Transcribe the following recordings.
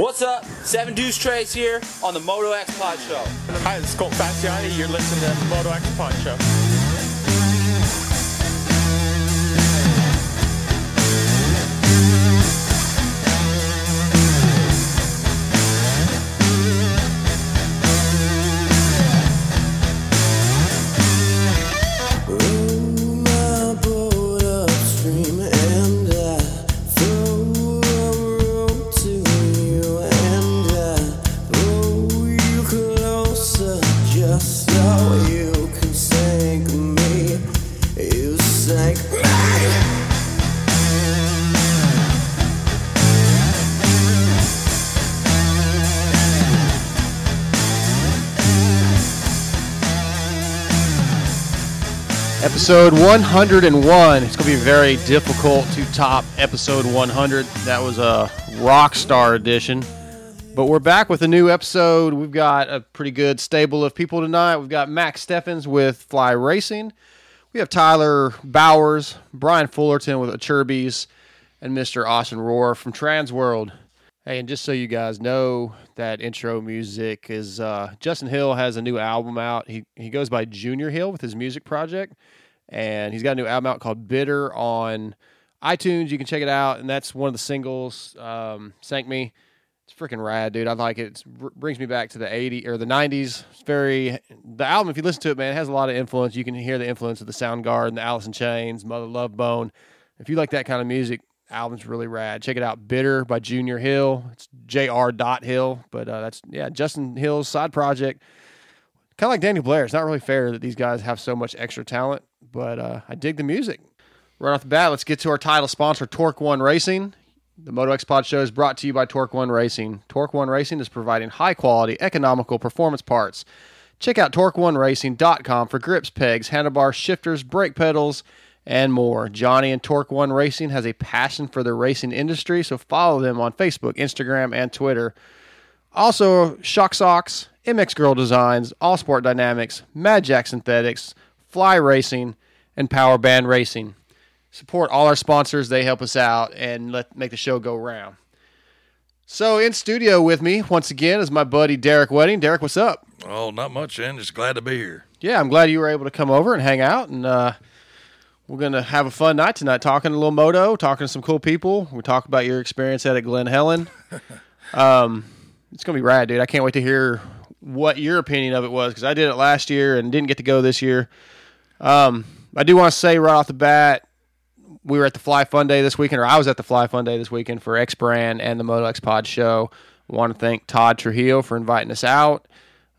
What's up? Seven Deuce Trace here on the Moto X Pod Show. Hi, this is Colt Fasciati. You're listening to the Moto X Pod Show. Episode 101. It's going to be very difficult to top episode 100. That was a rock star edition. But we're back with a new episode. We've got a pretty good stable of people tonight. We've got Max Steffens with Fly Racing. We have Tyler Bowers, Brian Fullerton with Acerbis, and Mr. Austin Rohr from Transworld. Hey, and just so you guys know, that intro music is uh, Justin Hill has a new album out. He he goes by Junior Hill with his music project, and he's got a new album out called Bitter on iTunes. You can check it out, and that's one of the singles. Um, Sank Me. It's freaking rad, dude. I like it. It brings me back to the 80s or the 90s. It's very the album. If you listen to it, man, it has a lot of influence. You can hear the influence of the Soundgarden, the Alice in Chains, Mother Love Bone. If you like that kind of music, album's really rad. Check it out, Bitter by Junior Hill. It's Jr. Dot Hill, but uh, that's yeah, Justin Hill's side project. Kind of like Daniel Blair. It's not really fair that these guys have so much extra talent, but uh, I dig the music. Right off the bat, let's get to our title sponsor, Torque One Racing. The Moto X Pod Show is brought to you by Torque One Racing. Torque One Racing is providing high quality, economical performance parts. Check out TorqueOneRacing.com for grips, pegs, handlebars, shifters, brake pedals, and more. Johnny and Torque One Racing has a passion for the racing industry, so follow them on Facebook, Instagram, and Twitter. Also, Shock Socks, MX Girl Designs, All Sport Dynamics, Mad Jack Synthetics, Fly Racing, and Power Band Racing. Support all our sponsors; they help us out and let make the show go round. So, in studio with me once again is my buddy Derek Wedding. Derek, what's up? Oh, not much, and just glad to be here. Yeah, I'm glad you were able to come over and hang out and. Uh, we're going to have a fun night tonight, talking a little moto, talking to some cool people. We talk about your experience at Glen Helen. um, it's going to be rad, dude. I can't wait to hear what your opinion of it was because I did it last year and didn't get to go this year. Um, I do want to say right off the bat, we were at the Fly Fun Day this weekend, or I was at the Fly Fun Day this weekend for X Brand and the Moto X Pod show. Want to thank Todd Trujillo for inviting us out.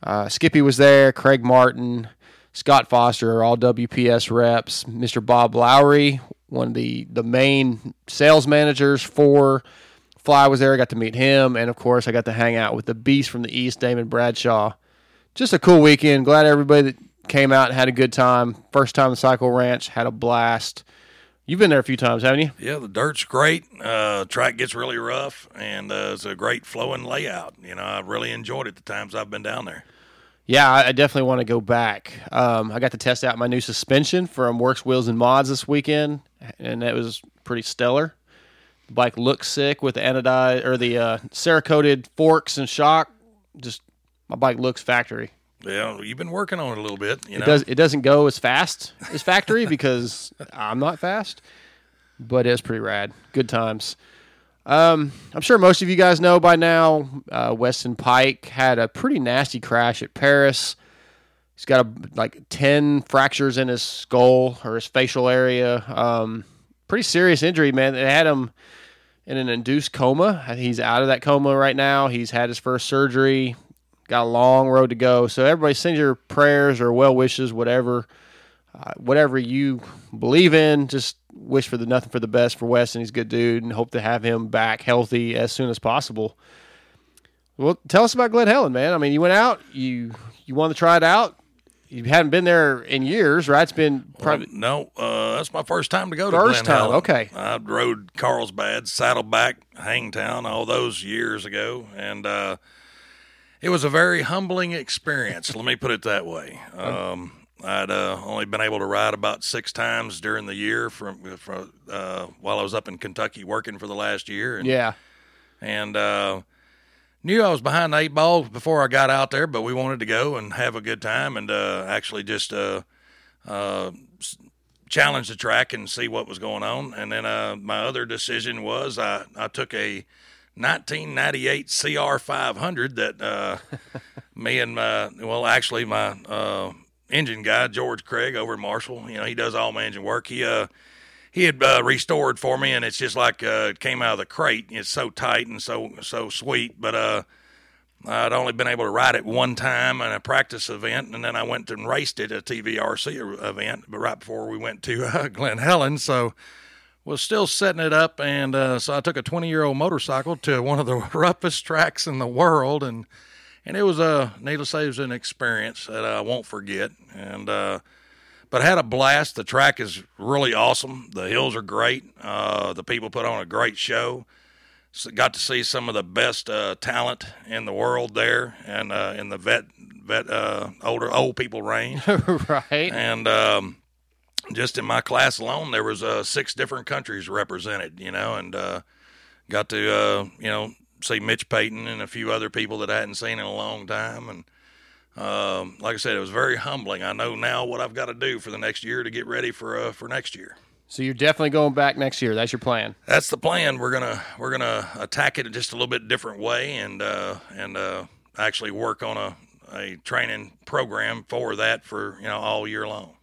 Uh, Skippy was there, Craig Martin, Scott Foster all WPS reps. Mr. Bob Lowry, one of the, the main sales managers for Fly, was there. I got to meet him. And of course, I got to hang out with the beast from the East, Damon Bradshaw. Just a cool weekend. Glad everybody that came out and had a good time. First time the Cycle Ranch, had a blast. You've been there a few times, haven't you? Yeah, the dirt's great. Uh, track gets really rough, and uh, it's a great flowing layout. You know, I really enjoyed it the times I've been down there. Yeah, I definitely want to go back. Um, I got to test out my new suspension from Works Wheels and Mods this weekend, and it was pretty stellar. The bike looks sick with the anodized or the uh, Cerakoted forks and shock. Just my bike looks factory. Yeah, you've been working on it a little bit. You it know? does. It doesn't go as fast as factory because I'm not fast, but it's pretty rad. Good times. Um, I'm sure most of you guys know by now. Uh, Weston Peick had a pretty nasty crash at Paris. He's got a, like ten fractures in his skull or his facial area. Um, pretty serious injury, man. They had him in an induced coma. He's out of that coma right now. He's had his first surgery. Got a long road to go. So everybody send your prayers or well wishes, whatever, uh, whatever you believe in. Just wish for the nothing for the best for Weston. He's a good dude, and hope to have him back healthy as soon as possible. Well, tell us about Glen Helen, man. I mean, you went out, you you wanted to try it out. You hadn't been there in years, right? It's been probably well, no. Uh, that's my first time to go to first Glen time. Helen. Okay, I rode Carlsbad, Saddleback, Hangtown, all those years ago, and uh, it was a very humbling experience. let me put it that way. Um, I'd uh, only been able to ride about six times during the year from, from uh, while I was up in Kentucky working for the last year. And, yeah, and uh, knew I was behind the eight ball before I got out there, but we wanted to go and have a good time and uh, actually just uh, uh, challenge the track and see what was going on. And then uh, my other decision was I, I took a 1998 CR 500 that uh, me and my well actually my uh, engine guy George Craig over at Marshall, you know he does all my engine work. He uh he had uh, restored for me, and it's just like uh, it came out of the crate. It's so tight and so so sweet. But uh, I'd only been able to ride it one time in a practice event, and then I went and raced it at a TVRC event. But right before we went to uh, Glen Helen, so was still setting it up, and uh, so I took a 20 year old motorcycle to one of the roughest tracks in the world, and and it was a needless to say, it was an experience that I won't forget, and. uh but I had a blast. The track is really awesome. The hills are great. Uh, the people put on a great show. So got to see some of the best uh, talent in the world there, and uh, in the vet vet uh, older old people range. right. and um, just in my class alone, there was uh, six different countries represented. You know, and uh, got to uh, you know see Mitch Payton and a few other people that I hadn't seen in a long time, and um, like I said, it was very humbling. I know now what I've got to do for the next year to get ready for uh, for next year. So you're definitely going back next year. That's your plan. That's the plan. We're gonna we're gonna attack it just a little bit different way, and uh, and uh, actually work on a, a training program for that for you know all year long.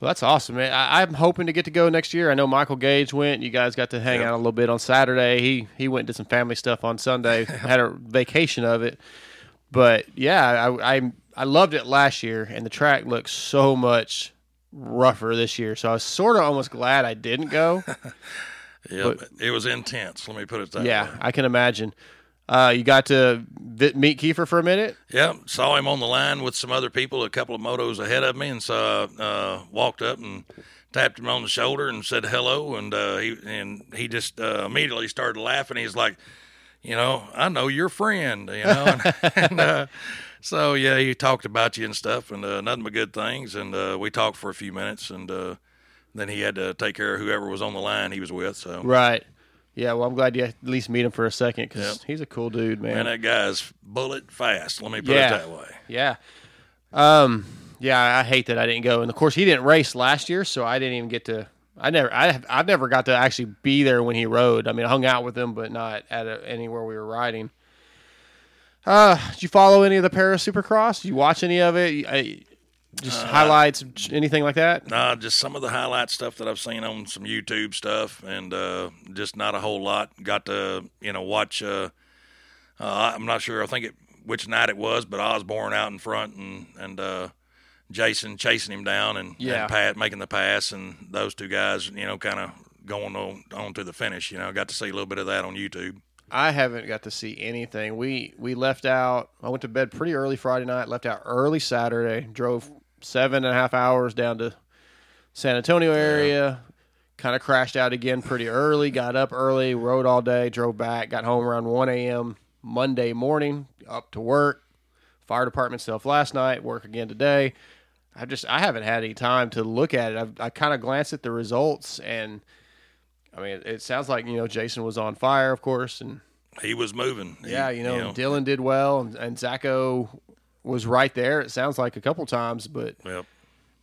Well, that's awesome, man. I, I'm hoping to get to go next year. I know Michael Gage went. You guys got to hang out a little bit on Saturday. He he went and did some family stuff on Sunday. had a vacation of it. But yeah, I, I I loved it last year, and the track looks so much rougher this year. So I was sort of almost glad I didn't go. Yeah, it was intense. Let me put it that yeah, way. Yeah, I can imagine. Uh, you got to meet Kiefer for a minute. Yeah, saw him on the line with some other people, a couple of motos ahead of me, and so I uh, walked up and tapped him on the shoulder and said hello, and uh, he and he just uh, immediately started laughing. He's like, you know, I know your friend, you know, and, and uh, so yeah, he talked about you and stuff, and uh, nothing but good things, and uh, we talked for a few minutes, and uh, then he had to take care of whoever was on the line he was with. So Right. Yeah. Well, I'm glad you at least meet him for a second because he's a cool dude, man. man, that guy's bullet fast. Let me put Yeah. it that way. Yeah. Um. Yeah, I hate that I didn't go, and of course he didn't race last year, so I didn't even get to. I never, I, I've never got to actually be there when he rode. I mean, I hung out with him, but not at a, anywhere we were riding. Uh, did you follow any of the Paris Supercross? Did you watch any of it? I, just highlights, anything like that? Nah, just some of the highlight stuff that I've seen on some YouTube stuff, and uh, just not a whole lot. Got to you know watch. Uh, uh, I'm not sure. I think it which night it was, but Osborne out in front and and uh, Jason chasing him down and, Yeah. and Pat making the pass, and those two guys, you know, kind of going on on to the finish. You know, got to see a little bit of that on YouTube. I haven't got to see anything. We we left out. I went to bed pretty early Friday night. Left out early Saturday. Drove seven and a half hours down to San Antonio area. Kind of crashed out again pretty early. Got up early. Rode all day. Drove back. Got home around one a.m. Monday morning. Up to work. Fire department stuff last night. Work again today. I just I haven't had any time to look at it. I've, I kind of glanced at the results and. I mean, it sounds like you know Jason was on fire, of course, and He was moving. He- yeah, you know, Dylan did well, and, and Zacho was right there. It sounds like a couple times, but Yep.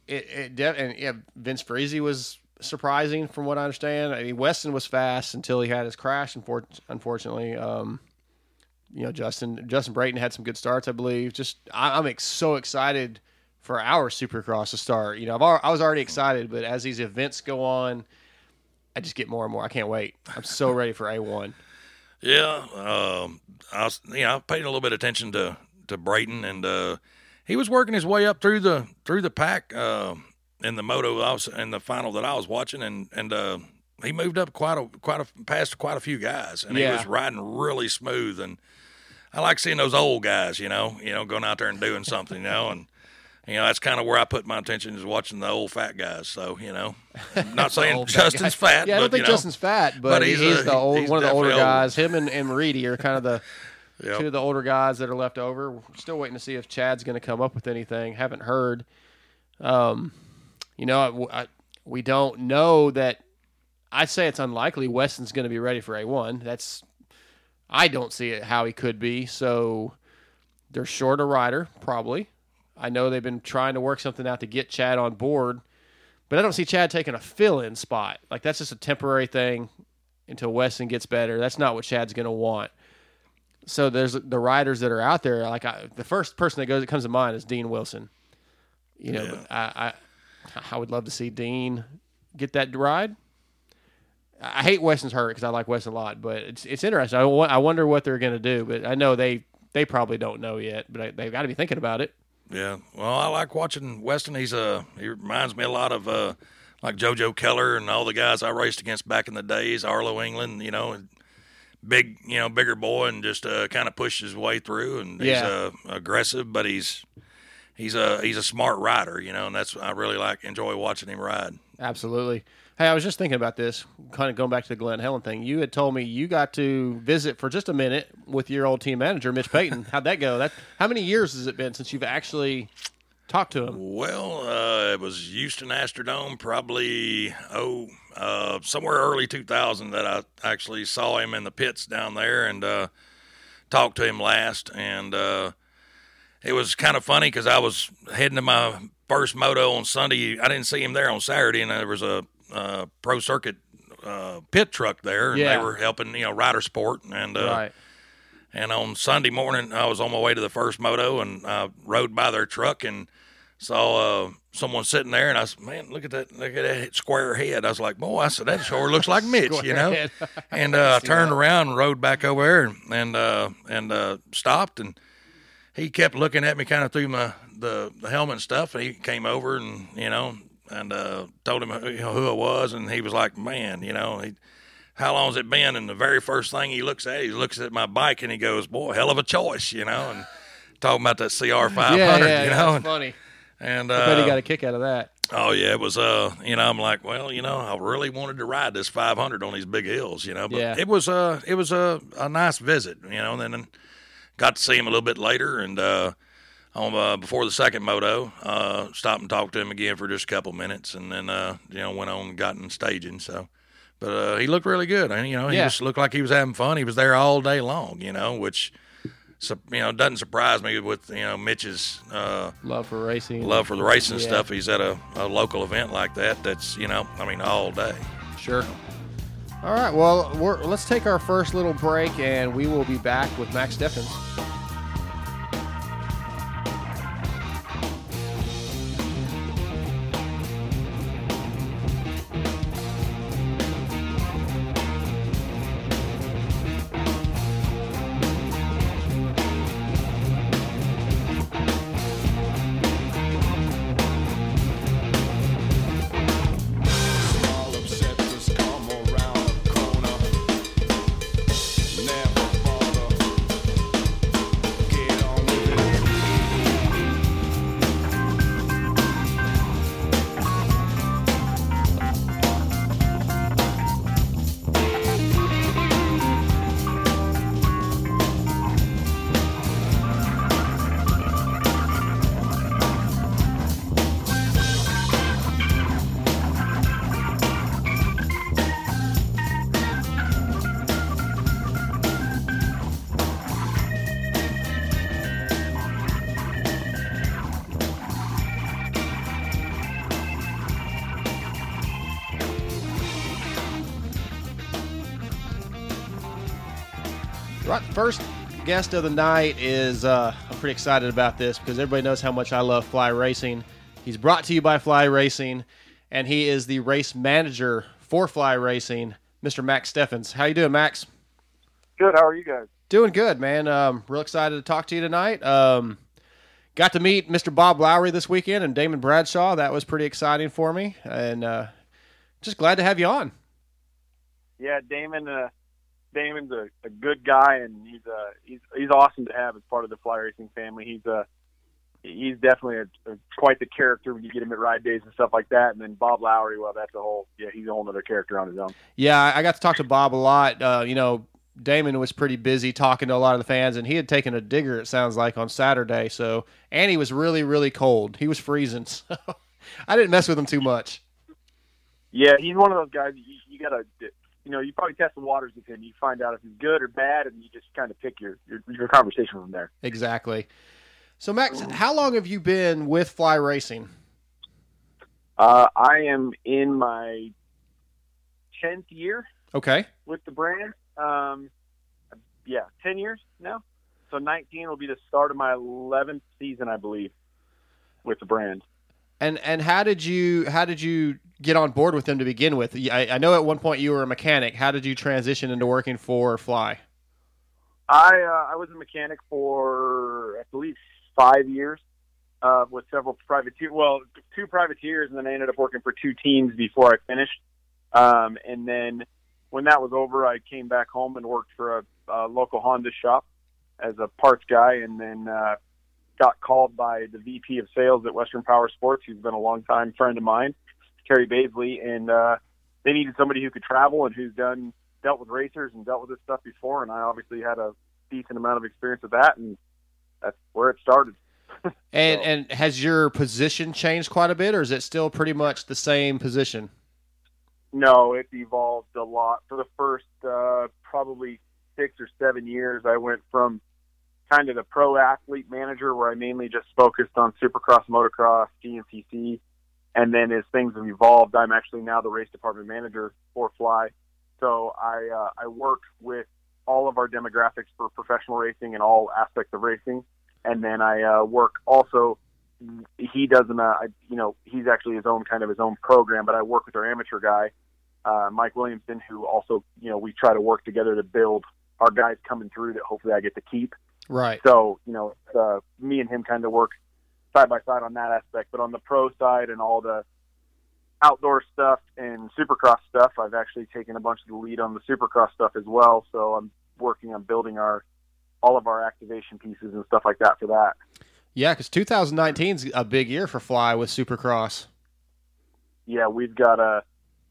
it, it de- and yeah, Vince Friese was surprising from what I understand. I mean, Weston was fast until he had his crash. Unfor- unfortunately, um, you know, Justin Justin Brayton had some good starts, I believe. Just I, I'm ex- so excited for our Supercross to start. You know, al- I was already excited, but as these events go on, I just get more and more. I can't wait. I'm so ready for A1. Yeah, um, I was, you know, I paid a little bit of attention to to Brayton, and uh, he was working his way up through the through the pack uh, in the moto. I was in the final that I was watching, and and uh, he moved up quite a quite a past quite a few guys, and Yeah. he was riding really smooth. And I like seeing those old guys, you know, you know, going out there and doing something, you know, and. You know, that's kind of where I put my attention is watching the old fat guys. So, you know, I'm not saying old fat Justin's fat. Yeah, I don't think you know, Justin's fat, but, but he's, he's the old, he's one of the older old. guys. Him and, and Reedy are kind of the Yep. two of the older guys that are left over. We're still waiting to see if Chad's going to come up with anything. Haven't heard. Um, you know, I, I, we don't know that. I'd say it's unlikely Weston's going to be ready for A1. That's I don't see it how he could be. So they're short a rider, probably. I know they've been trying to work something out to get Chad on board, but I don't see Chad taking a fill in spot. Like that's just a temporary thing until Weston gets better. That's not what Chad's going to want. So there's the riders that are out there. Like I, the first person that goes that comes to mind is Dean Wilson. You know, Yeah. I, I I would love to see Dean get that ride. I hate Weston's hurt because I like Weston a lot, but it's it's interesting. I, I wonder what they're going to do, but I know they they probably don't know yet, but I, they've got to be thinking about it. Yeah. Well, I like watching Weston. He's uh he reminds me a lot of uh like JoJo Keller and all the guys I raced against back in the days, Arlo England, you know, and big, you know, bigger boy and just uh kind of pushed his way through and he's Yeah. uh aggressive, but he's he's a he's a smart rider, you know, and that's I really like enjoy watching him ride. Absolutely. Hey, I was just thinking about this, kind of going back to the Glen Helen thing. You had told me you got to visit for just a minute with your old team manager, Mitch Payton. How'd that go? That how many years has it been since you've actually talked to him? Well, uh, it was Houston Astrodome, probably oh, uh, somewhere early 2000 that I actually saw him in the pits down there and uh, talked to him last. And uh, it was kind of funny because I was heading to my first moto on Sunday. I didn't see him there on Saturday, and there was a uh, pro circuit uh, pit truck there, and Yeah. they were helping you know rider sport and uh, right. and on Sunday morning, I was on my way to the first moto and I rode by their truck and saw uh, someone sitting there. And I said, "Man, look at that! Look at that square head." I was like, "Boy," I said, "That sure looks like Mitch," you know. and uh, I turned around and rode back over there and and uh, and uh, stopped and he kept looking at me kind of through my the, the helmet and stuff. And he came over and you know and uh, told him who, you know, who it was, and he was like, "Man, you know." He, how long's it been? And the very first thing he looks at, he looks at my bike and he goes, "Boy, hell of a choice," you know, and talking about that CR five hundred, Yeah, yeah, you know, that's and, funny. And I bet he uh, got a kick out of that. oh yeah, it was uh, you know, I'm like, well, you know, I really wanted to ride this five hundred on these big hills, you know, but Yeah. it was uh, it was a a nice visit, you know, and then got to see him a little bit later and uh. On, uh, before the second moto, uh, stopped and talked to him again for just a couple minutes, and then uh, you know went on and got in staging. So, but uh, he looked really good, and you know he Yeah. just looked like he was having fun. He was there all day long, you know, which you know doesn't surprise me with you know Mitch's uh, Love for racing. love for the racing Yeah. stuff. He's at a, a local event like that. That's you know I mean all day. Sure. All right. Well, we're, let's take our first little break, and we will be back with Max Steffens. Guest of the night is uh, I'm pretty excited about this because everybody knows how much I love fly racing. He's brought to you by Fly Racing, and he is the race manager for Fly Racing, Mr. Max Steffens. How you doing, Max? Good. How are you guys? Doing good, man. Um, real excited to talk to you tonight. Um, got to meet Mr. Bob Lowry this weekend and Damon Bradshaw. That was pretty exciting for me, and uh, just glad to have you on. Yeah, Damon. Uh, Damon's a, a good guy, and he's uh, he's he's awesome to have as part of the fly racing family. He's uh, he's definitely a, a, quite the character when you get him at ride days and stuff like that. And then Bob Lowry, well, that's a whole yeah, he's a whole other character on his own. Yeah, I I got to talk to Bob a lot. Uh, you know, Damon was pretty busy talking to a lot of the fans, and he had taken a digger. It sounds like on Saturday. So, and he was really, really cold. He was freezing. So, I didn't mess with him too much. Yeah, he's one of those guys you, you got to you know, you probably test the waters with him. You find out if he's good or bad, and you just kind of pick your your, your conversation from there. Exactly. So Max, how long have you been with Fly Racing? Uh, I am in my tenth year Okay. with the brand. Um, yeah, ten years now. So nineteen will be the start of my eleventh season, I believe, with the brand. And and how did you how did you get on board with them to begin with? I, I know at one point you were a mechanic. How did you transition into working for Fly? I uh, I was a mechanic for I believe five years uh, with several privateer. Well, two privateers, and then I ended up working for two teams before I finished. Um, and then when that was over, I came back home and worked for a, a local Honda shop as a parts guy, and then uh, got called by the VP of sales at Western Power Sports, who's been a longtime friend of mine, Terry Baisley, and uh, they needed somebody who could travel and who's done dealt with racers and dealt with this stuff before, and I obviously had a decent amount of experience with that, and that's where it started. And So- and has your position changed quite a bit, or is it still pretty much the same position? No, it evolved a lot. For the first uh, probably six or seven years, I went from kind of the pro athlete manager, where I mainly just focused on Supercross, motocross, GNCC, and then as things have evolved, I'm actually now the race department manager for Fly. So I uh, I work with all of our demographics for professional racing and all aspects of racing, and then I uh, work also. He doesn't, uh, I, you know, he's actually his own kind of his own program, but I work with our amateur guy, uh, Mike Williamson, who also, you know, we try to work together to build our guys coming through that hopefully I get to keep. Right. So, you know, uh, me and him kind of work side by side on that aspect. But on the pro side and all the outdoor stuff and supercross stuff, I've actually taken a bunch of the lead on the supercross stuff as well. So I'm working on building our all of our activation pieces and stuff like that for that. Yeah, because 2019 is a big year for Fly with Supercross. Yeah, we've got a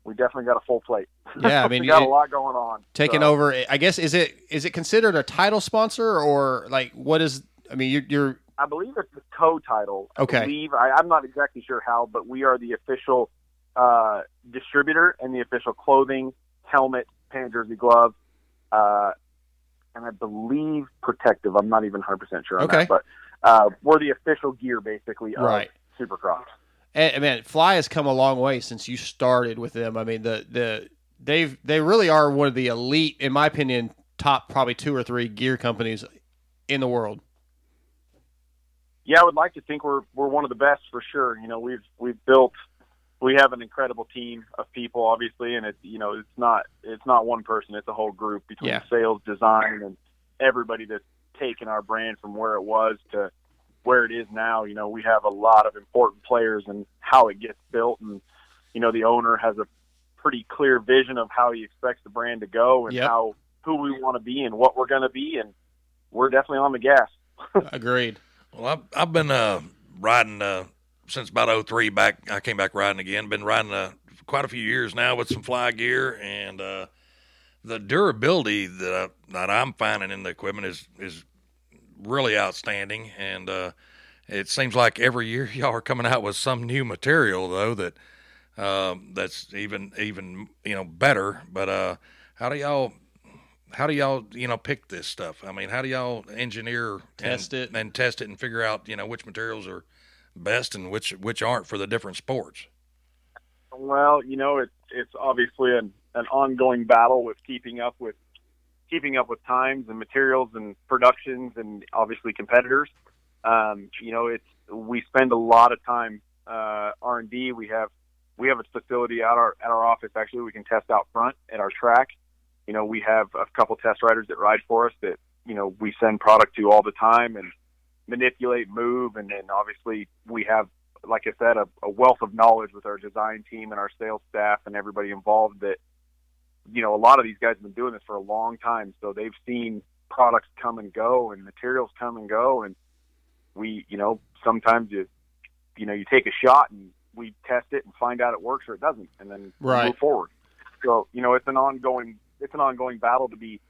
we definitely got a full plate. Yeah, I mean, we got it- a lot going on. Taking So- over, I guess is it is it considered a title sponsor or like what is? I mean, you're, you're I believe it's the co-title. Okay. I Okay. believe I, I'm not exactly sure how, but we are the official uh, distributor and the official clothing, helmet, pan jersey, glove, uh, and I believe protective. I'm not even 100 percent sure on Okay. that, but uh, we're the official gear basically of Right. Supercross. And, man, Fly has come a long way since you started with them. I mean, the the they've they really are one of the elite, in my opinion, top probably two or three gear companies in the world. yeah, I would like to think we're we're one of the best for sure. You know, we've we've built we have an incredible team of people, obviously, and it's you know it's not it's not one person; it's a whole group between Yeah. sales, design, and everybody that's taken our brand from where it was to where it is now. You know, we have a lot of important players and how it gets built, and you know the owner has a pretty clear vision of how he expects the brand to go and Yep. how who we want to be and what we're going to be, and we're definitely on the gas. Agreed. Well, I've, I've been uh, riding uh, since about 03 back. I came back riding again. Been riding uh, for quite a few years now with some fly gear and uh, the durability that I, that I'm finding in the equipment is is really outstanding. And uh, it seems like every year y'all are coming out with some new material though that um, that's even even you know better. But uh, how do y'all how do y'all you know pick this stuff? I mean, how do y'all engineer Test and, it. and test it and figure out you know which materials are best and which which aren't for the different sports? Well, you know, it's it's obviously an, an ongoing battle with keeping up with keeping up with times and materials and productions and obviously competitors. Um, you know, it's we spend a lot of time uh, R and D. We have we have a facility at our at our office actually we can test out front at our track. You know, we have a couple test riders that ride for us that you know we send product to all the time and manipulate, move, and then obviously we have like I said, a, a wealth of knowledge with our design team and our sales staff and everybody involved that, you know, a lot of these guys have been doing this for a long time. So they've seen products come and go and materials come and go. And we, you know, sometimes you, you know, you take a shot and we test it and find out it works or it doesn't and then Right. move forward. So, you know, it's an ongoing, it's an ongoing battle to be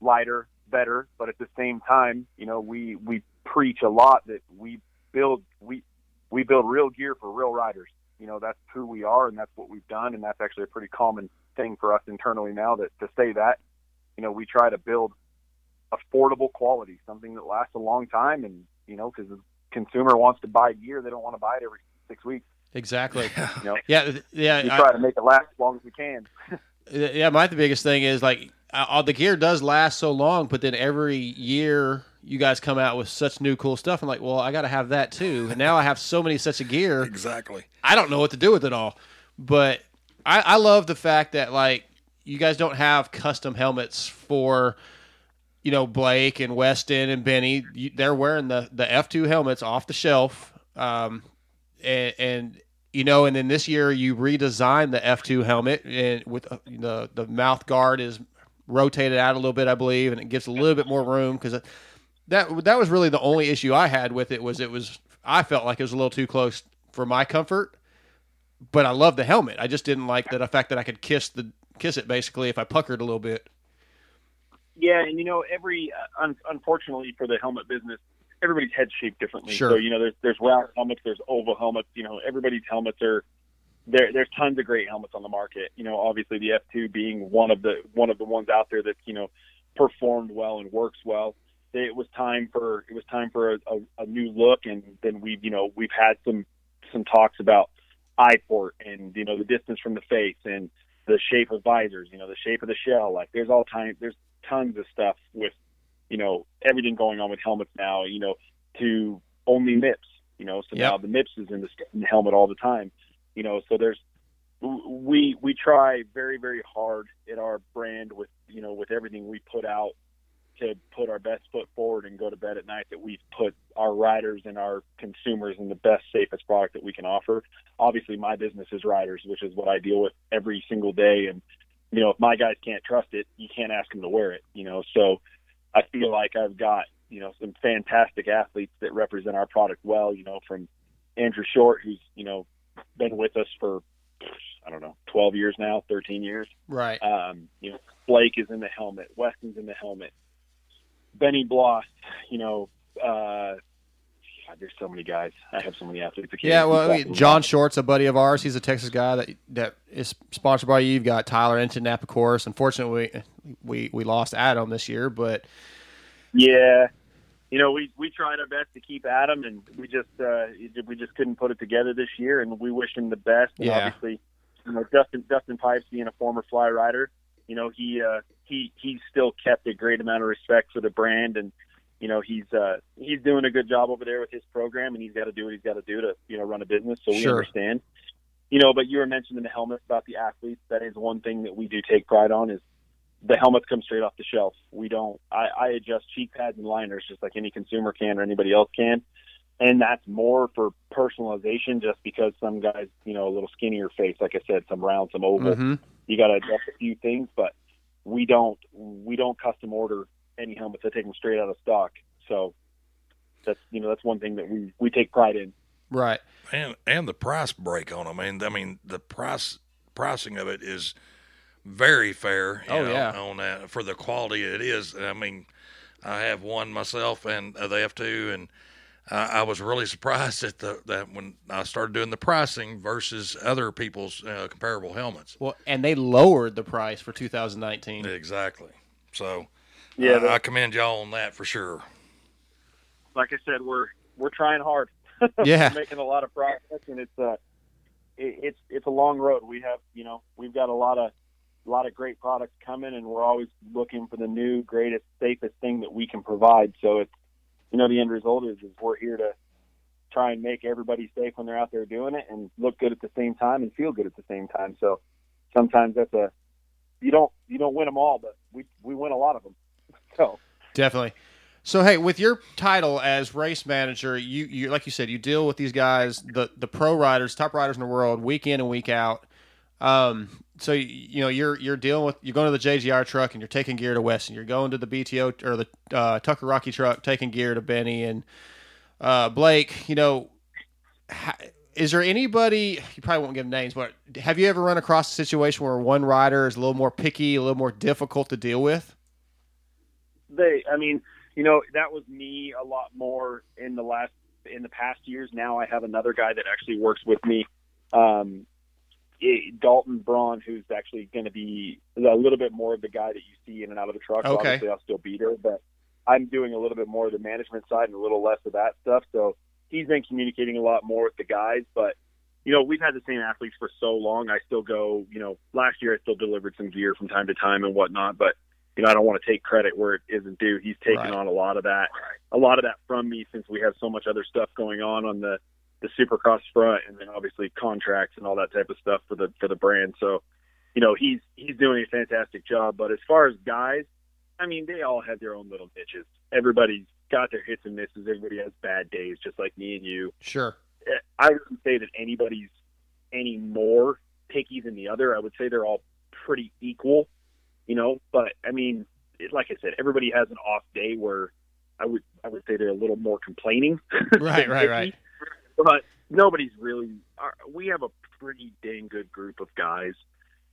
lighter, better, but at the same time, you know, we, we preach a lot that we build, we, we build real gear for real riders. You know, that's who we are and that's what we've done. And that's actually a pretty common thing for us internally now that to say that, you know, we try to build affordable quality, something that lasts a long time, and you know, because the consumer wants to buy gear, they don't want to buy it every six weeks. Exactly. You know, Yeah, yeah. we I- try to make it last as long as we can. Yeah, my the biggest thing is like uh, all the gear does last so long, but then every year you guys come out with such new cool stuff. I'm like, well, I got to have that too. And now I have so many sets of gear, Exactly. I don't know what to do with it all. But I, I love the fact that like you guys don't have custom helmets for you know Blake and Weston and Benny. You, they're wearing the the F2 helmets off the shelf, um, and, and you know, and then this year you redesigned the F2 helmet and with uh, the the mouth guard is rotated out a little bit, I believe, and it gives a little bit more room because that that was really the only issue I had with it was it was I felt like it was a little too close for my comfort, but I love the helmet. I just didn't like the fact that I could kiss the kiss it basically if I puckered a little bit. Yeah, and you know, every uh, un- unfortunately for the helmet business, everybody's head shaped differently. Sure. So you know, there's there's round helmets, there's oval helmets. You know, everybody's helmets are there. There's tons of great helmets on the market. You know, obviously the F2 being one of the one of the ones out there that you know performed well and works well. It was time for it was time for a, a, a new look, and then we you know we've had some some talks about eye port and you know the distance from the face and the shape of visors, you know the shape of the shell. Like there's all time there's tons of stuff with you know everything going on with helmets now. You know to only MIPS. You know so now the MIPS is in the, in the helmet all the time. You know so there's we we try very very hard at our brand with you know with everything we put out to put our best foot forward and go to bed at night that we've put our riders and our consumers in the best safest product that we can offer obviously my business is riders which is what i deal with every single day and you know if my guys can't trust it you can't ask them to wear it you know so i feel like i've got you know some fantastic athletes that represent our product well you know from andrew short who's you know been with us for i don't know 12 years now 13 years Right. um, you know, Blake is in the helmet. Weston's in the helmet. Benny Bloss, you know, uh, God, there's so many guys. I have so many athletes. Yeah, well, keep I mean, John. Short's a buddy of ours. He's a Texas guy that that is sponsored by you. You've got Tyler Enton, Napa Course. Unfortunately, we, we we lost Adam this year, but Yeah, you know, we we tried our best to keep Adam, and we just uh, we just couldn't put it together this year. And we wish him the best. And Yeah. obviously, you know, Dustin Dustin Pipes being a former fly rider, you know, he uh, he he's still kept a great amount of respect for the brand, and you know, he's uh, he's doing a good job over there with his program, and he's got to do what he's got to do to you know run a business. So we Sure. understand. You know, but you were mentioning the helmets about the athletes. That is one thing that we do take pride on is the helmets come straight off the shelf. We don't. I, I adjust cheek pads and liners just like any consumer can or anybody else can, and that's more for personalization. Just because some guys, you know, a little skinnier face, like I said, some round, some oval. mhm. You got to adjust a few things, but we don't. We don't custom order any helmets. I take them straight out of stock. So that's you know that's one thing that we we take pride in. right. and and the price break on them. I mean, I mean the price pricing of it is very fair. You Oh, know, yeah. on that for the quality it is. I mean, I have one myself, and uh, they have two, and I I was really surprised at the that when I started doing the pricing versus other people's uh, comparable helmets. Well, and they lowered the price for 2019. Exactly. So Yeah, I, I commend y'all on that for sure. like I said, we're we're trying hard. Yeah. we're making a lot of progress, and it's uh, it, it's it's a long road. We have you know we've got a lot of a lot of great products coming, and we're always looking for the new, greatest, safest thing that we can provide. So it's you know the end result is is we're here to try and make everybody safe when they're out there doing it, and look good at the same time, and feel good at the same time. So sometimes that's a you don't you don't win them all, but we we win a lot of them. So. Definitely. So hey, with your title as race manager, you you like you said, you deal with these guys, the the pro riders, top riders in the world, week in and week out. Um, so you, know you're you're dealing with you're going to the JGR truck and you're taking gear to Weston. You're going to the BTO or the uh, Tucker Rocky truck, taking gear to Benny and uh, Blake. You know, ha- is there anybody? You probably won't give names, but have you ever run across a situation where one rider is a little more picky, a little more difficult to deal with? they i mean you know that was me a lot more in the last in the past years now i have another guy that actually works with me um it, Dalton Braun, who's actually going to be a little bit more of the guy that you see in and out of the truck. Okay. Obviously, I'll still beat her, but I'm doing a little bit more of the management side and a little less of that stuff. So he's been communicating a lot more with the guys. But you know, we've had the same athletes for so long. I still go. You know, last year I still delivered some gear from time to time and whatnot, but. You know, I don't want to take credit where it isn't due. He's taken Right. on a lot of that, a lot of that from me since we have so much other stuff going on on the the supercross front and then obviously contracts and all that type of stuff for the for the brand. So, you know, he's he's doing a fantastic job. But as far as guys, I mean, they all have their own little niches. Everybody's got their hits and misses. Everybody has bad days, just like me and you. Sure. Eh, I wouldn't say that anybody's any more picky than the other. I would say they're all pretty equal, you know. But I mean, it, like I said, everybody has an off day where I would I would say they're a little more complaining. Right, right, right. But nobody's really. Our, we have a pretty dang good group of guys.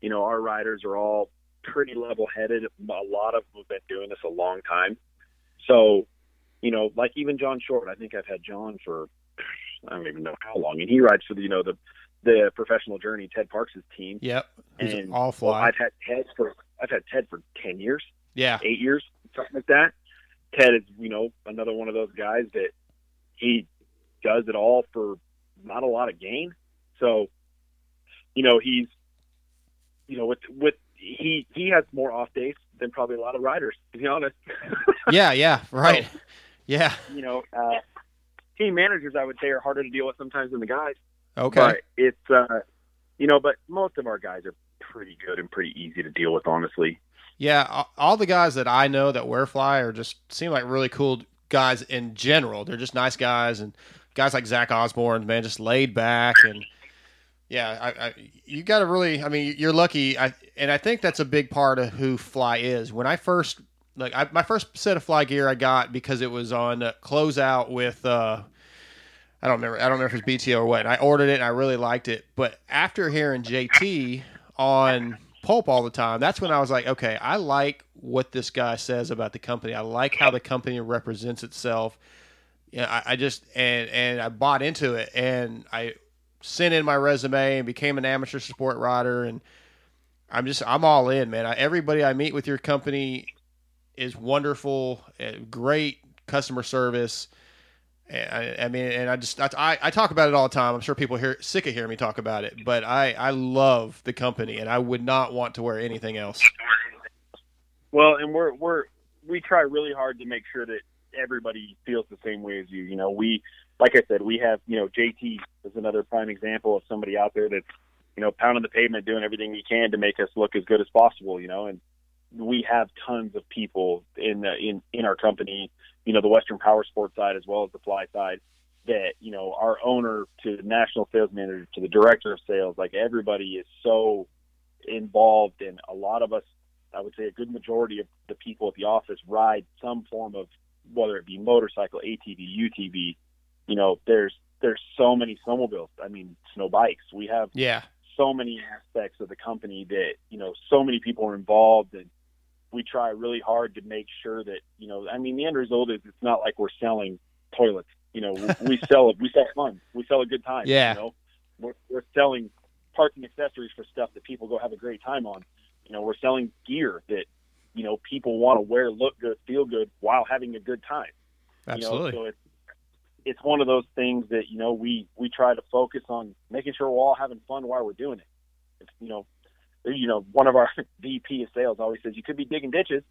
You know, our riders are all pretty level-headed. A lot of them have been doing this a long time. So, you know, like even John Short. I think I've had John for I don't even know how long, and he rides for the you know the the professional journey Ted Parks' team. Yep. He's And all Well, fly. I've had Ted for I've had Ted for ten years yeah. eight years, something like that. Ted is, you know, another one of those guys that he does it all for not a lot of gain. So, you know, he's, you know, with with he he has more off days than probably a lot of riders, to be honest. Yeah. Yeah. Right. Yeah. you know, uh, team managers, I would say, are harder to deal with sometimes than the guys. Okay. But it's, uh, you know, but most of our guys are pretty good and pretty easy to deal with, honestly. Yeah, all the guys that I know that wear fly are just seem like really cool guys in general. They're just nice guys and guys like Zach Osborne, man, just laid back and yeah, I, I, you got to really. I mean, you're lucky, I, and I think that's a big part of who fly is. When I first like I, my first set of fly gear I got because it was on closeout with. Uh, I don't remember. I don't remember if it was BTO or what. And I ordered it and I really liked it. But after hearing JT on Pulp all the time, that's when I was like, okay, I like what this guy says about the company. I like how the company represents itself. Yeah, I, I just and and I bought into it and I sent in my resume and became an amateur support rider and I'm just I'm all in, man. I, everybody I meet with your company is wonderful, uh, great customer service. And I, I mean, and I just I, I talk about it all the time. I'm sure people hear sick of hearing me talk about it, but I I love the company, and I would not want to wear anything else. Well, and we're we're we try really hard to make sure that everybody feels the same way as you. You know, we like I said, we have you know JT is another prime example of somebody out there that's you know pounding the pavement, doing everything he can to make us look as good as possible. You know, and we have tons of people in the, in in our company. You know, the Western Power Sports side as well as the Fly side. That you know, our owner to the national sales manager to the director of sales, like everybody is so involved, and a lot of us I would say a good majority of the people at the office ride some form of whether it be motorcycle, ATV, UTV. You know, there's there's so many snowmobiles. I mean, snow bikes. We have Yeah, so many aspects of the company that you know so many people are involved and we try really hard to make sure that you know i mean the end result is it's not like we're selling toilets you know we, we sell we sell fun we sell a good time Yeah. you know we're, we're selling parts and accessories for stuff that people go have a great time on you know we're selling gear that you know people want to wear look good feel good while having a good time absolutely. you know, so it's it's one of those things that you know we we try to focus on making sure we're all having fun while we're doing it. It's, you know, you know, one of our VP of sales always says you could be digging ditches.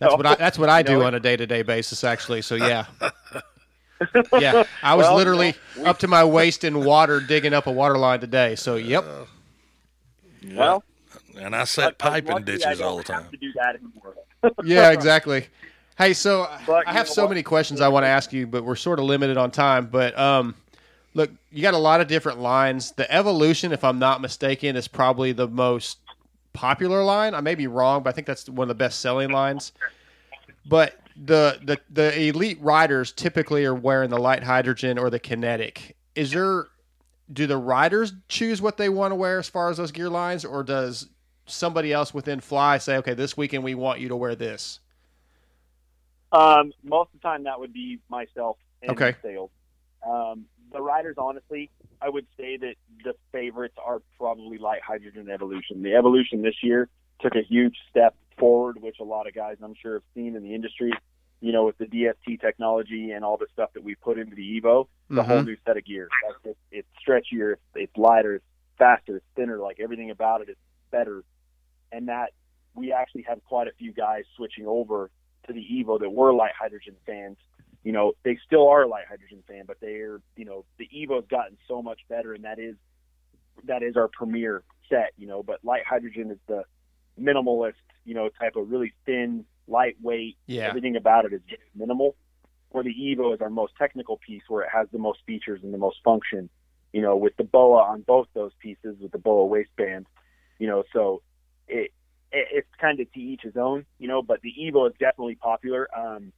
That's So, what I that's what I you know, do on a day to day basis, actually. So yeah, yeah. I was Well, literally you know, we- up to my waist in water digging up a water line today. So yep, Well, and I set I'm piping lucky ditches all the have time. To do that anymore. yeah, exactly. Hey, so But I have so what? many questions I want to ask you, but we're sort of limited on time. But um, look, you got a lot of different lines. The Evolution, if I'm not mistaken, is probably the most popular line. I may be wrong, but I think that's one of the best selling lines. But the the the elite riders typically are wearing the lite hydrogen or the kinetic. Is there do the riders choose what they want to wear as far as those gear lines, or does somebody else within Fly say, okay, this weekend we want you to wear this? Um, most of the time, that would be myself and Okay. sales. Um, the riders, honestly, I would say that the favorites are probably Lite Hydrogen Evolution. The Evolution this year took a huge step forward, which a lot of guys I'm sure have seen in the industry. You know, with the DST technology and all the stuff that we put into the Evo, the whole new set of gear. It's, it's stretchier, it's, it's lighter, it's faster, it's thinner. Like everything about it is better. And that we actually have quite a few guys switching over to the Evo that were lite hydrogen fans. You know, they still are a lite hydrogen fan, but they're, you know, the Evo's gotten so much better, and that is that is our premier set. You know, but lite hydrogen is the minimalist, you know, type of really thin, lightweight. Yeah. Everything about it is just minimal. Where the Evo is our most technical piece, where it has the most features and the most function. You know, with the BOA on both those pieces, with the BOA waistband. You know, so it, it it's kind of to each his own. You know, but the Evo is definitely popular. Um,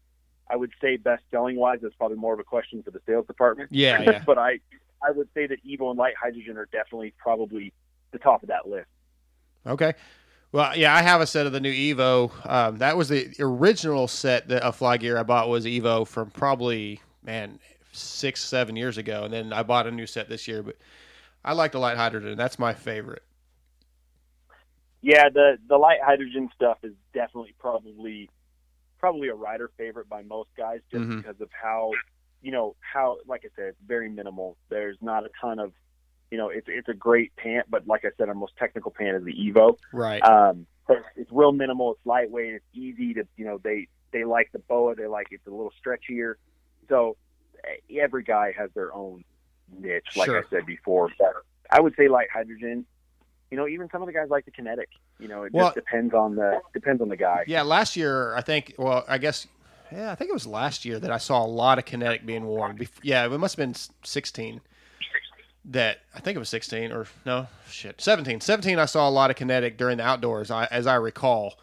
I would say best selling wise, that's probably more of a question for the sales department. Yeah, yeah. but I I would say that Evo and lite hydrogen are definitely probably the top of that list. Okay. Well, yeah, I have a set of the new Evo. Um, that was the original set that, of fly gear I bought was Evo from probably man six seven years ago, and then I bought a new set this year. But I like the lite hydrogen. That's my favorite. Yeah, the the lite hydrogen stuff is definitely probably probably a rider favorite by most guys just Mhm. because of how you know how like I said, it's very minimal. There's not a ton of you know, it's it's a great pant, but like I said, our most technical pant is the Evo. Right. Um, but it's real minimal. It's lightweight. It's easy to, you know, they they like the boa. They like it's a little stretchier. So every guy has their own niche, like Sure. I said before. But I would say lite hydrogen. You know, even some of the guys like the kinetic. You know, it Well- just depends on the depends on the guy. Yeah, last year I think. Well, I guess. Yeah, I think it was last year that I saw a lot of kinetic being worn. Yeah, it must have been sixteen. That I think it was sixteen or no shit seventeen. Seventeen. I saw a lot of kinetic during the outdoors, I, as I recall,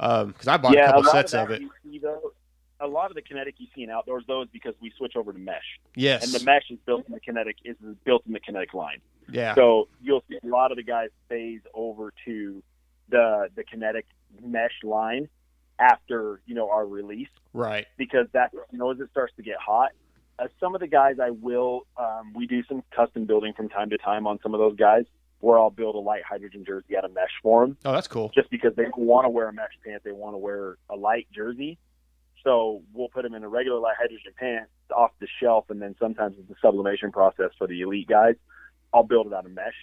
um, because I bought a couple lot sets of, of it. You see, though, a lot of the kinetic you see in outdoors though is because we switch over to mesh, Yes. and the mesh is built in the kinetic is built in the kinetic line. yeah. So you'll see a lot of the guys phase over to the the kinetic mesh line after you know our release right. because that you know as it starts to get hot. Uh, some of the guys I will um, we do some custom building from time to time on some of those guys where I'll build a lite hydrogen jersey out of mesh for them Oh, that's cool. just because they want to wear a mesh pant they want to wear a light jersey. So we'll put them in a regular lite hydrogen pant off the shelf, and then sometimes it's the sublimation process for the elite guys. I'll build it out of mesh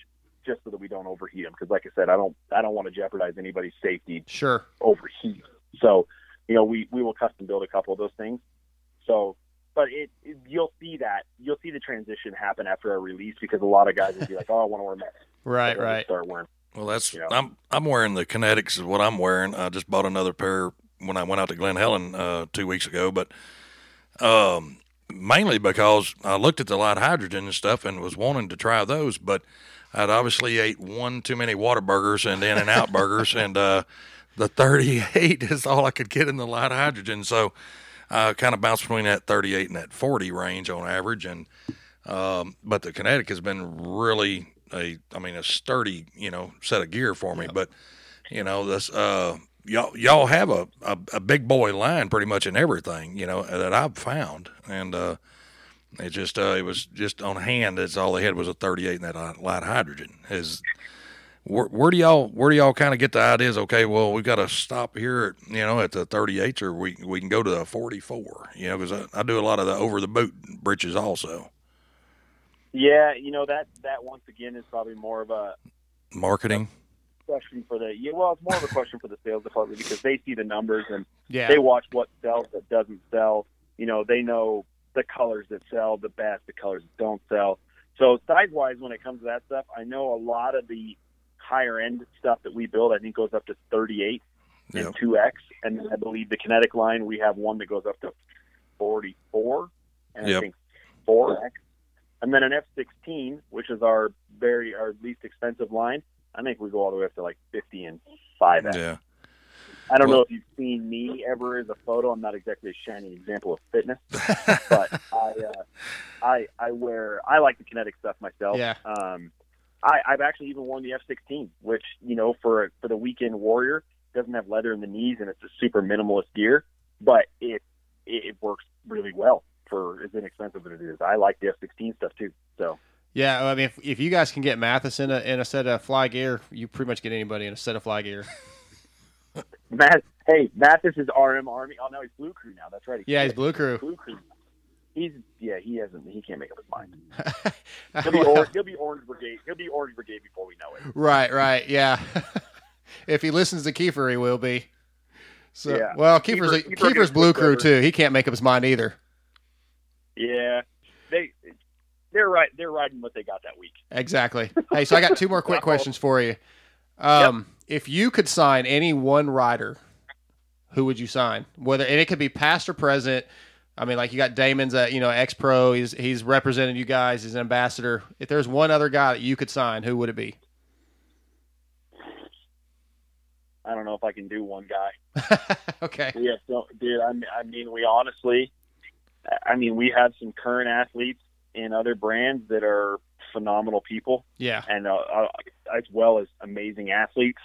just so that we don't overheat them. Because, like I said, I don't I don't want to jeopardize anybody's safety Sure. overheat. So, you know, we we will custom build a couple of those things. So, but it, it you'll see that you'll see the transition happen after a release because a lot of guys will be like, oh, I want to wear mesh. Right. So they'll Right. Start wearing. Well, that's Yeah. I'm I'm wearing the Kinetics is what I'm wearing. I just bought another pair when I went out to Glen Helen uh, two weeks ago, but um, mainly because I looked at the lite hydrogen and stuff and was wanting to try those, but I'd obviously ate one too many Whataburgers and In and Out burgers, and uh, the 38 is all I could get in the lite hydrogen. So I kind of bounced between that 38 and that 40 range on average, and um, but the kinetic has been really a, I mean, a sturdy, you know, set of gear for me. But you know, this uh, y'all y'all have a, a a big boy line pretty much in everything, you know, that I've found, and uh, it just uh, it was just on hand. That's all they had was a 38 and that light- lite hydrogen. Is where, where do y'all where do y'all kind of get the ideas? Okay, well we've got to stop here, at, you know, at the 38s, or we we can go to the 44. You know, because I, I do a lot of the over the boot britches also. Yeah, you know that that once again is probably more of a Marketing. Question for the yeah. Well, it's more of a question for the sales department because they see the numbers and Yeah. they watch what sells that doesn't sell. You know, they know the colors that sell the best, the colors that don't sell. So size wise, when it comes to that stuff, I know a lot of the higher end stuff that we build, I think goes up to 38 Yep. and 2x, and then I believe the kinetic line we have one that goes up to 44, and Yep. I think 4x, and then an F16, which is our very our least expensive line. I think we go all the way up to like 50 and 5x. Yeah. I don't Well- know if you've seen me ever as a photo. I'm not exactly a shining example of fitness, but I, uh, I, I wear. I like the kinetic stuff myself. Yeah. Um, I, I've actually even worn the F16, which you know, for for the weekend warrior, doesn't have leather in the knees and it's a super minimalist gear, but it it, it works really well for as inexpensive as it is. I like the F16 stuff too. So Yeah, I mean, if, if you guys can get Mathis in a in a set of fly gear, you pretty much get anybody in a set of fly gear. Matt, hey, Mathis is RM Army. Oh no, he's Blue Crew now. That's right. Yeah, he's Blue Crew. Blue Crew. He's yeah, he hasn't. He can't make up his mind. He'll be, or, he'll be Orange Brigade. He'll be Orange Brigade before we know it. right, right, yeah. if he listens to Kiefer, he will be. So, Yeah. well, Kiefer's Kiefer- Kiefer Kiefer's Blue Crew too. He can't make up his mind either. Yeah, they're right. They're riding what they got that week. Exactly. hey, so I got two more quick questions for you. Um, If you could sign any one rider, who would you sign? Whether and it could be past or present. I mean, like you got Damon's, a, you know, ex pro. He's he's represented you guys. He's an ambassador. If there's one other guy that you could sign, who would it be? I don't know if I can do one guy. okay. Yeah, so, dude. I mean, I mean, we honestly, I mean, we have some current athletes in other brands that are phenomenal people, Yeah. and uh, uh, as well as amazing athletes.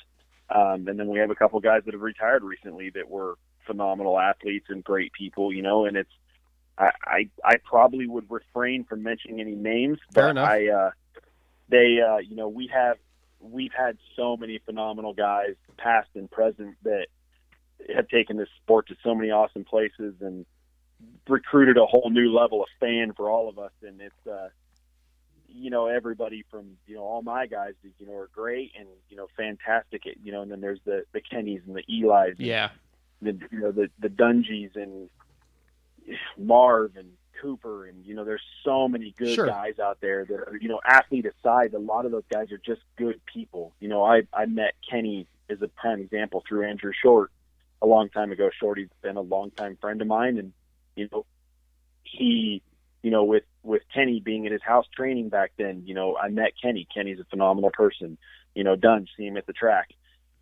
Um, and then we have a couple guys that have retired recently that were phenomenal athletes and great people, you know. And it's, I, I, I probably would refrain from mentioning any names, but. I, uh, they, uh, you know, we have, we've had so many phenomenal guys, past and present, that have taken this sport to so many awesome places and recruited a whole new level of fan for all of us. And it's, uh, you know, everybody from, you know, all my guys, you know, are great and, you know, fantastic. At, you know, and then there's the, the Kennys and the Eli's and Yeah. the, you know, the, the Dungeys and Marv and Cooper. And, you know, there's so many good Sure. guys out there that are, you know, athlete aside, a lot of those guys are just good people. You know, I, I met Kenny as a prime example through Andrew Short a long time ago. Shorty's been a longtime friend of mine, and you know, he, you know, with with Kenny being in his house training back then, you know, I met Kenny. Kenny's a phenomenal person. You know, done see him at the track.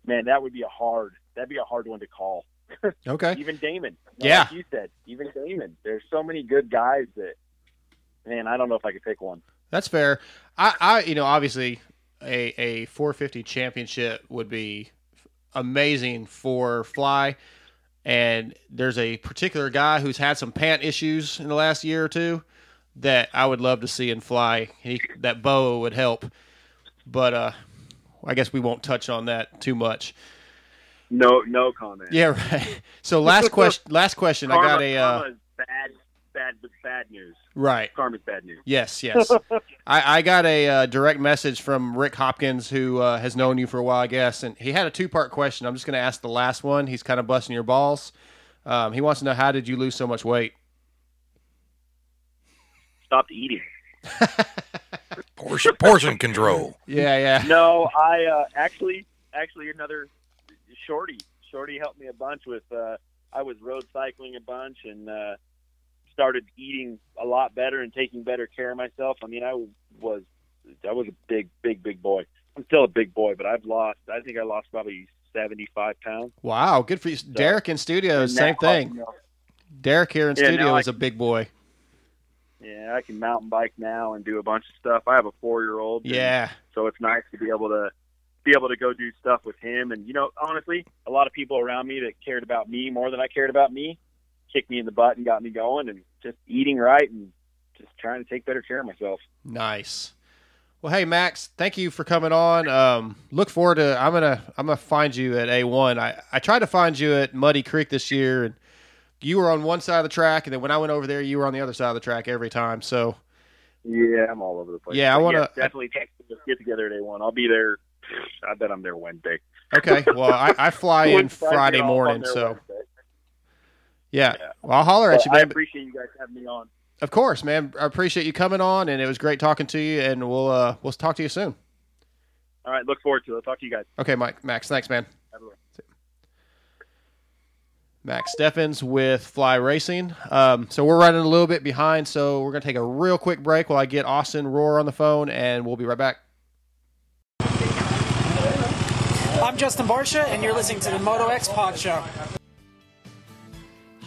Man, that would be a hard. That'd be a hard one to call. Okay. Even Damon. Know, Yeah. You said, even Damon. There's so many good guys that, man, I don't know if I could pick one. That's fair. I, I, you know, obviously, a a 450 championship would be amazing for fly. And there's a particular guy who's had some pant issues in the last year or two that I would love to see in fly. He, that boa would help, but uh, I guess we won't touch on that too much. No, no comment. Yeah, right. So last question. Last question. I got a uh, bad, bad, bad news. right. Karma's bad news. Yes, yes. I, I got a uh, direct message from Rick Hopkins, who uh, has known you for a while, I guess, and he had a two part question. I'm just going to ask the last one. He's kind of busting your balls. Um, he wants to know how did you lose so much weight? Stopped eating. Portion, portion control. Yeah, yeah. No, I uh, actually, actually another shorty. Shorty helped me a bunch with. Uh, I was road cycling a bunch and uh, started eating a lot better and taking better care of myself. I mean, I was, I was a big, big, big boy. I'm still a big boy, but I've lost. I think I lost probably 75 pounds. Wow, good for you. Derek in studio, same now, thing. you know, Derek here in Yeah, studio is a big boy. yeah, I can mountain bike now and do a bunch of stuff. I have a four year old. Yeah, so it's nice to be able to be able to go do stuff with him and you know honestly a lot of people around me that cared about me more than i cared about me kicked me in the butt and got me going and just eating right and just trying to take better care of myself nice. Well, hey Max, thank you for coming on. Um, look forward to. I'm gonna I'm gonna find you at A1. I I tried to find you at Muddy Creek this year, and you were on one side of the track, and then when I went over there, you were on the other side of the track every time. So yeah i'm all over the place Yeah, I wanna- definitely text me. Let's get together at a1 i'll be there i bet i'm there wednesday okay, well I, I fly in I get Friday morning, so Wednesday. Yeah. Yeah. Well, I'll holler at But you, i appreciate you guys having me on Of course, man. I appreciate you coming on, and it was great talking to you. And we'll uh, we'll talk to you soon. all right look forward to it I'll talk to you guys Okay, Mike, Max, thanks, man. Have a good one. Max Steffens with Fly Racing. Um, so we're running a little bit behind, so we're gonna take a real quick break while I get Austin Roar on the phone, and we'll be right back. I'm Justin Barsha, and you're listening to the Moto X Pod Show.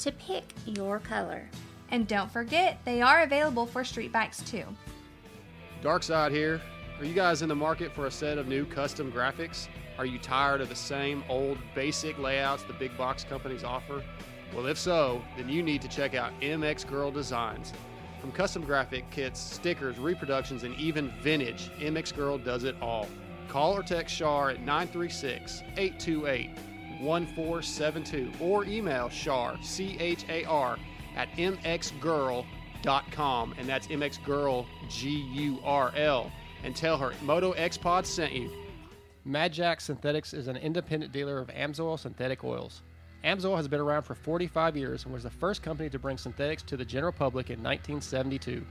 to pick your color. And don't forget, they are available for street bikes too. Dark Side here. Are you guys in the market for a set of new custom graphics? Are you tired of the same old basic layouts the big box companies offer? Well, if so, then you need to check out MX Gurl Designs. From custom graphic kits, stickers, reproductions, and even vintage, MX Gurl does it all. Call or text Char at 936 828 1472 or email Char, C H A R, at mxgurl.com, and that's mxgurl, G U R L, and tell her Moto X Pod sent you. Mad Jack Synthetics is an independent dealer of Amsoil synthetic oils. Amsoil has been around for 45 years and was the first company to bring synthetics to the general public in 1972.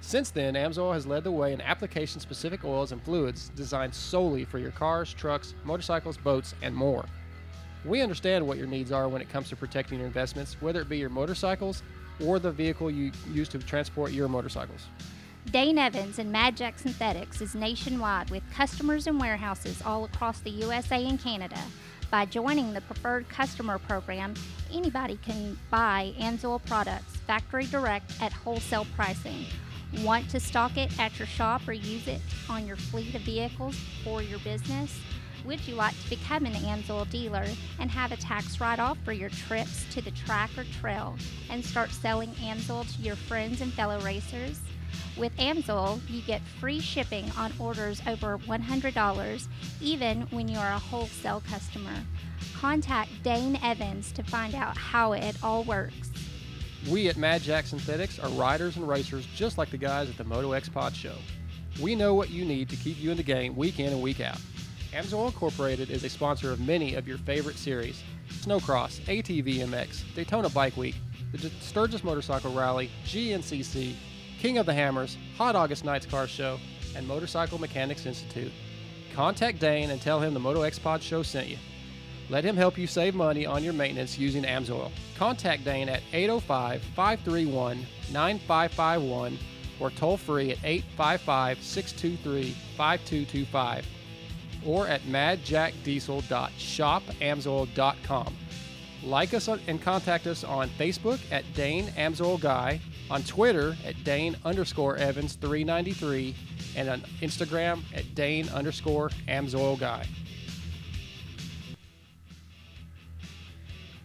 Since then, Amsoil has led the way in application specific oils and fluids designed solely for your cars, trucks, motorcycles, boats, and more. We understand what your needs are when it comes to protecting your investments, whether it be your motorcycles or the vehicle you use to transport your motorcycles. Dane Evans and Mad Jack Synthetics is nationwide with customers and warehouses all across the USA and Canada. By joining the Preferred Customer Program, anybody can buy Amsoil products factory direct at wholesale pricing. Want to stock it at your shop or use it on your fleet of vehicles for your business? Would you like to become an Amsoil dealer and have a tax write off for your trips to the track or trail and start selling Amsoil to your friends and fellow racers? With Amsoil, you get free shipping on orders over $100, even when you are a wholesale customer. Contact Dane Evans to find out how it all works. We at Mad Jack Synthetics are riders and racers just like the guys at the Moto X Pod show. We know what you need to keep you in the game week in and week out. Amsoil Incorporated is a sponsor of many of your favorite series Snowcross, ATV MX, Daytona Bike Week, the Sturgis Motorcycle Rally, GNCC, King of the Hammers, Hot August Nights Car Show, and Motorcycle Mechanics Institute. Contact Dane and tell him the Moto X Pod show sent you. Let him help you save money on your maintenance using Amsoil. Contact Dane at 805 531 9551 or toll free at 855 623 5225 or at madjackdiesel.shopamsoil.com. Like us and contact us on Facebook at Dane Amsoil Guy, on Twitter at Dane underscore Evans 393, and on Instagram at Dane underscore Amsoil Guy.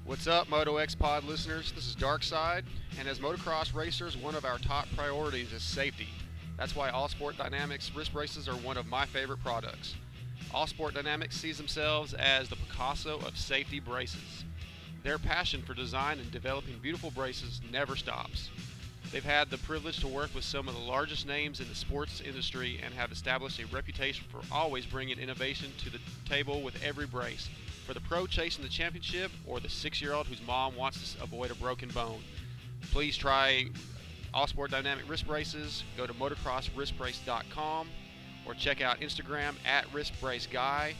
What's up, Moto X Pod listeners? This is Darkside, and as motocross racers, one of our top priorities is safety. That's why All Sport Dynamics wrist braces are one of my favorite products. All Sport Dynamics sees themselves as the Picasso of safety braces. Their passion for design and developing beautiful braces never stops. They've had the privilege to work with some of the largest names in the sports industry and have established a reputation for always bringing innovation to the table with every brace. For the pro chasing the championship or the six year old whose mom wants to avoid a broken bone, please try All Sport Dynamic wrist braces. Go to motocrosswristbrace.com or check out Instagram at wristbraceguy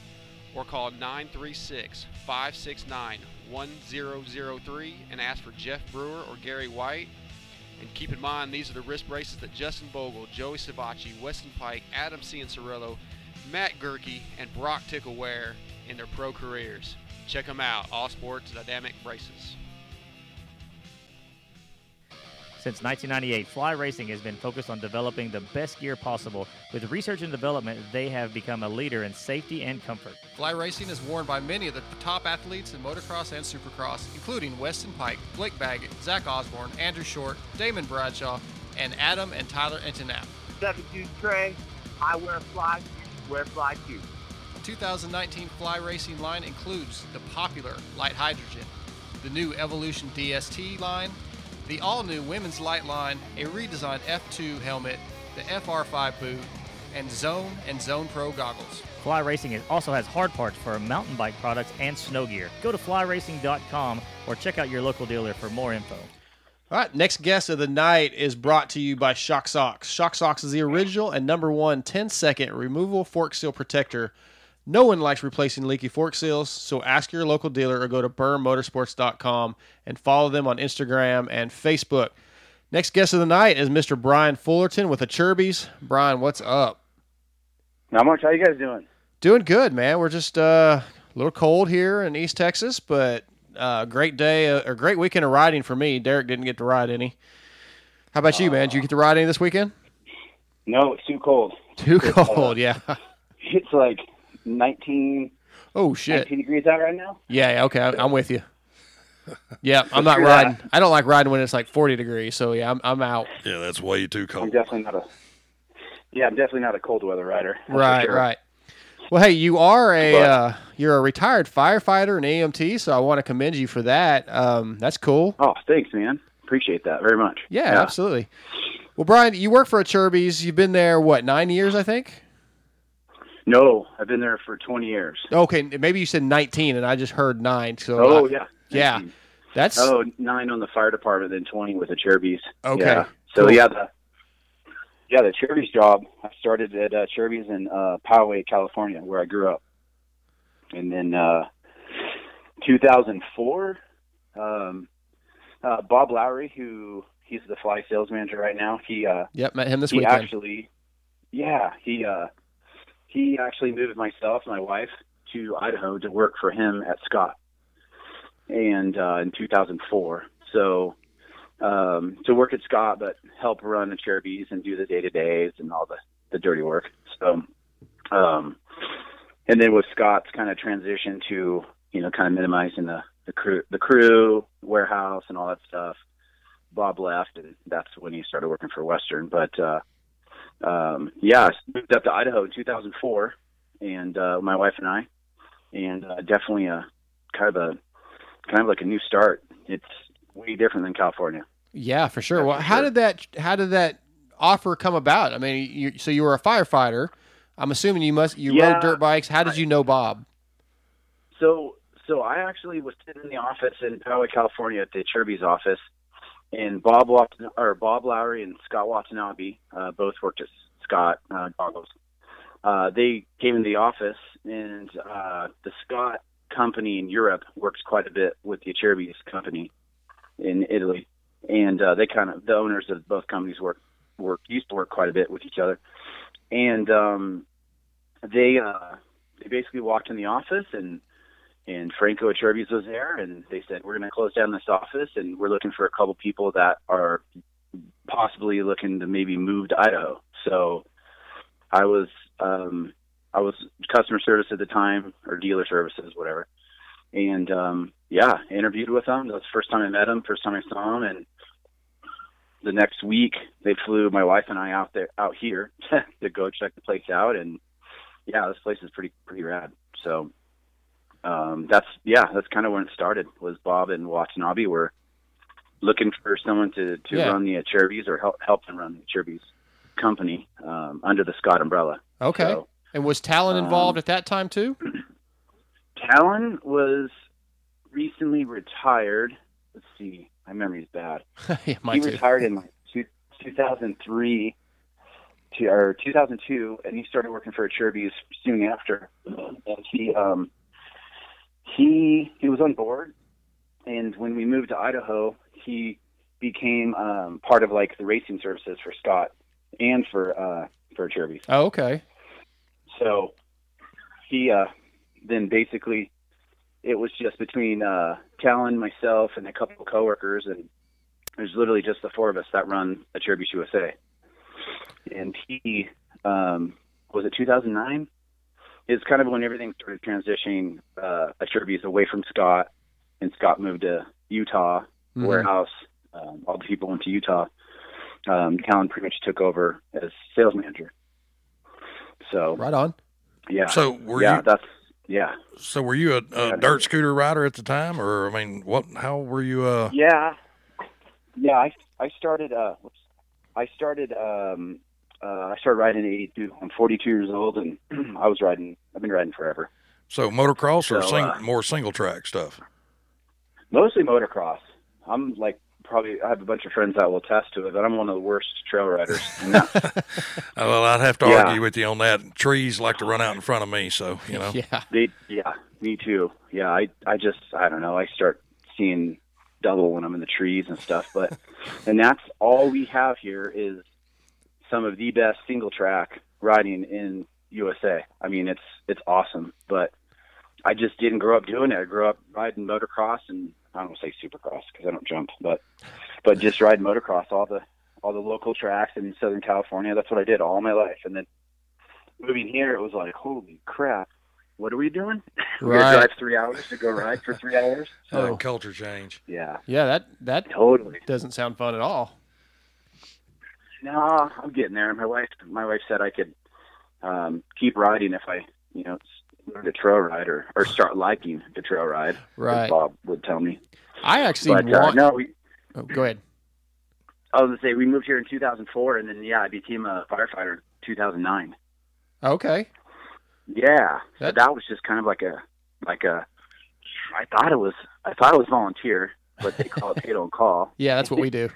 or call 936 569 1003 and ask for Jeff Brewer or Gary White. And keep in mind, these are the wrist braces that Justin Bogle, Joey Savatgy, Weston Peick, Adam Cianciarulo, Matt Goerke, and Broc Tickle wear in their pro careers. Check them out, All Sports Dynamic Braces. Since 1998, Fly Racing has been focused on developing the best gear possible. With research and development, they have become a leader in safety and comfort. Fly Racing is worn by many of the top athletes in motocross and supercross, including Weston Peick, Blake Baggett, Zach Osborne, Andrew Short, Damon Bradshaw, and Adam and Tyler Enticknap. 72 Trey, I wear fly, wear fly too. 2019 Fly Racing line includes the popular Lite Hydrogen, the new Evolution DST line, the all new Women's Light line, a redesigned F2 helmet, the FR5 boot, and Zone and Zone Pro goggles. Fly Racing also has hard parts for mountain bike products and snow gear. Go to flyracing.com or check out your local dealer for more info. All right, next guest of the night is brought to you by Shock Socks. Shock Socks is the original and number one 10 second removable fork seal protector. No one likes replacing leaky fork seals, so ask your local dealer or go to burrmotorsports.com and follow them on Instagram and Facebook. Next guest of the night is Mr. Brian Fullerton with the Acerbis. Brian, what's up? Not much. How you guys doing? Doing good, man. We're just uh, a little cold here in East Texas, but uh, great day, uh, or great weekend of riding for me. Derek didn't get to ride any. How about you, man? Did you get to ride any this weekend? No, it's too cold. Too It's, cold, yeah. It's like 19, Oh shit. 19 degrees out right now. Yeah, yeah, okay, I- I'm with you. Yeah, I'm not Screw that. riding. I don't like riding when it's like 40 degrees. So yeah, I'm I'm out. Yeah, that's way too cold. I'm definitely not a. Yeah, I'm definitely not a cold weather rider. Right, sure. right. Well, hey, you are a But- uh, you're a retired firefighter and EMT, so I want to commend you for that. Um, that's cool. Oh, thanks, man. Appreciate that very much. Yeah, absolutely. Well, Brian, you work for a Acerbis. You've been there what nine years, I think. No, I've been there for 20 years. Okay, maybe you said 19, and I just heard nine. So Oh I- yeah. yeah. That's Oh, nine on the fire department, then 20 with the Acerbis. Okay, Yeah. So cool. yeah, the yeah the Acerbis job. I started at uh, Acerbis in uh, Poway, California, where I grew up, and then uh, 2004, um, uh, Bob Lowry, who he's the fly sales manager right now. He uh, Yep, met him this he weekend. actually, yeah, he uh, he actually moved myself my wife to Idaho to work for him at Scott, and uh, in 2004. So um, to work at Scott, but help run the Acerbis and do the day to days and all the the dirty work. So, um, and then with Scott's kind of transition to you know kind of minimizing the the crew the crew warehouse and all that stuff. Bob left, and that's when he started working for Western. But uh, um, yeah, I moved up to Idaho in 2004, and uh, my wife and I, and uh, definitely a kind of a kind of like a new start. It's way different than California. Yeah, for sure. Well, how did that how did that offer come about? I mean, you, so you were a firefighter. I'm assuming you must you Yeah. rode dirt bikes. How did you know Bob? So, so I actually was sitting in the office in Poway, California, at the Acerbis office, and Bob Wat- or Bob Lowry and Scott Watanabe uh, both worked at Scott uh, Goggles. Uh, they came in the office, and uh, the Scott company in Europe works quite a bit with the Acerbis company in Italy, and uh, they kind of the owners of both companies work work used to work quite a bit with each other, and um, they uh, they basically walked in the office and and Franco at was there, and they said we're going to close down this office, and we're looking for a couple people that are possibly looking to maybe move to Idaho. So I was um, I was customer service at the time or dealer services, whatever, and um, yeah, interviewed with them. That was the first time I met them, first time I saw them, and the next week they flew my wife and I out there out here to go check the place out, and yeah, this place is pretty pretty rad. So um, that's yeah, that's kind of when it started. Was Bob and Watanabe were looking for someone to to Yeah. run the Acerbis or help help them run the Acerbis company um, under the Scott umbrella. Okay. So, and was Talon involved um, at that time too? Talon was recently retired. Let's see, my memory's bad. yeah, he too. retired in like two, 2003 to, or 2002, and he started working for Acerbis soon after. And he um, he he was on board, and when we moved to Idaho, he became um, part of like the racing services for Scott and for uh, for Acerbis. Oh, okay. So he uh, then basically it was just between uh, Talon, myself, and a couple of coworkers, and there's literally just the four of us that run a Acerbis USA. And he um, was it 2009? It's kind of when everything started transitioning uh, a Acerbis away from Scott, and Scott moved to Utah Mhm. warehouse. Um, all the people went to Utah. Um, Talon pretty much took over as sales manager. So Right on. yeah. So were yeah, you- that's yeah. So were you a, a dirt scooter rider at the time, or I mean, what? How were you? Uh, Yeah. Yeah, I I started uh. I started um uh I started riding at 82. I'm 42 years old and I was riding I've been riding forever. so motocross or So, sing, uh, more single track stuff? Mostly motocross. I'm like probably I have a bunch of friends that will attest to it, but I'm one of the worst trail riders. And Uh, well, I'd have to Yeah. argue with you on that. Trees like to run out in front of me, so you know. Yeah. They, yeah, me too. Yeah, I, I just, I don't know. I start seeing double when I'm in the trees and stuff. But and that's all we have here is some of the best single track riding in USA. I mean, it's it's awesome, but I just didn't grow up doing it. I grew up riding motocross and I don't say supercross because I don't jump, but but just riding motocross all the all the local tracks in Southern California. That's what I did all my life. And then moving here, it was like, holy crap, what are we doing? we Right. gotta drive three hours to go ride for three hours. Oh. culture change. Yeah. Yeah, that that totally doesn't sound fun at all. No, I'm getting there. My wife, my wife said I could um, keep riding if I, you know, learn to trail ride or, or start liking to trail ride. as Right. Bob would tell me. I actually But uh, want. no, we, oh, go ahead. I was gonna say we moved here in 2004, and then yeah, I became a firefighter in 2009. Okay. Yeah, so that was just kind of like a like a. I thought it was I thought it was volunteer, but they call it pay on call. Yeah, that's what we do.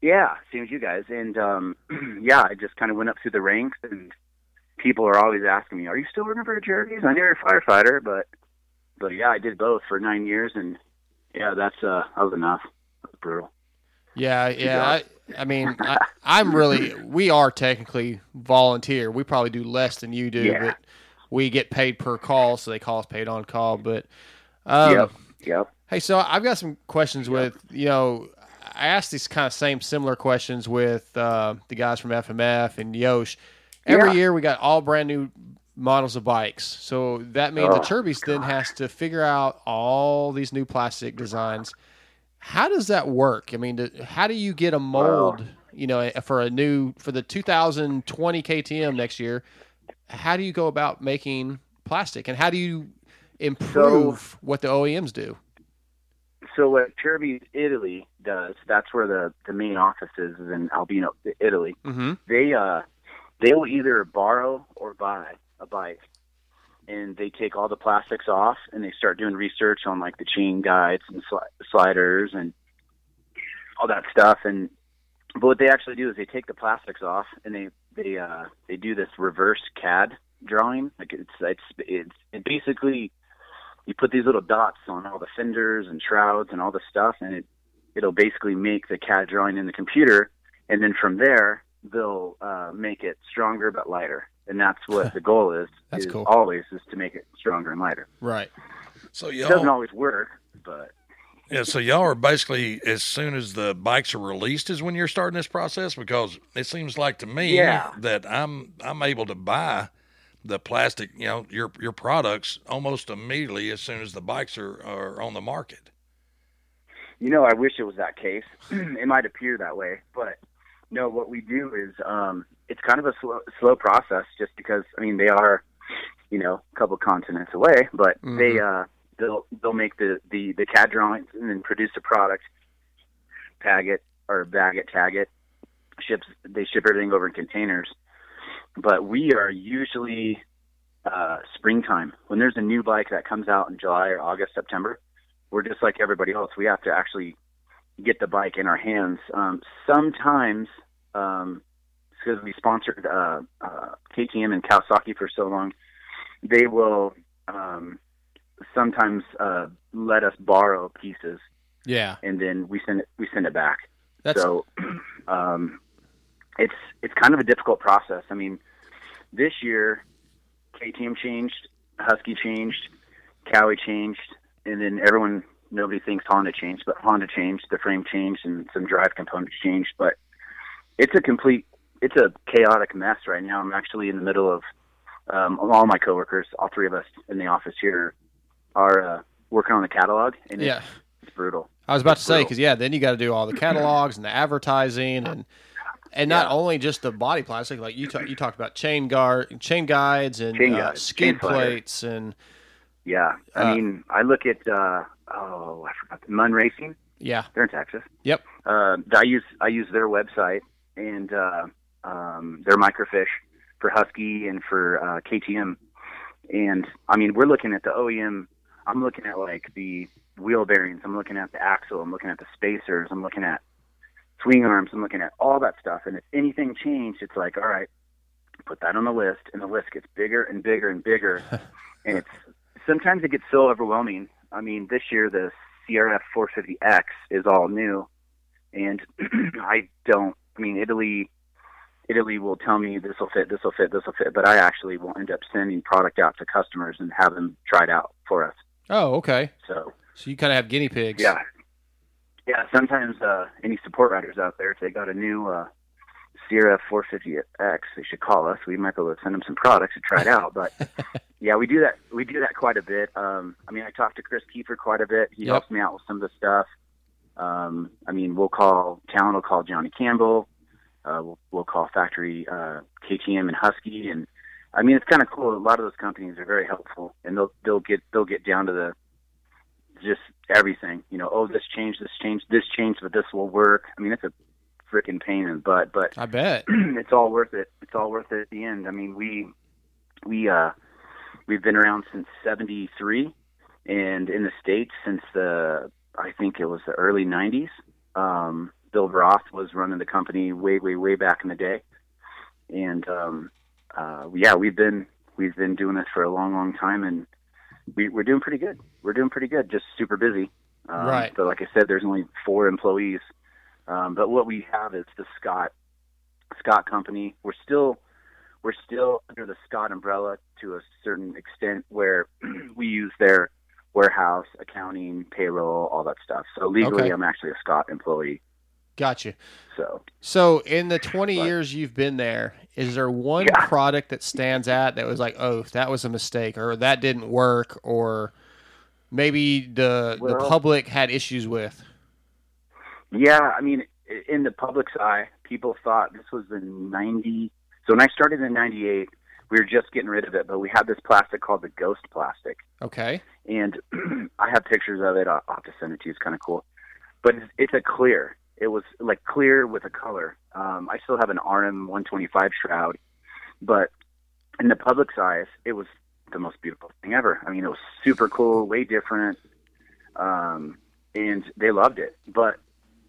Yeah, same as you guys. And um yeah, I just kind of went up through the ranks, and people are always asking me, "Are you still working for Acerbis?" I know you're a firefighter, but but yeah, I did both for nine years, and yeah, that's uh that was enough. That was brutal. Yeah, yeah. I, I mean, I, I'm really. We are technically volunteer. We probably do less than you do, Yeah. but we get paid per call, so they call us paid on call. But um, Yep, yep. Hey, so I've got some questions with you know. I asked these kind of same similar questions with uh, the guys from FMF and Yosh. Every Yeah. year we got all brand new models of bikes, so that means the Oh, then has to figure out all these new plastic designs. How does that work? I mean, do, how do you get a mold? You know, for a new for the 2020 KTM next year. How do you go about making plastic, and how do you improve what the OEMs do? So at Acerbis Italy does, that's where the the main office is, is in Albino, Italy. Mm-hmm. They uh they will either borrow or buy a bike, and they take all the plastics off and they start doing research on like the chain guides and sli- sliders and all that stuff. And but what they actually do is they take the plastics off and they they uh they do this reverse CAD drawing. Like it's it's it's it basically you put these little dots on all the fenders and shrouds and all the stuff, and it it'll basically make the CAD drawing in the computer, and then from there they'll uh, make it stronger but lighter, and that's what the goal is. That's is cool. Always is to make it stronger and lighter. Right. So It doesn't always work, but yeah. So y'all are basically as soon as the bikes are released is when you're starting this process because it seems like to me Yeah. that I'm I'm able to buy the plastic, you know, your your products almost immediately as soon as the bikes are, are on the market. You know, I wish it was that case. it might appear that way, but no. What we do is, um, it's kind of a slow, slow process, just because I mean they are, you know, a couple continents away, but they Mhm. uh, they'll they'll make the the the CAD drawings and then produce a product, tag it or bag it, tag it, ships. They ship everything over in containers, but we are usually uh, springtime when there's a new bike that comes out in July or August, September we're just like everybody else. We have to actually get the bike in our hands. Um, sometimes, um, because we sponsored uh, uh, KTM and Kawasaki for so long, they will um, sometimes uh, let us borrow pieces, Yeah. and then we send it we send it back. That's- so um, it's it's kind of a difficult process. I mean, this year KTM changed, Husky changed, Cowie changed, and then everyone nobody thinks Honda changed, but Honda changed, the frame changed, and some drive components changed. But it's a complete it's a chaotic mess right now. I'm actually in the middle of um, all my coworkers, all three of us in the office here, are uh, working on the catalog, and Yeah. it's, it's brutal. I was about to say because yeah, then you got to do all the catalogs and the advertising and and not only just the body plastic, like you talk, you talked about chain guard, chain guides and Chain uh, skid chain slider. plates and Yeah, I Uh, mean, I look at uh, oh, I forgot the Mun Racing. yeah, They're in Texas. yep, uh, I use I use their website and uh, um, their microfiche for Husky and for uh, KTM. And I mean, we're looking at the OEM. I'm looking at like the wheel bearings. I'm looking at the axle. I'm looking at the spacers. I'm looking at swing arms. I'm looking at all that stuff. And if anything changed, it's like, all right, put that on the list, and the list gets bigger and bigger and bigger. and it's sometimes it gets so overwhelming. I mean, this year the CRF 450X is all new, and I don't. I mean, Italy. Italy will tell me this will fit, this will fit, this will fit, but I actually will end up sending product out to customers and have them try it out for us. Oh, okay. So So you kind of have guinea pigs. yeah, yeah. Sometimes uh, any support riders out there, if they got a new uh, CRF 450X, they should call us. We might be able to send them some products to try it out. But yeah, we do that. We do that quite a bit. Um, I mean, I talk to Chris Kiefer quite a bit. He Yep. helps me out with some of the stuff. Um, I mean, we'll call Talon will call Johnny Campbell. Uh, we'll, we'll call Factory uh, KTM and Husky, and I mean, it's kind of cool. A lot of those companies are very helpful, and they'll they'll get they'll get down to the just everything. You know, oh, this changed, this changed, this changed, but this will work. I mean, it's a freaking pain in the butt, but I bet. it's all worth it. It's all worth it at the end. I mean, we we uh we've been around since '73, and in the states since the I think it was the early '90s. Um, Bill Roth was running the company way, way, way back in the day, and um, uh, yeah, we've been we've been doing this for a long, long time, and we, we're doing pretty good. We're doing pretty good. Just super busy. Um, Right. So, like I said, there's only four employees, um, but what we have is the Scott Scott Company. We're still we're still under the Scott umbrella to a certain extent, where we use their warehouse, accounting, payroll, all that stuff. So legally, Okay. I'm actually a Scott employee. Gotcha. So So in the 20 years you've been there, is there one product that stands out that was like, oh, that was a mistake, or that didn't work, or maybe the the public had issues with? Yeah, I mean, in the public's eye, people thought this was the 90. So when I started in 98, we were just getting rid of it, but we had this plastic called the Ghost plastic. Okay. And I have pictures of it. I'll I'll have to send it to you. It's kind of cool. But it's, it's a clear. It was like clear with a color. Um, I still have an RM 125 shroud, but in the public's eyes, it was the most beautiful thing ever. I mean, it was super cool, way different, um, and they loved it. But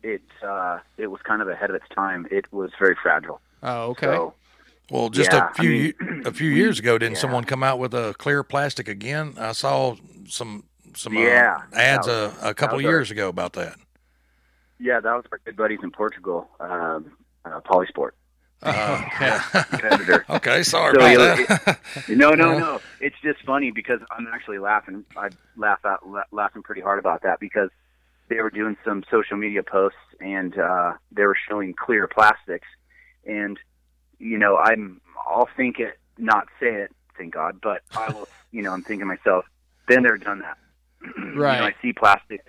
it uh, it was kind of ahead of its time. It was very fragile. Oh, okay. So, Well, just Yeah, a I few mean, a few years ago, didn't someone come out with a clear plastic again? I saw some some uh, Yeah, ads that a, a couple that was years ago about that. yeah, that was our good buddies in Portugal, um, uh, Polysport. Uh, competitor. okay, sorry So, about you- that. it- no, no, Yeah. no. It's just funny because I'm actually laughing. I laugh out, la- laughing pretty hard about that because they were doing some social media posts and uh, they were showing clear plastics, and you know, I'm I'll think it, not say it, thank God, but I will. You know, I'm thinking to myself, been there, done that. You know, I Right. see plastic.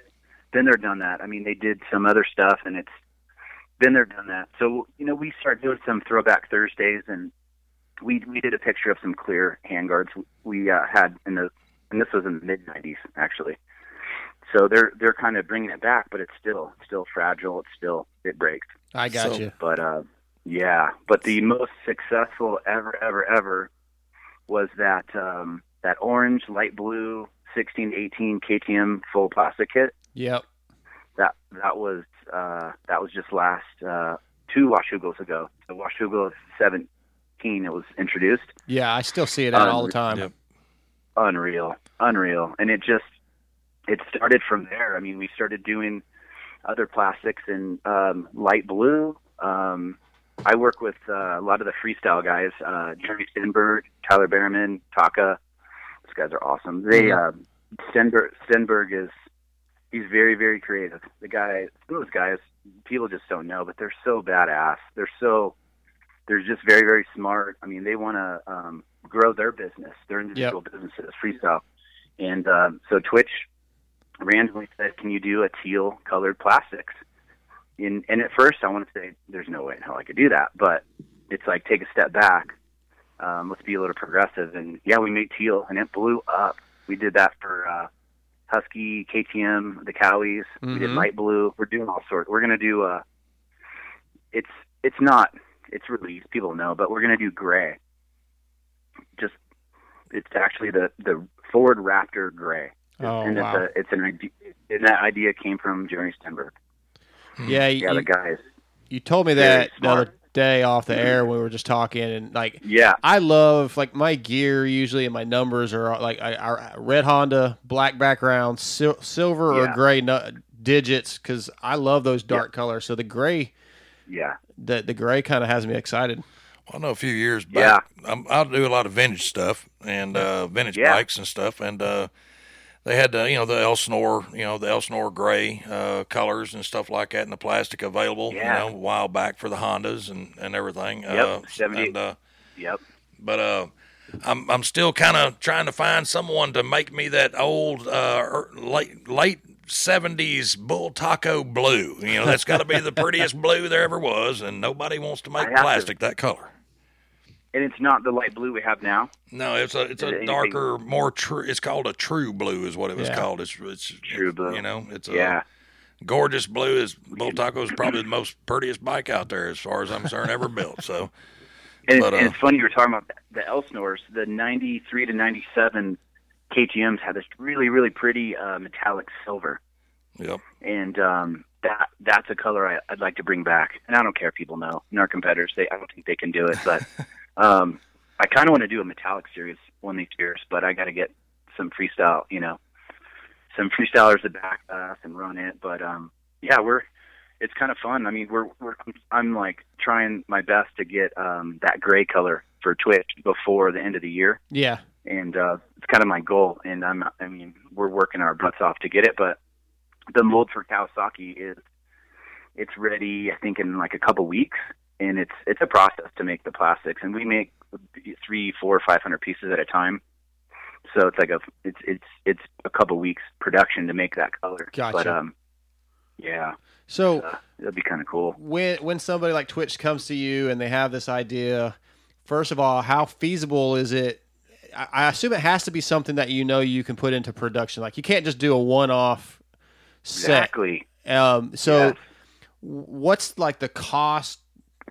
Been there, done that. I mean, they did some other stuff, and it's been there, done that. So you know, we started doing some throwback Thursdays, and we we did a picture of some clear handguards we uh, had in the, and this was in the mid '90s actually. So they're they're kind of bringing it back, but it's still still fragile. It's still it breaks. I got So- you. But uh, yeah, but the most successful ever ever ever was that um, that orange light blue 1618 KTM full plastic kit. Yep. That that was uh, that was just last uh, two Washougals ago. So Washougal 17 it was introduced. Yeah, I still see it out Um, all the time. Unreal, unreal, and it just it started from there. I mean, we started doing other plastics in um, light blue. Um, I work with uh, a lot of the freestyle guys, uh, Jeremy Stenberg, Tyler Bereman, Taka. Those guys are awesome. They uh, Stenberg, Stenberg is he's very very creative. The guy, some of those guys, people just don't know, but they're so badass. They're so they're just very very smart. I mean, they want to um, grow their business, their individual businesses, freestyle. And um, so Twitch randomly said, "Can you do a teal colored plastics?" And, and at first, I want to say, "There's no way in hell I could do that," but it's like take a step back. Um, let's be a little progressive, and yeah, we made teal, and it blew up. We did that for uh, Husky, KTM, the Cowies. We did Mhm. light blue. We're doing all sorts. We're gonna do. Uh, it's it's not it's released. People know, but we're gonna do gray. Just it's actually the the Ford Raptor gray. Oh, and wow. it's a it's an idea. And that idea came from Jerry Stenberg. Yeah, yeah, you- the guys. You told me that the other, day off the air when we were just talking, and like Yeah. I love like my gear usually and my numbers are like I, our red Honda, black background, sil- silver or gray nu- digits because I love those dark colors. So the gray, Yeah. the the gray kind of has me excited. I know a few years back. I'm, I do a lot of vintage stuff and uh, vintage Yeah. bikes and stuff, and uh, they had uh, you know the Elsinore, you know the Elsinore gray uh, colors and stuff like that, and the plastic available, Yeah. you know, a while back for the Hondas and, and everything. Yep, Uh, 70 and, uh, Yep. but uh, I'm I'm still kind of trying to find someone to make me that old uh, er- late late. 70s Bultaco blue. You know, that's got to be the prettiest blue there ever was, and nobody wants to make have to- plastic that color. And it's not the light blue we have now. No, it's a it's a anything- darker, more true. It's called a true blue, is what it was Yeah. called. It's it's True blue. You know, it's a Yeah. gorgeous blue. Is Bultaco is probably the most prettiest bike out there, as far as I'm concerned, ever built. So, And, but and uh, it's funny you were talking about the Elsinores. The 93 to 97 KTM's had this really, really pretty uh, metallic silver. Yep. And um, that that's a color I, I'd like to bring back. And I don't care if people know. And our competitors, they I don't think they can do it. But um, I kind of want to do a metallic series one of these years. But I got to get some freestyle, you know, some freestylers to back us and run it. But um, yeah, we're it's kind of fun. I mean, we're we're I'm like trying my best to get um that gray color for Twitch before the end of the year, Yeah. and uh it's kind of my goal. And I'm I mean, we're working our butts off to get it, but the mold for Kawasaki is it's ready. I think in like a couple weeks, and it's it's a process to make the plastics, and we make three, four, five hundred pieces at a time. So it's like a it's it's it's a couple weeks production to make that color. Gotcha. But um, yeah. So uh, that'd be kind of cool. when when somebody like Twitch comes to you and they have this idea, first of all, how feasible is it? I, I assume it has to be something that you know you can put into production. Like you can't just do a one-off set. Exactly. Um, so, what's like the cost?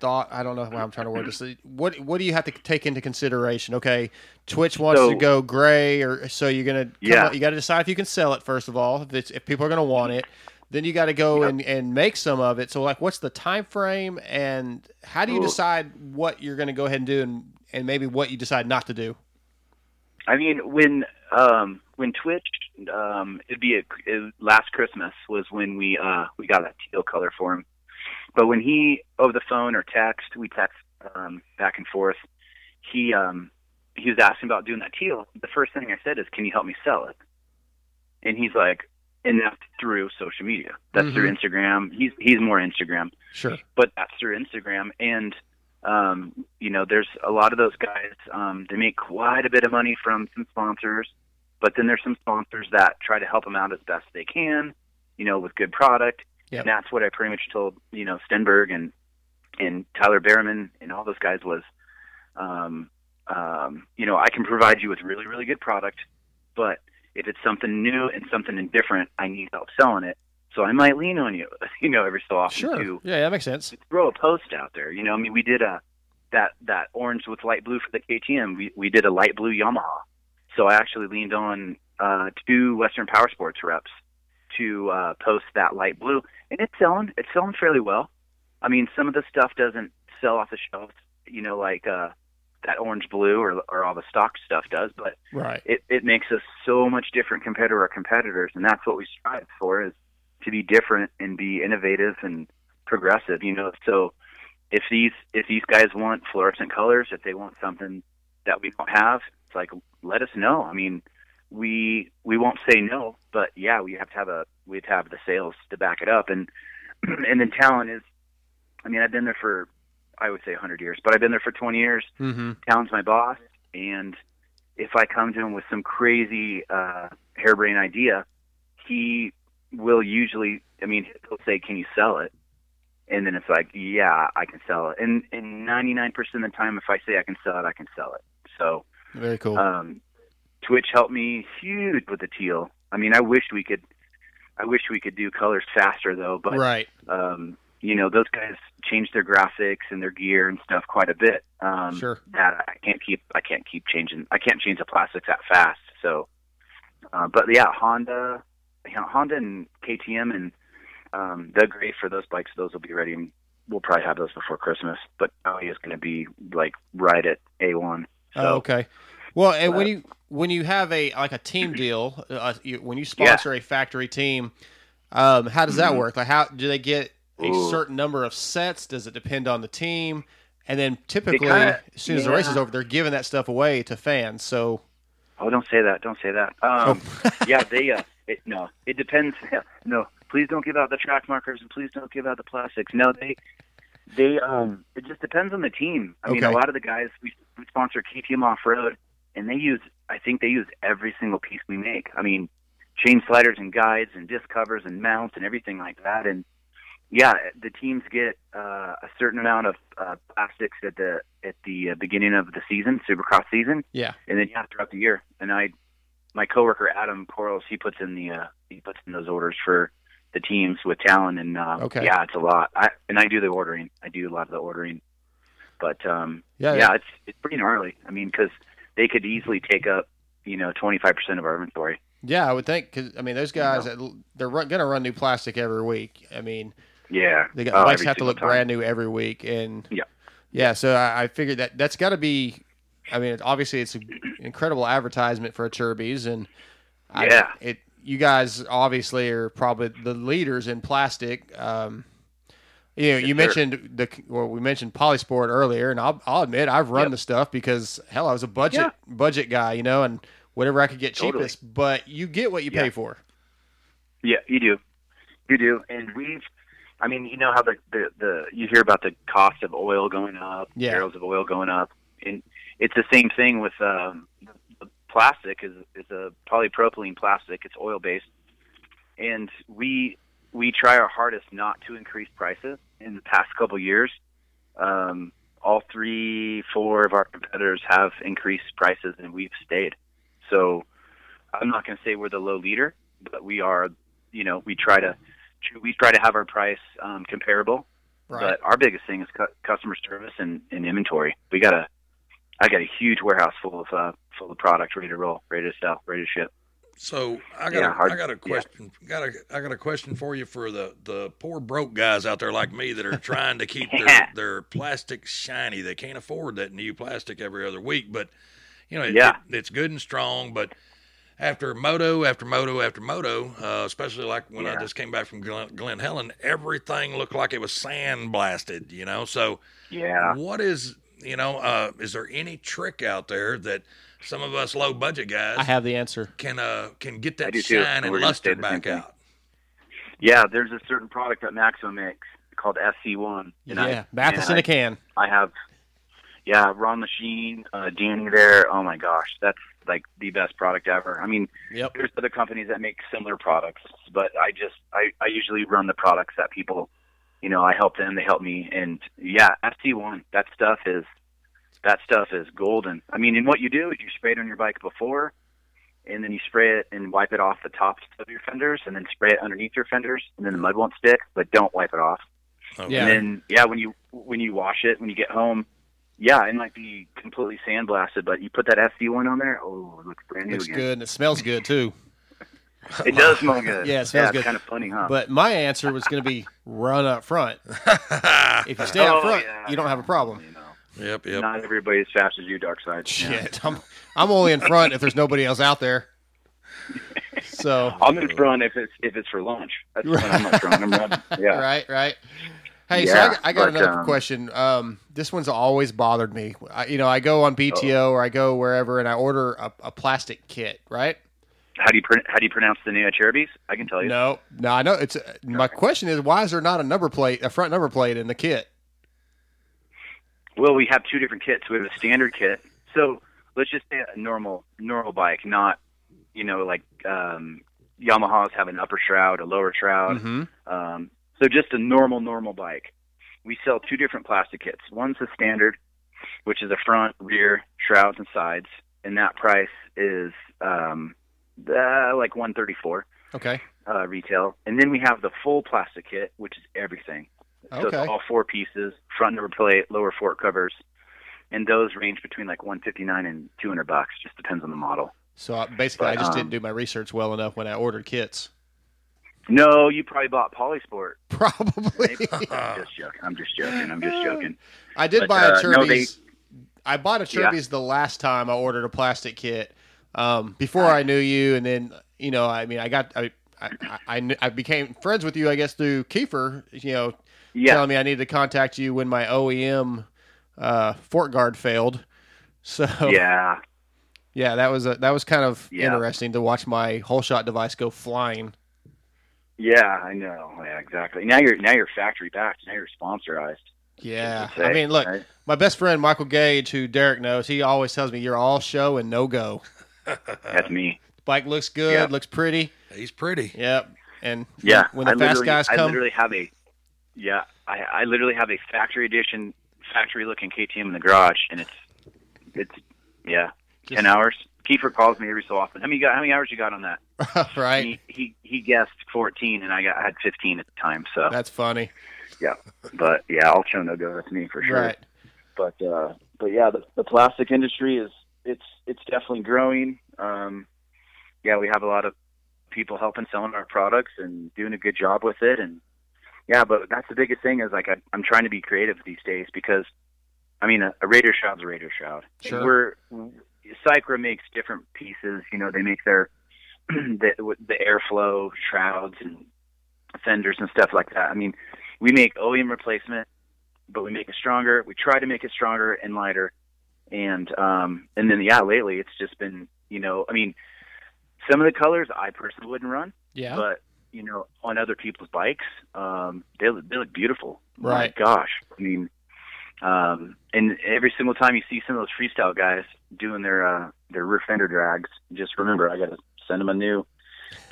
Thought I don't know how I'm trying to word this. What what do you have to take into consideration? Okay, Twitch wants So- to go gray, or so you're gonna come Yeah. up- you got to decide if you can sell it first of all. If it's if people are gonna want it, then you got to go and, and make some of it. So like, what's the time frame, and how do you decide what you're gonna go ahead and do, and and maybe what you decide not to do? I mean, when um, when Twitch, um, it'd be a, it, last Christmas was when we uh, we got that teal color for him. But when he over the phone or text, we text um, back and forth. He um, he was asking about doing that teal. The first thing I said is, "Can you help me sell it?" And he's like, "And that's through social media. That's through Instagram. He's he's more Instagram." Sure. but that's through Instagram. And um, you know, there's a lot of those guys. Um, they make quite a bit of money from some sponsors, but then there's some sponsors that try to help them out as best they can. You know, with good product. Yep. And that's what I pretty much told you know Stenberg and and Tyler Bereman and all those guys was, um, um, you know, I can provide you with really really good product, but if it's something new and something different, I need help selling it. So I might lean on you, you know, every so often Sure. to Yeah, that makes sense. throw a post out there. You know, I mean, we did a that that orange with light blue for the KTM. We we did a light blue Yamaha. So I actually leaned on uh, two Western Power Sports reps to uh, post that light blue, and it's selling. It's selling fairly well. I mean, some of the stuff doesn't sell off the shelves. You know, like uh, that orange blue or or all the stock stuff does, but Right. it it makes us so much different compared to our competitors, and that's what we strive for is to be different and be innovative and progressive. You know, so if these if these guys want fluorescent colors, if they want something that we don't have, it's like let us know. I mean, we we won't say no, but yeah, we have to have a we'd have the sales to back it up, and and then Talon is. I mean, I've been there for I would say 100 years, but I've been there for 20 years. Mm-hmm. Talon's my boss, and if I come to him with some crazy uh, harebrained idea, he will usually. I mean, he'll say, "Can you sell it?" And then it's like, "Yeah, I can sell it." And and 99% of the time, if I say I can sell it, I can sell it. So Very cool. um, Twitch helped me huge with the teal. I mean, I wish we could. I wish we could do colors faster though, but Right. um, you know, those guys change their graphics and their gear and stuff quite a bit. Um, Sure. That I can't keep. I can't keep changing. I can't change the plastics that fast. So, uh, but yeah, Honda, you know, Honda and KTM and um, they're great for those bikes. Those will be ready in we'll probably have those before Christmas. But Maui is going to be like right at a one. Oh, okay. Well, and when you when you have a like a team deal, uh, you, when you sponsor a factory team, um, how does that Mhm. work? Like, how do they get a Ooh. certain number of sets? Does it depend on the team? And then typically, kinda- as soon as the race is over, they're giving that stuff away to fans. So, Oh, don't say that. Don't say that. Um, yeah, they. Uh, it, no, it depends. no, please don't give out the track markers and please don't give out the plastics. No, they. They. Um. It just depends on the team. I mean, a lot of the guys we, we sponsor KTM off road, and they use. I think they use every single piece we make. I mean, chain sliders and guides and disc covers and mounts and everything like that. And yeah, the teams get uh, a certain amount of uh, plastics at the at the uh, beginning of the season, Supercross season yeah. and then yeah, throughout the year. And I, my coworker Adam Quarles, he puts in the uh, he puts in those orders for the teams with Talon, and uh, Okay. yeah, it's a lot. I and I do the ordering. I do a lot of the ordering, but um, Yeah, yeah, yeah. it's it's pretty gnarly. I mean, because they could easily take up you know twenty five percent of our inventory. Yeah, I would think because I mean those guys that they're run, gonna run new plastic every week. I mean, Yeah, they got Oh, bikes have to look time. brand new every week, and Yeah. yeah. So I, I figured that that's got to be. I mean, obviously it's an incredible advertisement for Acerbis, and I- Yeah. it you guys obviously are probably the leaders in plastic. Um, you know, you mentioned the well, we mentioned Polisport earlier, and I'll, I'll admit I've run Yep. the stuff because hell, I was a budget Yeah. budget guy, you know, and whatever I could get Totally. cheapest. But you get what you Yeah. pay for. Yeah, you do. You do. And we've, I mean, you know how the, the, the, you hear about the cost of oil going up, Yeah. barrels of oil going up. And it's the same thing with, um, the plastic is, is a polypropylene plastic. It's oil based. And we, we try our hardest not to increase prices in the past couple years. Um, all three, four of our competitors have increased prices and we've stayed. So I'm not going to say we're the low leader, but we are you know we try to we try to have our price um, comparable. Right. But our biggest thing is cu- customer service and, and inventory. We got a I got a huge warehouse full of uh, full of product ready to roll, ready to sell, ready to ship. So I got Yeah, a, hard- I got a question. Got a I got a question for you for the the poor broke guys out there like me that are trying to keep their their plastic shiny. They can't afford that new plastic every other week, but you know, it, Yeah. it- it's good and strong. But after moto after moto after moto, uh, especially like when I just came back from Glen, Glen Helen, everything looked like it was sand blasted. You know, so Yeah. what is you know, uh, is there any trick out there that some of us low budget guys I have the answer. can uh can get that shine and and luster say the same back thing. out. Yeah, there's a certain product that Maxima makes called SC1. And I- Yeah, Mathis in I- a can. I have, yeah, Ron Machine, uh, Danny there. Oh my gosh, that's like the best product ever. I mean, Yep. there's other companies that make similar products, but I just, I, I usually run the products that people, you know, I help them, they help me. And yeah, SC1, that stuff is, that stuff is golden. I mean, and what you do is you spray it on your bike before, and then you spray it and wipe it off the tops of your fenders, and then spray it underneath your fenders, and then the mud won't stick, but don't wipe it off. Okay. Yeah. And then yeah, when you when you wash it, when you get home, yeah, it might be completely sandblasted, but you put that SC one on there, oh, it looks brand new Looks again. good and it smells good too. It does smell good. Yeah, it smells it's good. Kind of funny, huh? But my answer was going to be run up front. if you stay Oh, up front, yeah. you don't have a problem. Yep, yep. Not everybody as fast as you, Dark Side. Shit, I'm I'm only in front if there's nobody else out there. So I'm in front if it's if it's for lunch. That's when I'm up front. I'm running. Yeah. right, right. Hey, so I, got- I got but, another um, question. Um, this one's always bothered me. I, you know, I go on BTO or I go wherever and I order a, a plastic kit, right? How do you pr- how do you pronounce the name of Cherubies? I can tell you. No, no, I know it's. uh, My question is, why is there not a number plate, a front number plate in the kit? Well, we have two different kits. We have a standard kit. So let's just say a normal normal bike, not you know like um, Yamahas have an upper shroud, a lower shroud. Mm-hmm. Um, so just a normal normal bike. We sell two different plastic kits. One's the standard, which is a front, rear, shrouds, and sides, and that price is um, uh, like one thirty four Okay. uh, retail. And then we have the full plastic kit, which is everything. So Okay. it's all four pieces, front number plate, lower fork covers, and those range between like 159 and 200 bucks. Just depends on the model. So I, basically, I just um, didn't do my research well enough when I ordered kits. No, you probably bought Polisport. Probably. I'm just joking. I'm just joking. I'm just joking. I did But, buy a uh, no, they- I bought a Yeah. The last time I ordered a plastic kit. Um, before I knew you, and then you know, I mean, I got I I, I, I became friends with you, I guess, through Kiefer. You know, Yeah. telling me I needed to contact you when my OEM uh, fork guard failed. So Yeah. yeah, that was a, that was kind of Yeah. interesting to watch my whole shot device go flying. Yeah, I know. Yeah, exactly. Now you're now you're factory backed. Now you're sponsorized. Yeah, Should say, I mean, look, right? my best friend Michael Gage, who Derek knows, he always tells me you're all show and no go. That's me. Bike looks good, Yeah. looks pretty. He's pretty. Yep. And Yeah, when the I fast literally- guys I literally have a yeah, I, I literally have a factory edition, factory looking KTM in the garage, and it's it's yeah, ten hours. Kiefer calls me every so often. How many got? How many hours you got on that? right? He he he guessed fourteen, and I got I had fifteen at the time. So That's funny. yeah, but yeah, I'll show no go. That's me for sure. Right. But uh, but yeah, the, the plastic industry is it's it's definitely growing. Um, yeah, we have a lot of people helping selling our products and doing a good job with it. And yeah, but that's the biggest thing is like I, I'm trying to be creative these days because I mean a, a Raider shroud's a Raider shroud. Sure. We're Cycra makes different pieces. You know, they make their the, the airflow shrouds and fenders and stuff like that. I mean, we make OEM replacement, but we make it stronger. We try to make it stronger and lighter. And um and then yeah, lately it's just been, you know, I mean, some of the colors I personally wouldn't run. Yeah. But, you know, on other people's bikes, um they look they look beautiful. Right. My gosh. I mean um and every single time you see some of those freestyle guys doing their uh their rear fender drags, just remember I gotta send them a new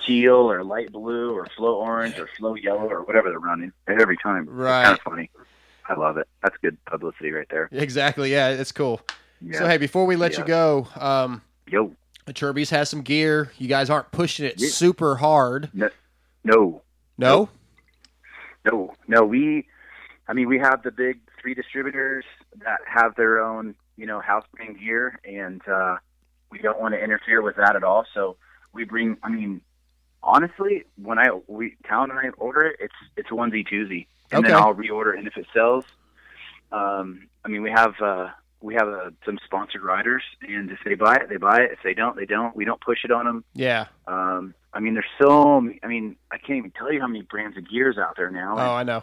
teal or light blue or flow orange or flow yellow or whatever they're running every time. Right. It's kind of funny. I love it. That's good publicity right there. Exactly. Yeah, it's cool. Yeah. So hey, before we let Yeah. you go, um, Yo. Acerbis has some gear. You guys aren't pushing it Yeah. super hard. No, no, No. no, no. We, I mean, we have the big three distributors that have their own, you know, house brand gear, and uh, we don't want to interfere with that at all. So we bring. I mean, honestly, when I we Talon and I order it, it's it's onesie twosie, and then I'll reorder it, and if it sells, um, I mean, we have. uh we have uh, some sponsored riders, and if they buy it, they buy it. If they don't, they don't. We don't push it on them. Yeah. Um, I mean, there's so. I mean, I can't even tell you how many brands of gears out there now. Oh, I know.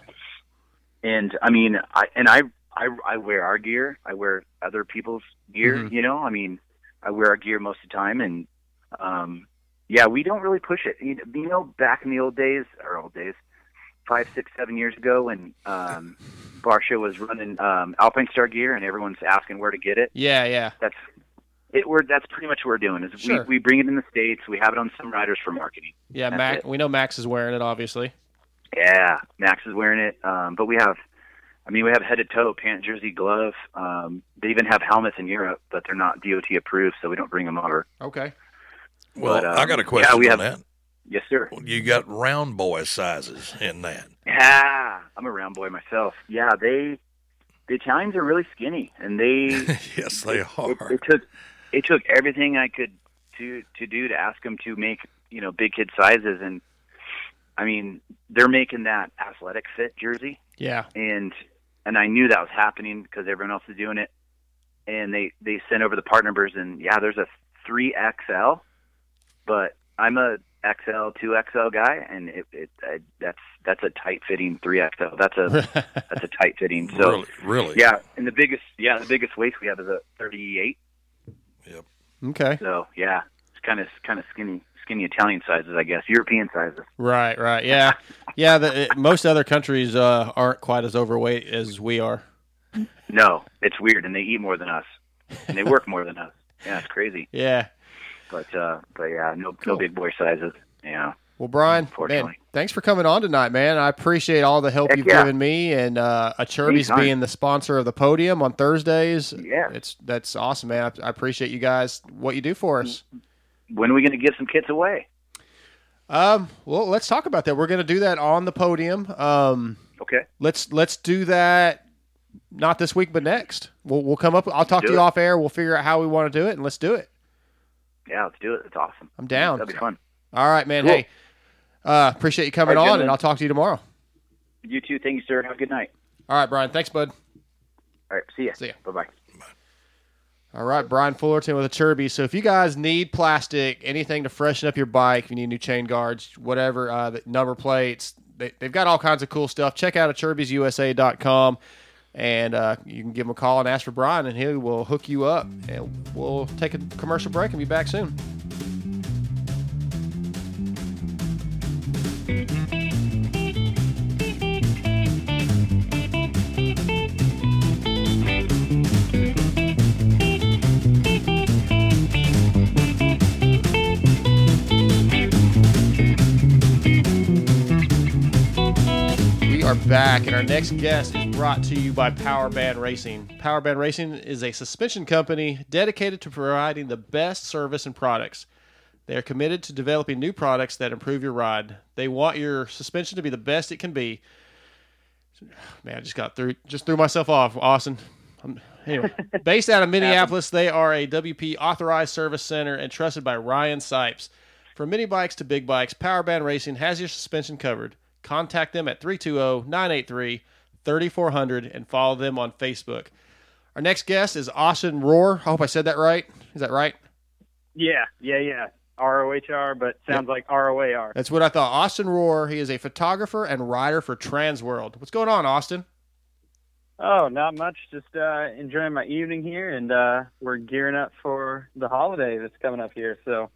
And I mean, I and I I I wear our gear. I wear other people's gear. Mhm. You know, I mean, I wear our gear most of the time, and um, yeah, we don't really push it. You you know, back in the old days, or old days, five, six, seven years ago, when um, Barcia was running um, Alpine Star gear, and everyone's asking where to get it. Yeah, yeah. That's it. We're that's pretty much what we're doing. Is Sure. we we bring it in the states. We have it on some riders for marketing. Yeah, That's Max. it. We know Max is wearing it, obviously. Yeah, Max is wearing it. Um, but we have, I mean, we have head to toe pant, jersey, glove. Um, they even have helmets in Europe, but they're not DOT approved, so we don't bring them over. Okay. Well, But, um, I got a question yeah, we on have- that. Yes, sir. You got round boy sizes in that. Yeah, I'm a round boy myself. Yeah, they, the Italians are really skinny, and they, yes, they are. it, it took, it took everything I could to to do to ask them to make you know big kid sizes, and I mean they're making that athletic fit jersey. Yeah. and and I knew that was happening because everyone else is doing it. And they they sent over the part numbers, and yeah, there's a three XL, but I'm a XL two XL guy, and it, it I, that's that's a tight fitting three XL. That's a that's a tight fitting. So Really? Really? yeah, and the biggest yeah the biggest waist we have is a 38. Okay. So yeah, it's kind of kind of skinny skinny Italian sizes, I guess, European sizes. Right, right. Yeah. yeah, the, it, most other countries uh, aren't quite as overweight as we are. No, it's weird, and they eat more than us, and they work more than us. Yeah, it's crazy. Yeah. But uh, but yeah, no Cool. no big boy sizes. Yeah. Well, Brian, man, thanks for coming on tonight, man. I appreciate all the help Heck you've yeah. given me, and uh, Acerbis Anytime. being the sponsor of the podium on Thursdays. Yeah. it's that's awesome, man. I, I appreciate you guys what you do for us. When are we going to give some kits away? Um, well, let's talk about that. We're going to do that on the podium. Um, Okay. let's let's do that. Not this week, but next. We'll we'll come up. I'll talk Do to you off air. We'll figure out how we want to do it, and let's do it. Yeah, let's do it. It's awesome. I'm down. That'll be fun. All right, man. Cool. Hey, Uh, appreciate you coming right, on, gentlemen. and I'll talk to you tomorrow. You too. Thank you, sir. Have a good night. All right, Brian. Thanks, bud. All right. See ya. See ya. Bye bye. All right, Brian Fullerton with Acerbis. So if you guys need plastic, anything to freshen up your bike, if you need new chain guards, whatever, uh, the number plates, they, they've got all kinds of cool stuff. Check out acerbisusa.com and uh, you can give them a call and ask for Brian, and he will hook you up. And we'll take a commercial break and be back soon. Back, and our next guest is brought to you by Power Band Racing. Power Band Racing is a suspension company dedicated to providing the best service and products. They are committed to developing new products that improve your ride. They want your suspension to be the best it can be. Man, I just got through, just threw myself off, Austin. I'm, anyway, based out of Minneapolis, they are a WP authorized service center and trusted by Ryan Sipes. From mini bikes to big bikes, Power Band Racing has your suspension covered. Contact them at 320 983 3400 and follow them on Facebook. Our next guest is Austin Rohr. I hope I said that right. Is that right? Yeah, yeah, yeah. R O H R, but sounds like R O A R. That's what I thought. Austin Rohr. He is a photographer and writer for Transworld. What's going on, Austin? Oh, not much. Just uh, enjoying my evening here, and uh, we're gearing up for the holiday that's coming up here. So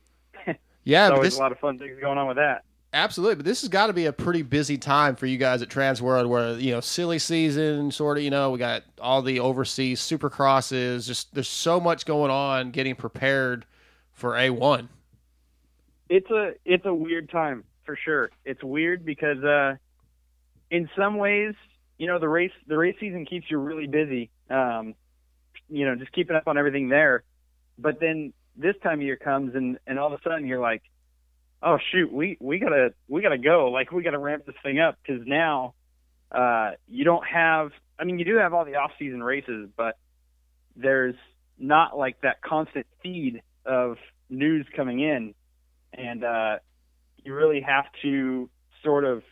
Yeah, always this a lot of fun things going on with that. Absolutely. But this has got to be a pretty busy time for you guys at Transworld, where you know silly season, sort of. You know, we got all the overseas supercrosses. Just there's so much going on, getting prepared for A one. It's a it's a weird time for sure. It's weird because uh, in some ways, you know, the race the race season keeps you really busy. Um, you know, just keeping up on everything there. But then this time of year comes and and all of a sudden you're like, oh shoot, we we gotta we gotta go. Like we gotta ramp this thing up because now uh, you don't have. I mean, you do have all the off season races, but there's not like that constant feed of news coming in, and uh, you really have to sort of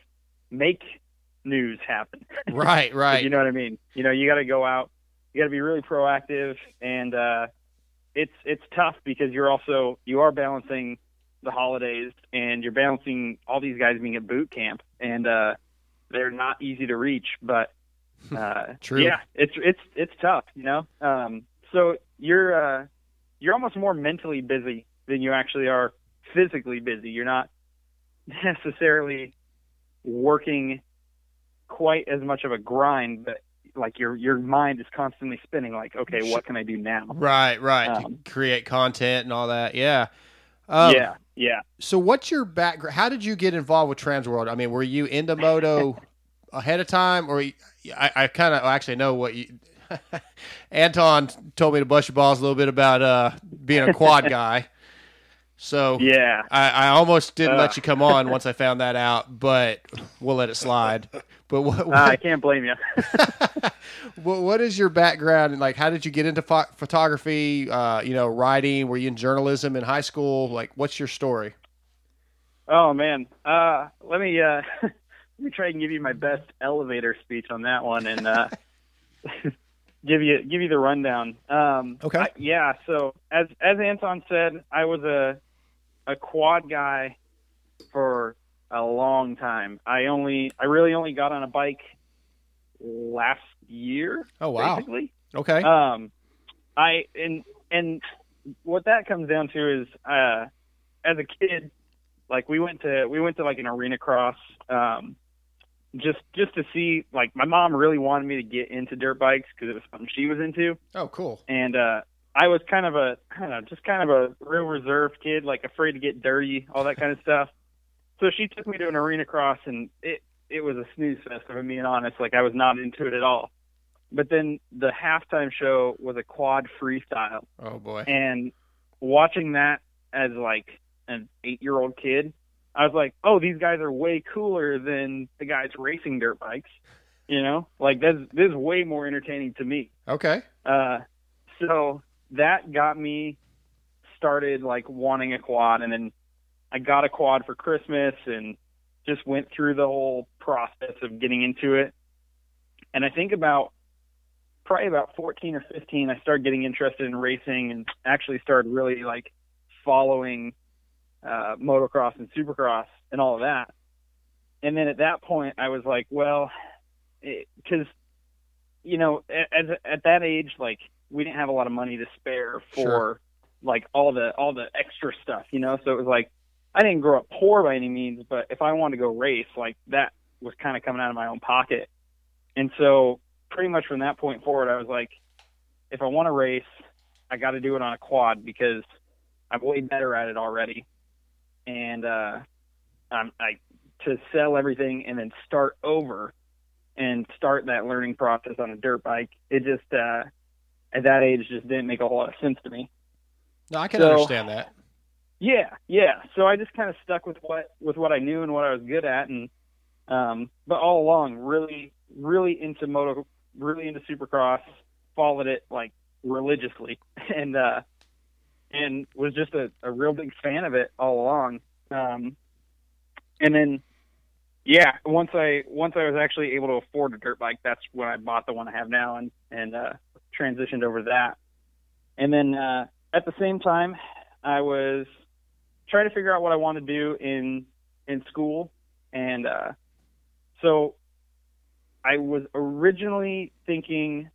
make news happen. Right, right. You know what I mean? You know, you got to go out. You got to be really proactive, and uh, it's it's tough because you're also you are balancing the holidays, and you're balancing all these guys being at boot camp, and uh, they're not easy to reach. But uh, True. yeah, it's it's it's tough, you know. Um, so you're uh, you're almost more mentally busy than you actually are physically busy. You're not necessarily working quite as much of a grind, but like your your mind is constantly spinning. Like, okay, what can I do now? Right, right. Um, create content and all that. Yeah. Um, yeah, yeah. So, what's your background? How did you get involved with Transworld? I mean, were you into moto ahead of time, or you- I, I kind of actually know what you. Anton told me to bust your balls a little bit about uh, being a quad guy. So Yeah. I, I almost didn't Uh. let you come on once I found that out, but we'll let it slide. But what, Uh, I can't blame you. what, what is your background and like? How did you get into pho- photography? Uh, you know, writing. Were you in journalism in high school? Like, what's your story? Oh man, uh, let me uh, let me try and give you my best elevator speech on that one, and uh, give you give you the rundown. Um, Okay. I- yeah. So as as Anton said, I was a a quad guy for a long time. I only I really only got on a bike last year. Oh, wow. Basically. Okay. Um, I and and what that comes down to is, uh, as a kid, like we went to we went to like an arena cross, um, just just to see. Like my mom really wanted me to get into dirt bikes because it was something she was into, Oh, cool. and uh, I was kind of a I don't know, just kind of a real reserved kid, like afraid to get dirty, all that kind of stuff. So she took me to an arena cross, and it it was a snooze fest. If I'm being honest, like I was not into it at all. But then the halftime show was a quad freestyle, Oh boy. and watching that as like an eight year old kid, I was like, oh, these guys are way cooler than the guys racing dirt bikes. You know, like this this is way more entertaining to me. Okay. Uh, so that got me started like wanting a quad, and then I got a quad for Christmas, and just went through the whole process of getting into it. And I think about probably about 14 or 15, I started getting interested in racing and actually started really like following uh, motocross and supercross and all of that. And then at that point, I was like, well, because you know, at, at that age, like we didn't have a lot of money to spare for Sure. like all the all the extra stuff, you know. So it was like I didn't grow up poor by any means, but if I wanted to go race, like that was kind of coming out of my own pocket. And so pretty much from that point forward, I was like, if I want to race, I got to do it on a quad because I'm way better at it already. And uh, I'm, I to sell everything and then start over and start that learning process on a dirt bike. It just uh, at that age just didn't make a whole lot of sense to me. No, I can So- understand that. Yeah, yeah. So I just kind of stuck with what with what I knew and what I was good at, and um, but all along, really, really into moto, really into Supercross. Followed it like religiously, and uh, and was just a, a real big fan of it all along. Um, and then, yeah, once I once I was actually able to afford a dirt bike, that's when I bought the one I have now, and and uh, transitioned over to that. And then uh, at the same time, I was trying to figure out what I wanted to do in in school, and uh, so I was originally thinking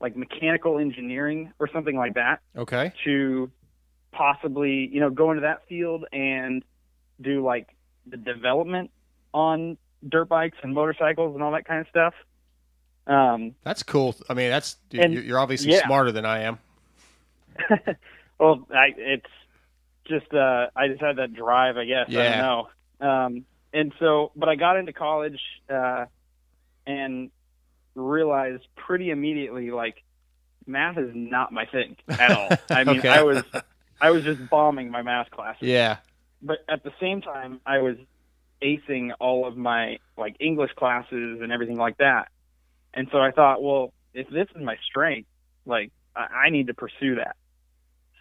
like mechanical engineering or something like that Okay. to possibly you know go into that field and do like the development on dirt bikes and motorcycles and all that kind of stuff. Um, That's cool. I mean, that's And- you're obviously yeah. smarter than I am. well, I, it's just uh, I just had that drive, I guess. I don't know. Um, and so, but I got into college uh, and realized pretty immediately, like, math is not my thing at all. I mean, Okay. I was I was just bombing my math classes. Yeah. But at the same time, I was acing all of my like English classes and everything like that. And so I thought, well, if this is my strength, like I, I need to pursue that.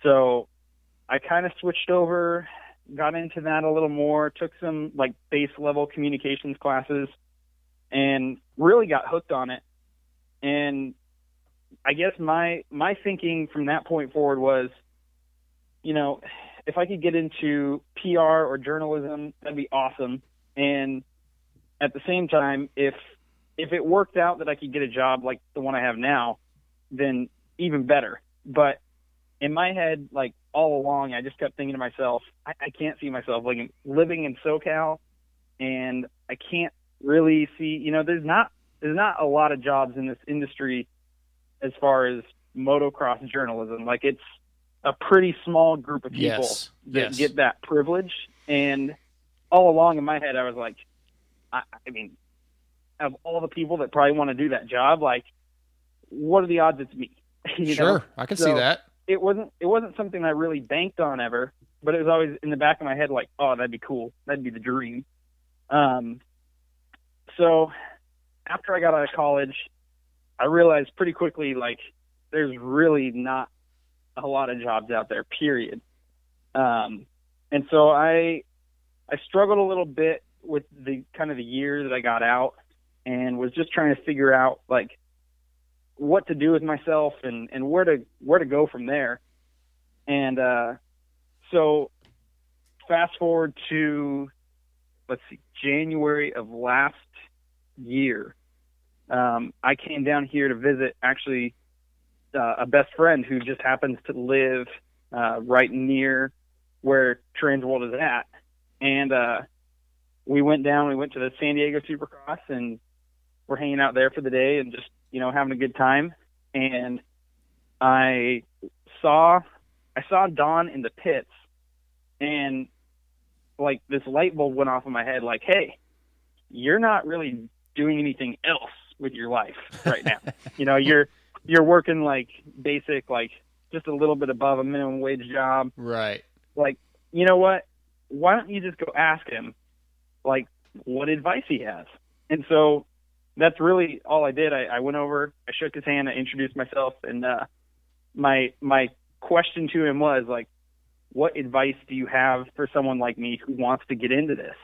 So I kind of switched over, got into that a little more, took some like base level communications classes, and really got hooked on it. And I guess my my thinking from that point forward was, you know, if I could get into PR or journalism, that'd be awesome. And at the same time, if if it worked out that I could get a job like the one I have now, then even better. But in my head, like all along, I just kept thinking to myself, I, I can't see myself like living in SoCal, and I can't really see. You know, there's not there's not a lot of jobs in this industry as far as motocross journalism. Like it's a pretty small group of people Yes. that Yes. get that privilege. And all along in my head, I was like, I, I mean, of all the people that probably want to do that job, like, what are the odds it's me? You Sure, know? I can see that. It wasn't. It wasn't something I really banked on ever, but it was always in the back of my head, like, oh, that'd be cool. That'd be the dream. Um, so after I got out of college, I realized pretty quickly, like, there's really not a lot of jobs out there. Period. Um, and so I I struggled a little bit with the kind of the year that I got out, and was just trying to figure out like what to do with myself and and where to where to go from there. And uh, so fast forward to let's see January of last year. Um, I came down here to visit actually uh, a best friend who just happens to live uh, right near where Transworld is at, and uh, we went down. We went to the San Diego Supercross, and we're hanging out there for the day and just you know having a good time. And I saw I saw Don in the pits, and like this light bulb went off in my head. Like, hey, you're not really doing anything else with your life right now. you know, you're you're working like basic, like just a little bit above a minimum wage job. Right. Like, you know what? Why don't you just go ask him, like, what advice he has? And so that's really all I did. I, I went over, I shook his hand, I introduced myself, and uh, my my question to him was like, what advice do you have for someone like me who wants to get into this?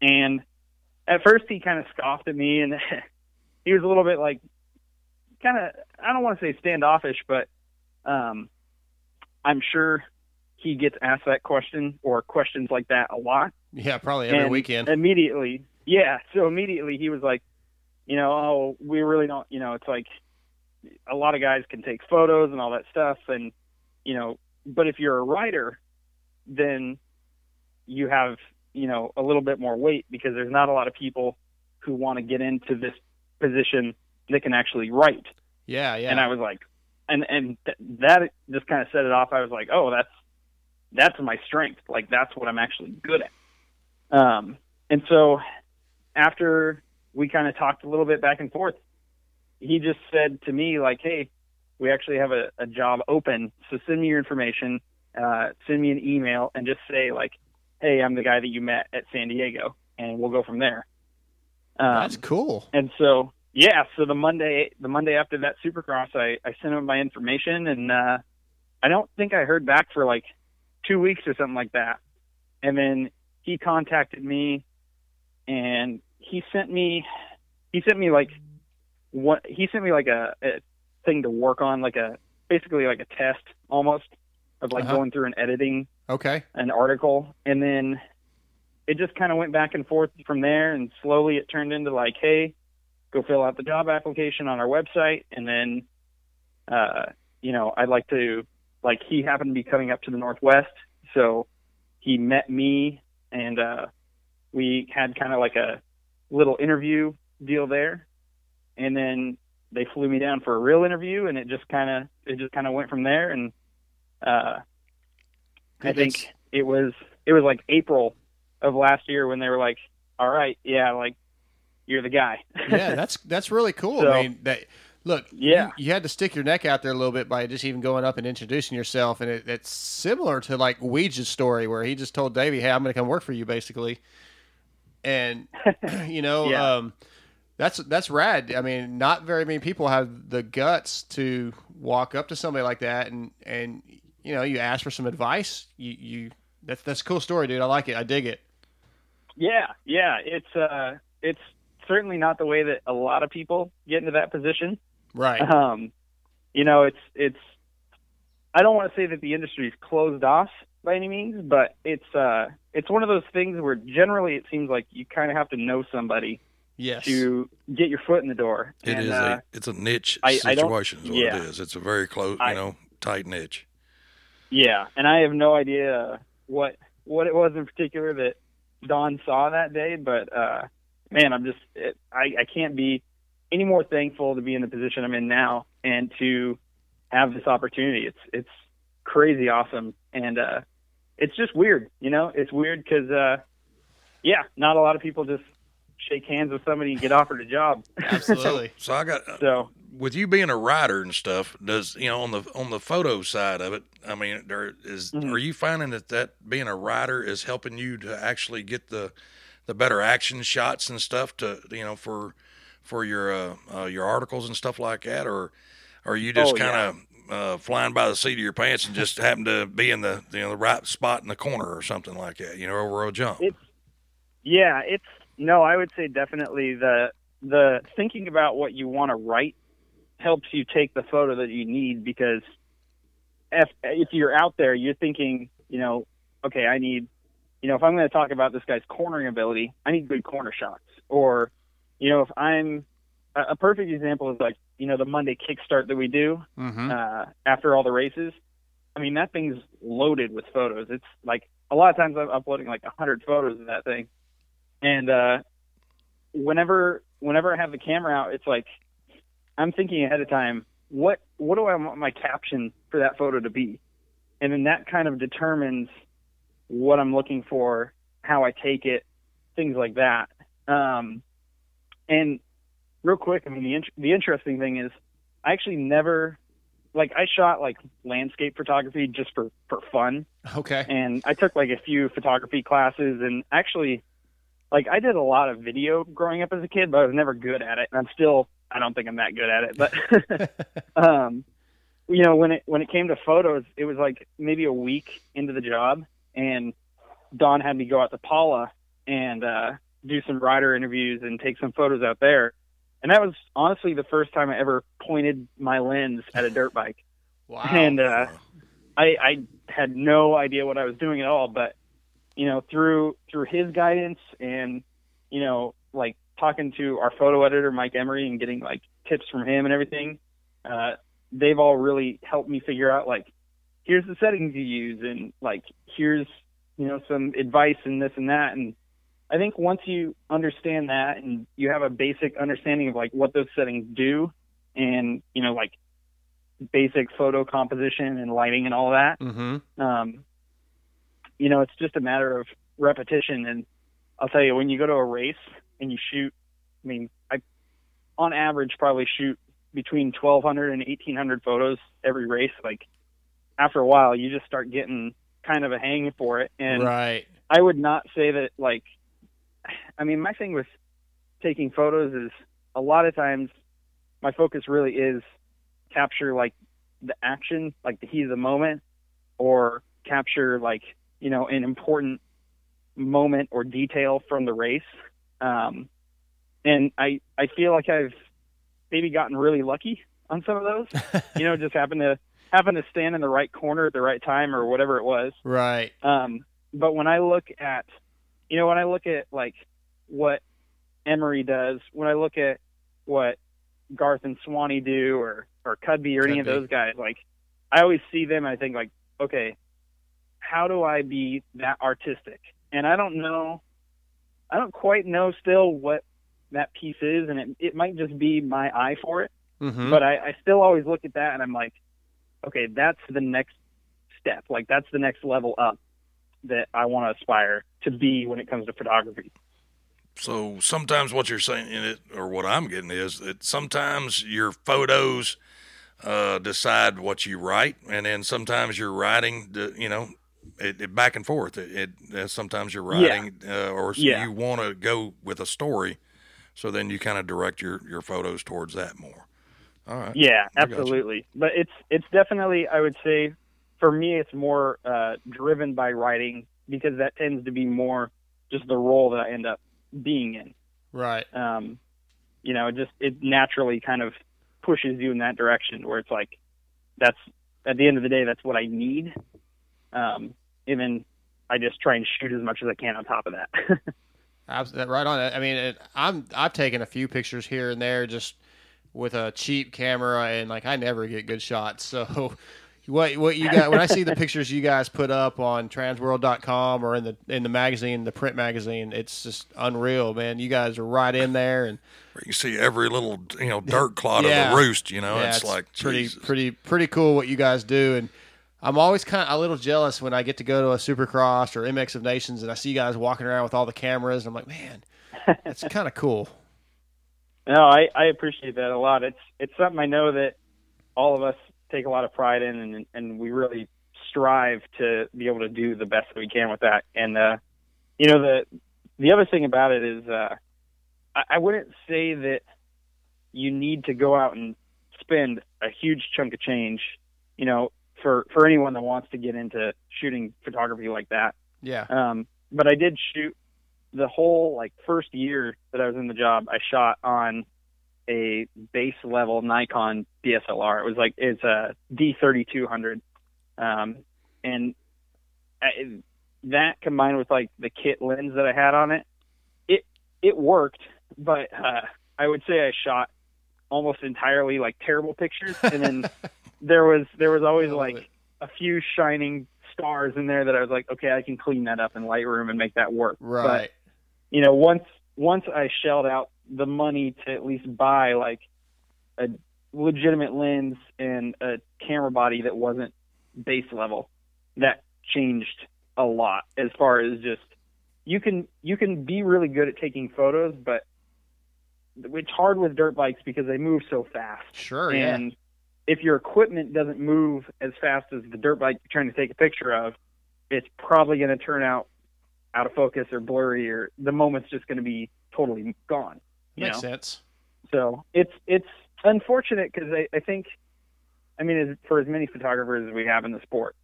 And at first he kind of scoffed at me and he was a little bit like kind of I don't want to say standoffish, but um, I'm sure he gets asked that question or questions like that a lot. Yeah, probably every And weekend. Immediately, yeah. So immediately he was like, you know, oh, we really don't, you know, it's like a lot of guys can take photos and all that stuff, and you know, but if you're a writer, then you have, you know, a little bit more weight because there's not a lot of people who want to get into this position that can actually write. Yeah, yeah. And I was like, and and th- that just kind of set it off. I was like, oh, that's that's my strength. Like that's what I'm actually good at. Um, and so after we kind of talked a little bit back and forth, he just said to me like, hey, we actually have a, a job open, so send me your information, uh, send me an email, and just say like, hey, I'm the guy that you met at San Diego, and we'll go from there. Um, That's cool. and so yeah, so the Monday the Monday after that Supercross, I I sent him my information, and uh, I don't think I heard back for like two weeks or something like that. And then he contacted me, and he sent me he sent me like what he sent me like a, a thing to work on, like a basically like a test almost of like Uh-huh. going through and editing Okay. an article and then it just kind of went back and forth from there and slowly it turned into like hey go fill out the job application on our website and then uh you know i'd like to like he happened to be coming up to the northwest so he met me and uh we had kind of like a little interview deal there and then they flew me down for a real interview and it just kind of it just kind of went from there and uh I think it was it was like April of last year when they were like, "All right, yeah, like you're the guy." yeah, that's that's really cool. So- I mean, that look, Yeah. you, you had to stick your neck out there a little bit by just even going up and introducing yourself, and it, it's similar to like Weege's story where he just told Davey, "Hey, I'm going to come work for you," basically, and you know, Yeah. um, that's that's rad. I mean, not very many people have the guts to walk up to somebody like that and and you know, you ask for some advice. You you that's that's a cool story, dude. I like it. I dig it. yeah, yeah, it's uh it's certainly not the way that a lot of people get into that position. Right. Um, you know, it's it's. I don't want to say that the industry is closed off by any means, but it's uh it's one of those things where generally it seems like you kind of have to know somebody Yes. to get your foot in the door. It and, is uh, a it's a niche I- I situation is what yeah. it is. It's a very close, I- you know, tight niche. Yeah, and I have no idea what what it was in particular that Don saw that day, but uh, man, I'm just it, I I can't be any more thankful to be in the position I'm in now and to have this opportunity. It's it's crazy awesome, and uh, it's just weird, you know. It's weird because uh, yeah, not a lot of people just shake hands with somebody and get offered a job. Absolutely. So I got so with you being a writer and stuff. Does you know on the on the photo side of it? I mean, there is, Mm-hmm. are you finding that that being a writer is helping you to actually get the the better action shots and stuff to you know for for your uh, uh, your articles and stuff like that, or are you just Oh, kind of uh, flying by the seat of your pants and just happen to be in the you know the right spot in the corner or something like that? You know, over a jump. It's yeah, it's no, I would say definitely the the thinking about what you want to write helps you take the photo that you need because if if you're out there, you're thinking, you know, okay, I need, you know, if I'm going to talk about this guy's cornering ability, I need good corner shots. Or, you know, if I'm a perfect example is like, you know, the Monday kickstart that we do Mm-hmm. uh, after all the races. I mean, that thing's loaded with photos. It's like a lot of times I'm uploading like a hundred photos of that thing, and uh, whenever whenever I have the camera out, it's like I'm thinking ahead of time. What what do I want my caption for that photo to be, and then that kind of determines what I'm looking for, how I take it, things like that. Um, and real quick, I mean the int- the interesting thing is I actually never like I shot like landscape photography just for for fun. Okay. And I took like a few photography classes and actually like I did a lot of video growing up as a kid, but I was never good at it. And I'm still I don't think I'm that good at it, but um you know, when it when it came to photos, it was like maybe a week into the job and Don had me go out to Pala and uh do some rider interviews and take some photos out there. And that was honestly the first time I ever pointed my lens at a dirt bike. Wow. And uh, I, I had no idea what I was doing at all, but you know, through through his guidance and you know, like talking to our photo editor Mike Emery and getting like tips from him and everything, uh, they've all really helped me figure out like here's the settings you use and like here's you know some advice and this and that and I think once you understand that and you have a basic understanding of like what those settings do and you know like basic photo composition and lighting and all that Mm-hmm. um, you know, it's just a matter of repetition. And I'll tell you, when you go to a race and you shoot, I mean, I, on average, probably shoot between 1,200 and 1,800 photos every race. Like, after a while, you just start getting kind of a hang for it. And right. I would not say that, like, I mean, my thing with taking photos is a lot of times my focus really is capture, like, the action, like the heat of the moment, or capture, like, you know, an important moment or detail from the race. Um, and I, I feel like I've maybe gotten really lucky on some of those, you know, just happen to happen to stand in the right corner at the right time or whatever it was. Right. Um, but when I look at, you know, when I look at like what Emery does, when I look at what Garth and Swanee do, or or Cudby or any of those guys, like I always see them and I think like, okay, how do I be that artistic? And I don't know, I don't quite know still what that piece is, and it it might just be my eye for it. Mhm. But I, I still always look at that and I'm like, okay, that's the next step. Like that's the next level up that I want to aspire to be when it comes to photography. So sometimes what you're saying in it, or what I'm getting is that sometimes your photos uh, decide what you write, and then sometimes your writing, you know, it, it back and forth. It, it uh, sometimes you're Yeah. writing, uh, or Yeah. you want to go with a story, so then you kind of direct your your photos towards that more. All right. Yeah, I absolutely. But it's it's definitely I would say for me it's more uh, driven by writing because that tends to be more just the role that I end up being in. Right. Um, you know, it just it naturally kind of pushes you in that direction where it's like that's at the end of the day that's what I need. Um, and then I just try and shoot as much as I can on top of that. Abs- that- Right on. I mean, it, I'm I've taken a few pictures here and there just with a cheap camera, and like I never get good shots. So, what what you got? When I see the pictures you guys put up on Transworld.com or in the in the magazine, the print magazine, it's just unreal, man. You guys are right in there, and Where you see every little you know dirt clot of Yeah. the roost. You know, Yeah, it's, like pretty Jesus. pretty pretty cool what you guys do, and I'm always kind of a little jealous when I get to go to a Supercross or MX of Nations and I see you guys walking around with all the cameras, and I'm like, man, that's kind of cool. No, I, I appreciate that a lot. It's it's something I know that all of us take a lot of pride in, and and we really strive to be able to do the best that we can with that. And uh, you know the the other thing about it is uh, I, I wouldn't say that you need to go out and spend a huge chunk of change, you know, for for anyone that wants to get into shooting photography like that. Yeah. Um, but I did shoot the whole like first year that I was in the job. I shot on a base level Nikon DSLR. It was like it's a D3200, um, and I, that combined with like the kit lens that I had on it, it it worked. But uh, I would say I shot almost entirely like terrible pictures, and then there was there was always like a few shining stars in there that I was like, okay, I can clean that up in Lightroom and make that work. Right. But, you know, once once I shelled out the money to at least buy like a legitimate lens and a camera body that wasn't base level, that changed a lot as far as just you can you can be really good at taking photos, but it's hard with dirt bikes because they move so fast. Sure, yeah. and if your equipment doesn't move as fast as the dirt bike you're trying to take a picture of, it's probably going to turn out out of focus or blurry, or the moment's just going to be totally gone. You Makes know? sense. So it's it's unfortunate because I, I think, I mean, as, for as many photographers as we have in the sport,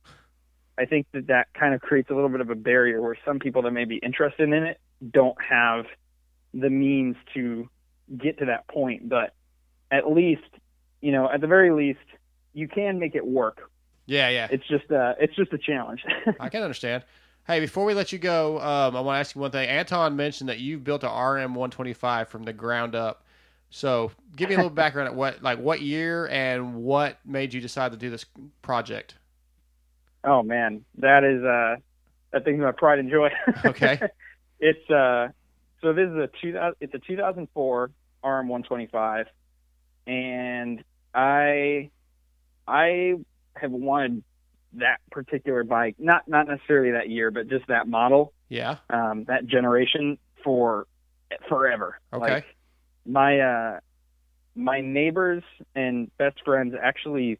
I think that that kind of creates a little bit of a barrier where some people that may be interested in it don't have the means to get to that point, but at least, you know, at the very least, you can make it work. Yeah, yeah. It's just uh it's just a challenge. I can understand. Hey, before we let you go, um, I want to ask you one thing. Anton mentioned that you've built a RM 125 from the ground up. So, give me a little background at what, like, what year and what made you decide to do this project. Oh man, that is uh that thing's my pride and joy. Okay. it's uh so this is a 2000. it's a 2004 RM 125 and I I have wanted that particular bike, not not necessarily that year, but just that model, Yeah. um that generation for forever. Okay. Like, my uh my neighbors and best friends actually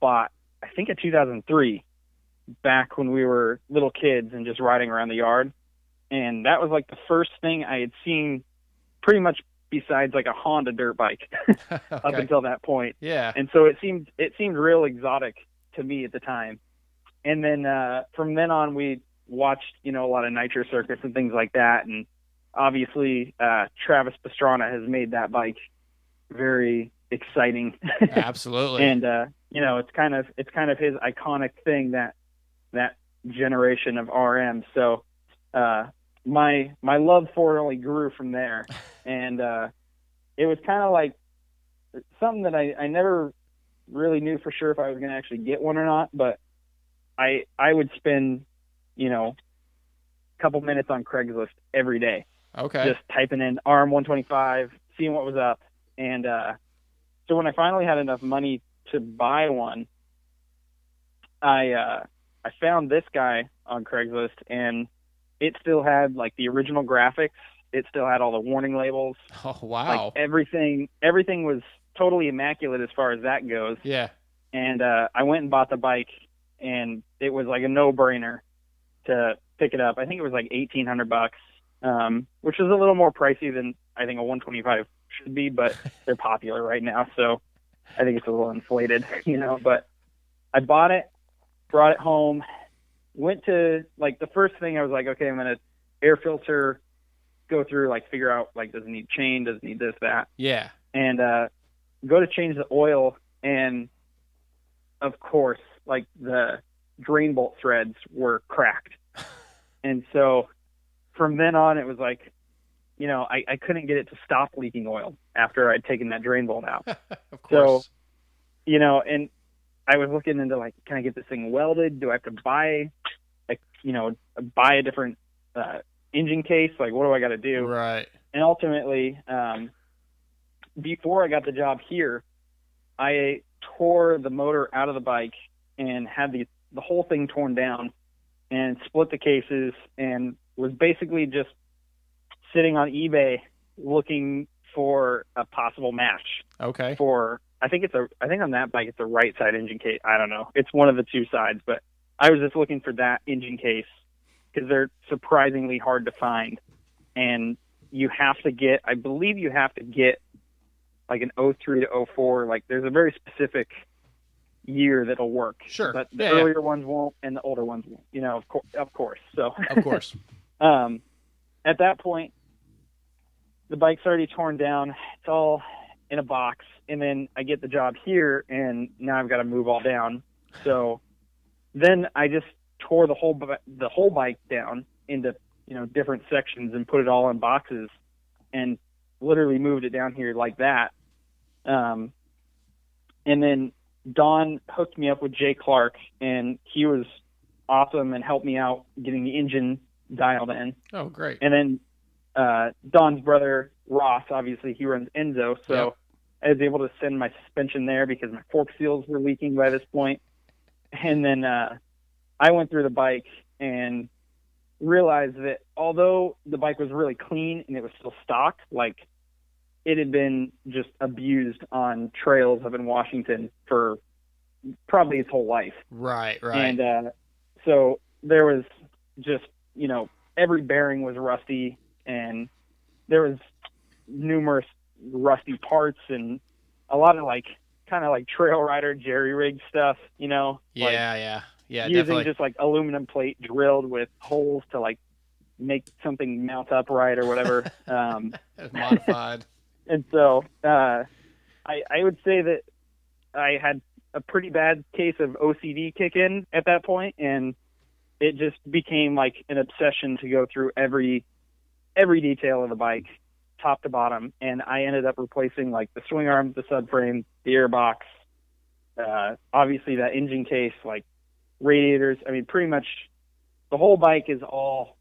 bought I think a 2003 back when we were little kids and just riding around the yard. And that was like the first thing I had seen pretty much besides like a Honda dirt bike up Okay. until that point. Yeah. And so it seemed it seemed real exotic to me at the time. And then uh from then on we watched, you know, a lot of Nitro Circus and things like that and obviously uh Travis Pastrana has made that bike very exciting. Absolutely. and uh you know, it's kind of it's kind of his iconic thing that that generation of RM. So uh my my love for it only grew from there. And uh it was kind of like something that I, I never really knew for sure if I was going to actually get one or not, but I I would spend, you know, a couple minutes on Craigslist every day. Okay. Just typing in RM 125, seeing what was up. And uh so when I finally had enough money to buy one, I uh I found this guy on Craigslist and it still had like the original graphics. It still had all the warning labels. Oh, wow. Like everything everything was totally immaculate as far as that goes. yeah. And uh I went and bought the bike and it was like a no-brainer to pick it up. I think it was like 1800 bucks. Um which is a little more pricey than I think a 125 should be, but they're popular right now, so I think it's a little inflated, you know, but I bought it, brought it home, went to like the first thing I was like, okay, I'm gonna air filter, go through like figure out like does it need chain, does it need this, that. Yeah. And uh go to change the oil and of course, like the drain bolt threads were cracked. and so from then on it was like you know, I, I couldn't get it to stop leaking oil after I'd taken that drain bolt out. Of So, course. you know, and I was looking into like, can I get this thing welded? Do I have to buy, like, you know, buy a different uh, engine case? Like, what do I got to do? Right. And ultimately, um, before I got the job here, I tore the motor out of the bike and had the the whole thing torn down and split the cases and was basically just sitting on eBay looking for a possible match Okay. for I think it's a I think on that bike it's a right side engine case. I don't know. It's one of the two sides, but I was just looking for that engine case because they're surprisingly hard to find, and you have to get I believe you have to get like an 03 to 04. Like there's a very specific year that'll work. Sure. But the Yeah, yeah. earlier ones won't, and the older ones won't. You know, of course, of course. So Of course. um, at that point, the bike's already torn down. It's all in a box, and then I get the job here, and now I've got to move all down. So then I just tore the whole the whole bike down into you know different sections and put it all in boxes, and literally moved it down here like that. Um, and then Don hooked me up with Jay Clark, and he was awesome and helped me out getting the engine dialed in. Oh, great. And then uh, Don's brother Ross, obviously he runs Enzo, so Yep. I was able to send my suspension there because my fork seals were leaking by this point. And then uh, I went through the bike and realized that although the bike was really clean and it was still stock, like it had been just abused on trails up in Washington for probably its whole life. Right. Right. And uh, so there was just, you know, every bearing was rusty and there was numerous rusty parts and a lot of like kind of like trail rider jerry rig stuff, you know. yeah. like yeah. Yeah. using Definitely. just like aluminum plate drilled with holes to like make something mount upright or whatever. Um, Modified. And so uh, I, I would say that I had a pretty bad case of OCD kick in at that point, and it just became like an obsession to go through every every detail of the bike, top to bottom. And I ended up replacing like the swing arm, the subframe, the airbox, uh, obviously that engine case, like radiators. I mean, pretty much the whole bike is all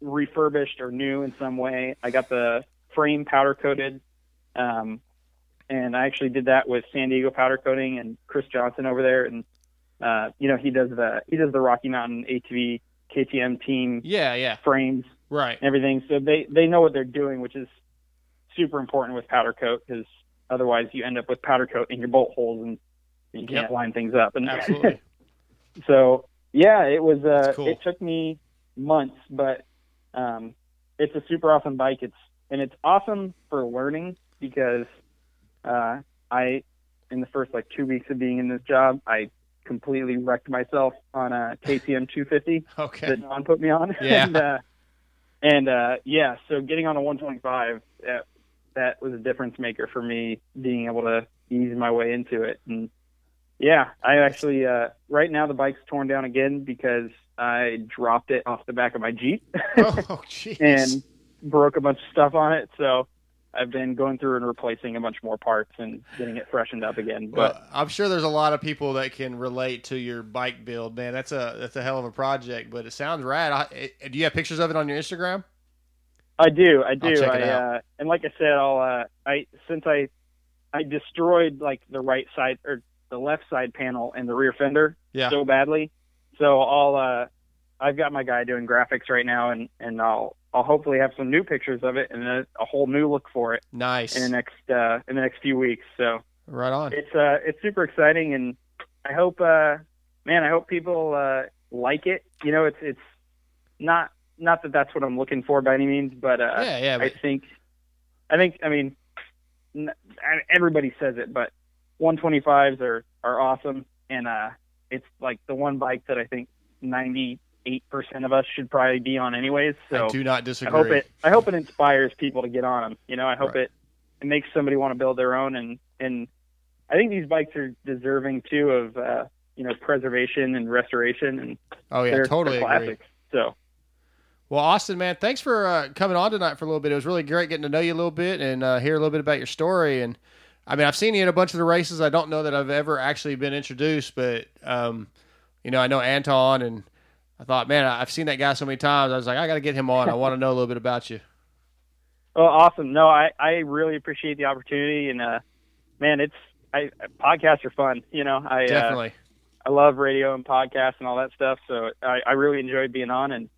refurbished or new in some way. I got the frame powder coated, um, and I actually did that with San Diego Powder Coating and Chris Johnson over there, and uh, you know he does the he does the Rocky Mountain ATV KTM team Yeah, yeah. frames Right. and everything, so they they know what they're doing, which is super important with powder coat because otherwise you end up with powder coat in your bolt holes and you can't Yep. line things up. And Absolutely. so yeah, it was. Uh, cool. It took me months, but um, it's a super awesome bike. It's and it's awesome for learning because uh, I, in the first like two weeks of being in this job, I completely wrecked myself on a KTM 250 Okay. that Don put me on. Yeah. and, uh, and uh, yeah, so getting on a 125, that, that was a difference maker for me, being able to ease my way into it. And yeah, I actually uh, right now the bike's torn down again because I dropped it off the back of my Jeep Oh, jeez. and broke a bunch of stuff on it. So I've been going through and replacing a bunch more parts and getting it freshened up again. But Well, I'm sure there's a lot of people that can relate to your bike build, man. That's a that's a hell of a project, but it sounds rad. I, it, do you have pictures of it on your Instagram? I do, I do. check I it out. uh and like I said, I'll uh I since I I destroyed like the right side or the left side panel and the rear fender Yeah. so badly. So I'll uh I've got my guy doing graphics right now and and I'll I'll hopefully have some new pictures of it and a, a whole new look for it Nice. in the next uh in the next few weeks. So Right on. it's uh it's super exciting and I hope uh man I hope people uh like it. You know it's it's not not that that's what I'm looking for by any means, but uh Yeah, yeah, I think I think I mean n- everybody says it, but 125s are are awesome and uh it's like the one bike that I think 98% of us should probably be on anyways. So I do not disagree. I hope it I hope it inspires people to get on them. You know, I hope Right. it it makes somebody want to build their own and and I think these bikes are deserving too of uh you know preservation and restoration and Oh yeah, totally classics. So Well, Austin, man, thanks for uh, coming on tonight for a little bit. It was really great getting to know you a little bit and uh, hear a little bit about your story. And I mean, I've seen you in a bunch of the races. I don't know that I've ever actually been introduced, but um, you know, I know Anton, and I thought, man, I've seen that guy so many times. I was like, I got to get him on. I want to know a little bit about you. Oh, awesome! No, I I really appreciate the opportunity, and uh, man, it's I podcasts are fun. You know, I uh, Definitely. I love radio and podcasts and all that stuff. So I, I really enjoyed being on, and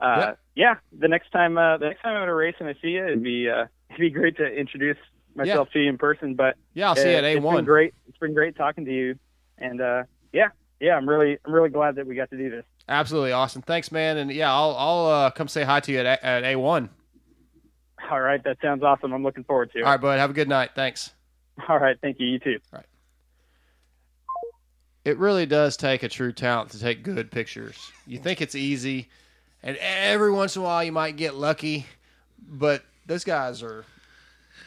uh, Yep. yeah, the next time uh, the next time I'm at a race and I see you, it'd be uh, it'd be great to introduce myself to you in person. But Yeah, I'll see you uh, at It's A1. great. It's been great talking to you, and uh, yeah, yeah, I'm really I'm really glad that we got to do this. Absolutely, Austin. Thanks, man. And yeah, I'll I'll uh, come say hi to you at, A- at A1. All right, that sounds awesome. I'm looking forward to it. All right, bud. Have a good night. Thanks. All right, thank you. You too. it really does take a true talent to take good pictures. You think it's easy, and every once in a while you might get lucky, but those guys are.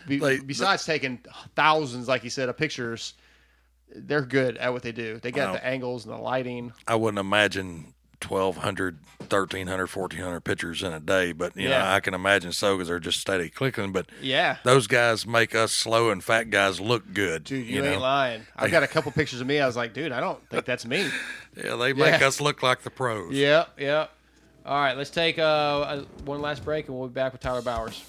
Be, besides taking thousands, like you said, of pictures, they're good at what they do. They got the angles and the lighting. I wouldn't imagine 1,200, 1,300, 1,400 pictures in a day, but you Yeah. know I can imagine so because they're just steady clicking. But Yeah. those guys make us slow and fat guys look good. Dude, you, you ain't know? lying. I've got a couple pictures of me. I was like, dude, I don't think that's me. Yeah, they make Yeah. us look like the pros. Yep, yep. All right, let's take uh, one last break, and we'll be back with Tyler Bowers.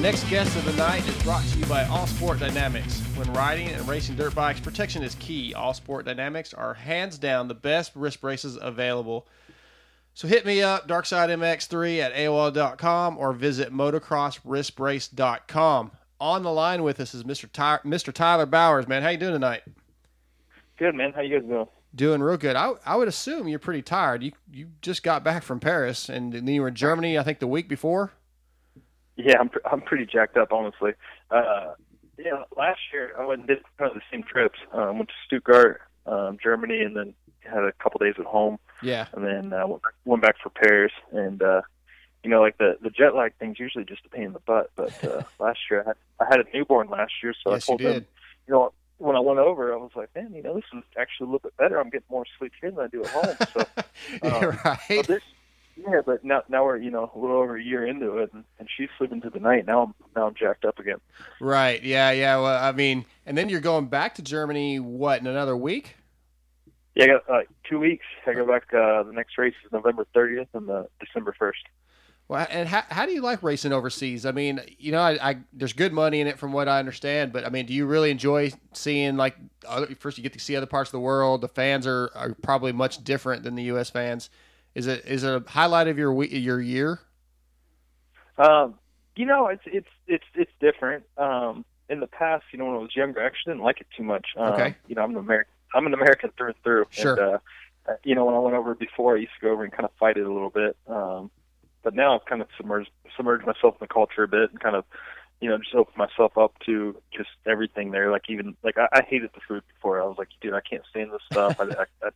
Next guest of the night is brought to you by All Sport Dynamics. When riding and racing dirt bikes, protection is key. All Sport Dynamics are hands down the best wrist braces available. So hit me up, DarksideMX3 at AOL.com or visit motocrosswristbrace.com. On the line with us is Mr. Ty- Mr. Tyler Bowers, man. How you doing tonight? Good, man. How you guys doing? Doing real good. I, I would assume you're pretty tired. You you just got back from Paris and then you were in Germany, I think, the week before. Yeah, I'm pr- I'm pretty jacked up, honestly. Uh, yeah, last year I went and did kind of the same trips. Um, went to Stuttgart, um, Germany, and then had a couple days at home, Yeah. and then uh, went, went back for Paris. And uh, you know, like the the jet lag thing's usually just a pain in the butt. But uh, last year I had, I had a newborn last year, so Yes, I told you them, you know, when I went over, I was like, man, you know, this is actually a little bit better. I'm getting more sleep here than I do at home. So, um, right. so this, yeah, but now now we're you know a little over a year into it, and, and she's sleeping through the night. Now I'm now I'm jacked up again. Right. Yeah. Yeah. Well, I mean, and then you're going back to Germany. What in another week? Yeah, I got like two weeks. I go back. Uh, the next race is November 30th and the December 1st. Well, and how, how do you like racing overseas? I mean, you know, I, I there's good money in it from what I understand, but I mean, do you really enjoy seeing like other, first you get to see other parts of the world? The fans are, are probably much different than the U.S. fans. Is it is it a highlight of your we- your year? Um, you know, it's it's it's it's different. Um, in the past, you know, when I was younger, I actually didn't like it too much. Um, Okay. You know, I'm an American. I'm an American through and through. Sure. And, uh, uh, you know, when I went over before, I used to go over and kind of fight it a little bit. Um, but now I've kind of submerged submerged myself in the culture a bit and kind of, you know, just opened myself up to just everything there. Like even like I, I hated the food before. I was like, dude, I can't stand this stuff. I, I, I,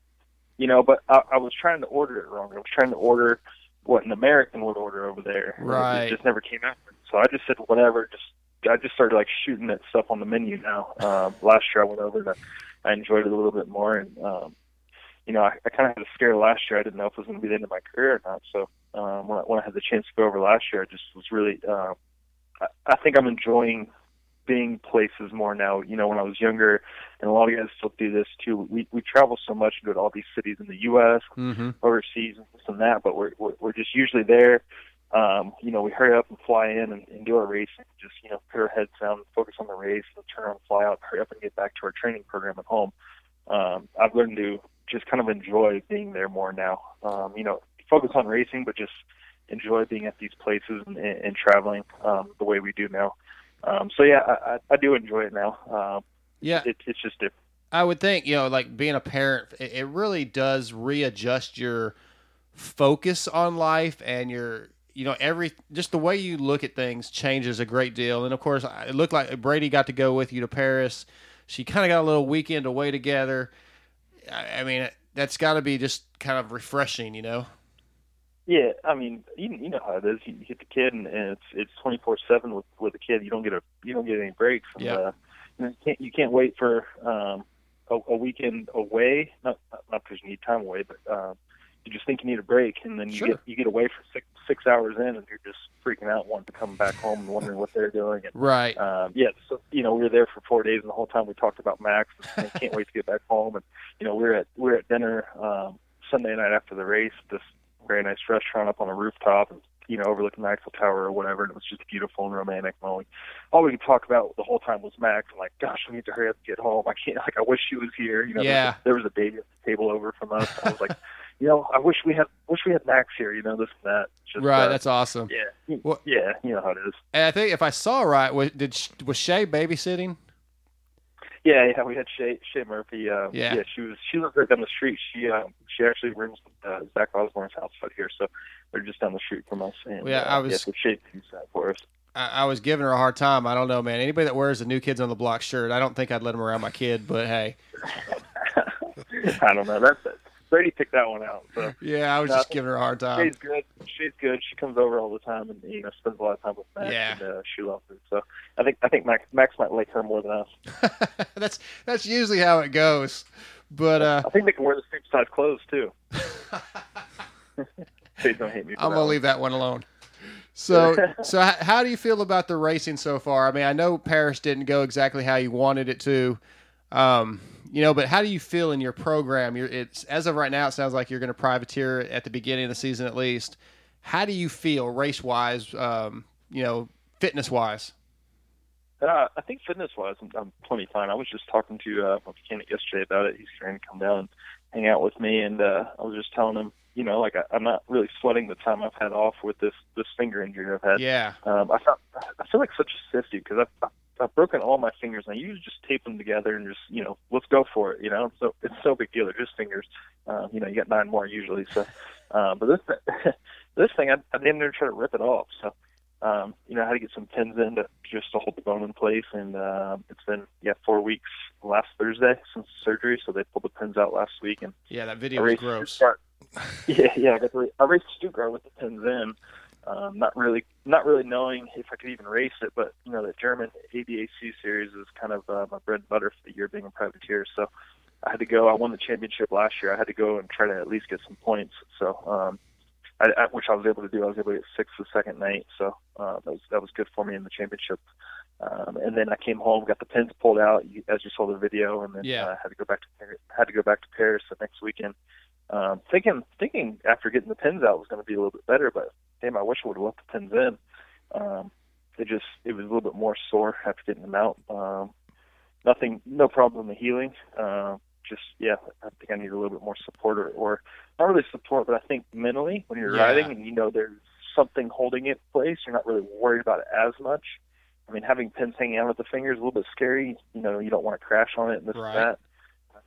you know, but I, I was trying to order it wrong. I was trying to order what an American would order over there. Right. It just never came out. So I just said whatever. Just I just started like shooting at stuff on the menu now. Um, last year I went over and I enjoyed it a little bit more. And um, you know, I, I kind of had a scare last year. I didn't know if it was going to be the end of my career or not. So um, when I, when I had the chance to go over last year, I just was really. Uh, I, I think I'm enjoying being places more now. You know, when I was younger, and a lot of you guys still do this too. We we travel so much and go to all these cities in the U.S Mm-hmm. overseas and this and that, but we're we're, we're just usually there. Um, you know, we hurry up and fly in and, and do our race, and Just you know, put our heads down, focus on the race, and turn around, fly out, hurry up and get back to our training program at home. Um, I've learned to just kind of enjoy being there more now. Um, you know, focus on racing, but just enjoy being at these places and, and, and traveling um, the way we do now. Um, so yeah, I, I, do enjoy it now. Um, Yeah. it, it's just different. I would think, you know, like being a parent, it, it really does readjust your focus on life and your, you know, every just the way you look at things changes a great deal. And of course, it looked like Brady got to go with you to Paris. She kind of got a little weekend away together. I, I mean, that's got to be just kind of refreshing, you know. Yeah, I mean, you, you know how it is. You get the kid, and, and it's it's twenty four seven with with the kid. You don't get a you don't get any breaks. And, Yeah. Uh, you, know, you can't you can't wait for um a, a weekend away. Not not because you need time away, but um, you just think you need a break, and then you Sure. get you get away for six six hours in, and you're just freaking out, wanting to come back home and wondering what they're doing. And, Right. um, yeah, so you know we were there for four days, and the whole time we talked about Max, and can't wait to get back home. And you know we we're at we we're at dinner um, Sunday night after the race, this very nice restaurant up on a rooftop, and you know overlooking the Eiffel Tower or whatever, and it was just beautiful and romantic. And all we, all we could talk about the whole time was Max. I'm like, gosh, we need to hurry up and get home. I can't. Like, I wish she was here. You know, Yeah. there, was a, there was a baby at the table over from us. I was like, you know, I wish we had wish we had Max here. You know, this and that. Just, right. uh, That's awesome. yeah, well, yeah, you know how it is. And I think if I saw right, was, did Sh- was Shay babysitting? Yeah, yeah, we had Shay, Shay Murphy. Uh, Yeah. she was she lives right down the street. She um, she actually rooms uh, Zach Osborne's house out here, so they're just down the street from us. And, Yeah, uh, I was- Yeah, so Shay that for us. I, I was giving her a hard time. I don't know, man. Anybody that wears the New Kids on the Block shirt, I don't think I'd let them around my kid. But hey, I don't know. That's it. Brady picked that one out. So yeah, I was No, just giving her a hard time. Shay's good. Shay's good. She comes over all the time and you know spends a lot of time with Max. Yeah. And, uh, she loves it. So I think I think Max Max might like her more than us. that's that's usually how it goes. But uh, I think they can wear the same size clothes too. Please don't hate me. I'm gonna one. leave that one alone. So, so how do you feel about the racing so far? I mean, I know Paris didn't go exactly how you wanted it to, um, you know, but how do you feel in your program? You're, it's as of right now, it sounds like you're going to privateer at the beginning of the season at least. How do you feel race wise? Um, you know, fitness wise? Uh, I think fitness wise, I'm, I'm plenty fine. I was just talking to uh, my mechanic yesterday about it. He's trying to come down and hang out with me, and uh, I was just telling him, you know, like I, I'm not really sweating the time I've had off with this this finger injury I've had. Yeah. Um, I felt I feel like such a sissy because I've, I've broken all my fingers, and I usually just tape them together and just you know let's go for it. You know, so it's no big deal. They're just fingers. Uh, you know, you got nine more usually. So, uh, but this this thing, I, I didn't even try to rip it off. So, um, you know, I had to get some pins in to just to hold the bone in place, and uh, it's been yeah four weeks last Thursday since surgery. So they pulled the pins out last week, and Yeah, that video was gross. Stuttgart. yeah, yeah, I got to, I raced Stuttgart with the pins in, um, not really, not really knowing if I could even race it. But you know, the German ADAC series is kind of uh, my bread and butter for the year being a privateer. So I had to go. I won the championship last year. I had to go and try to at least get some points. So, um, I, I, which I was able to do. I was able to get sixth the second night. So uh, that was that was good for me in the championship. Um, and then I came home, got the pins pulled out, as you saw the video, and then Yeah. uh, had to go back to Paris, had to go back to Paris the next weekend. Um, thinking thinking after getting the pins out was going to be a little bit better, but damn, I wish I would have left the pins in. Um, it just it was a little bit more sore after getting them out. Um, nothing, no problem in the healing. Uh, just yeah, I think I need a little bit more support, or, or not really support, but I think mentally when you're Yeah. riding and you know there's something holding it in place, you're not really worried about it as much. I mean, having pins hanging out at the fingers is a little bit scary. You know, you don't want to crash on it and this Right. and that.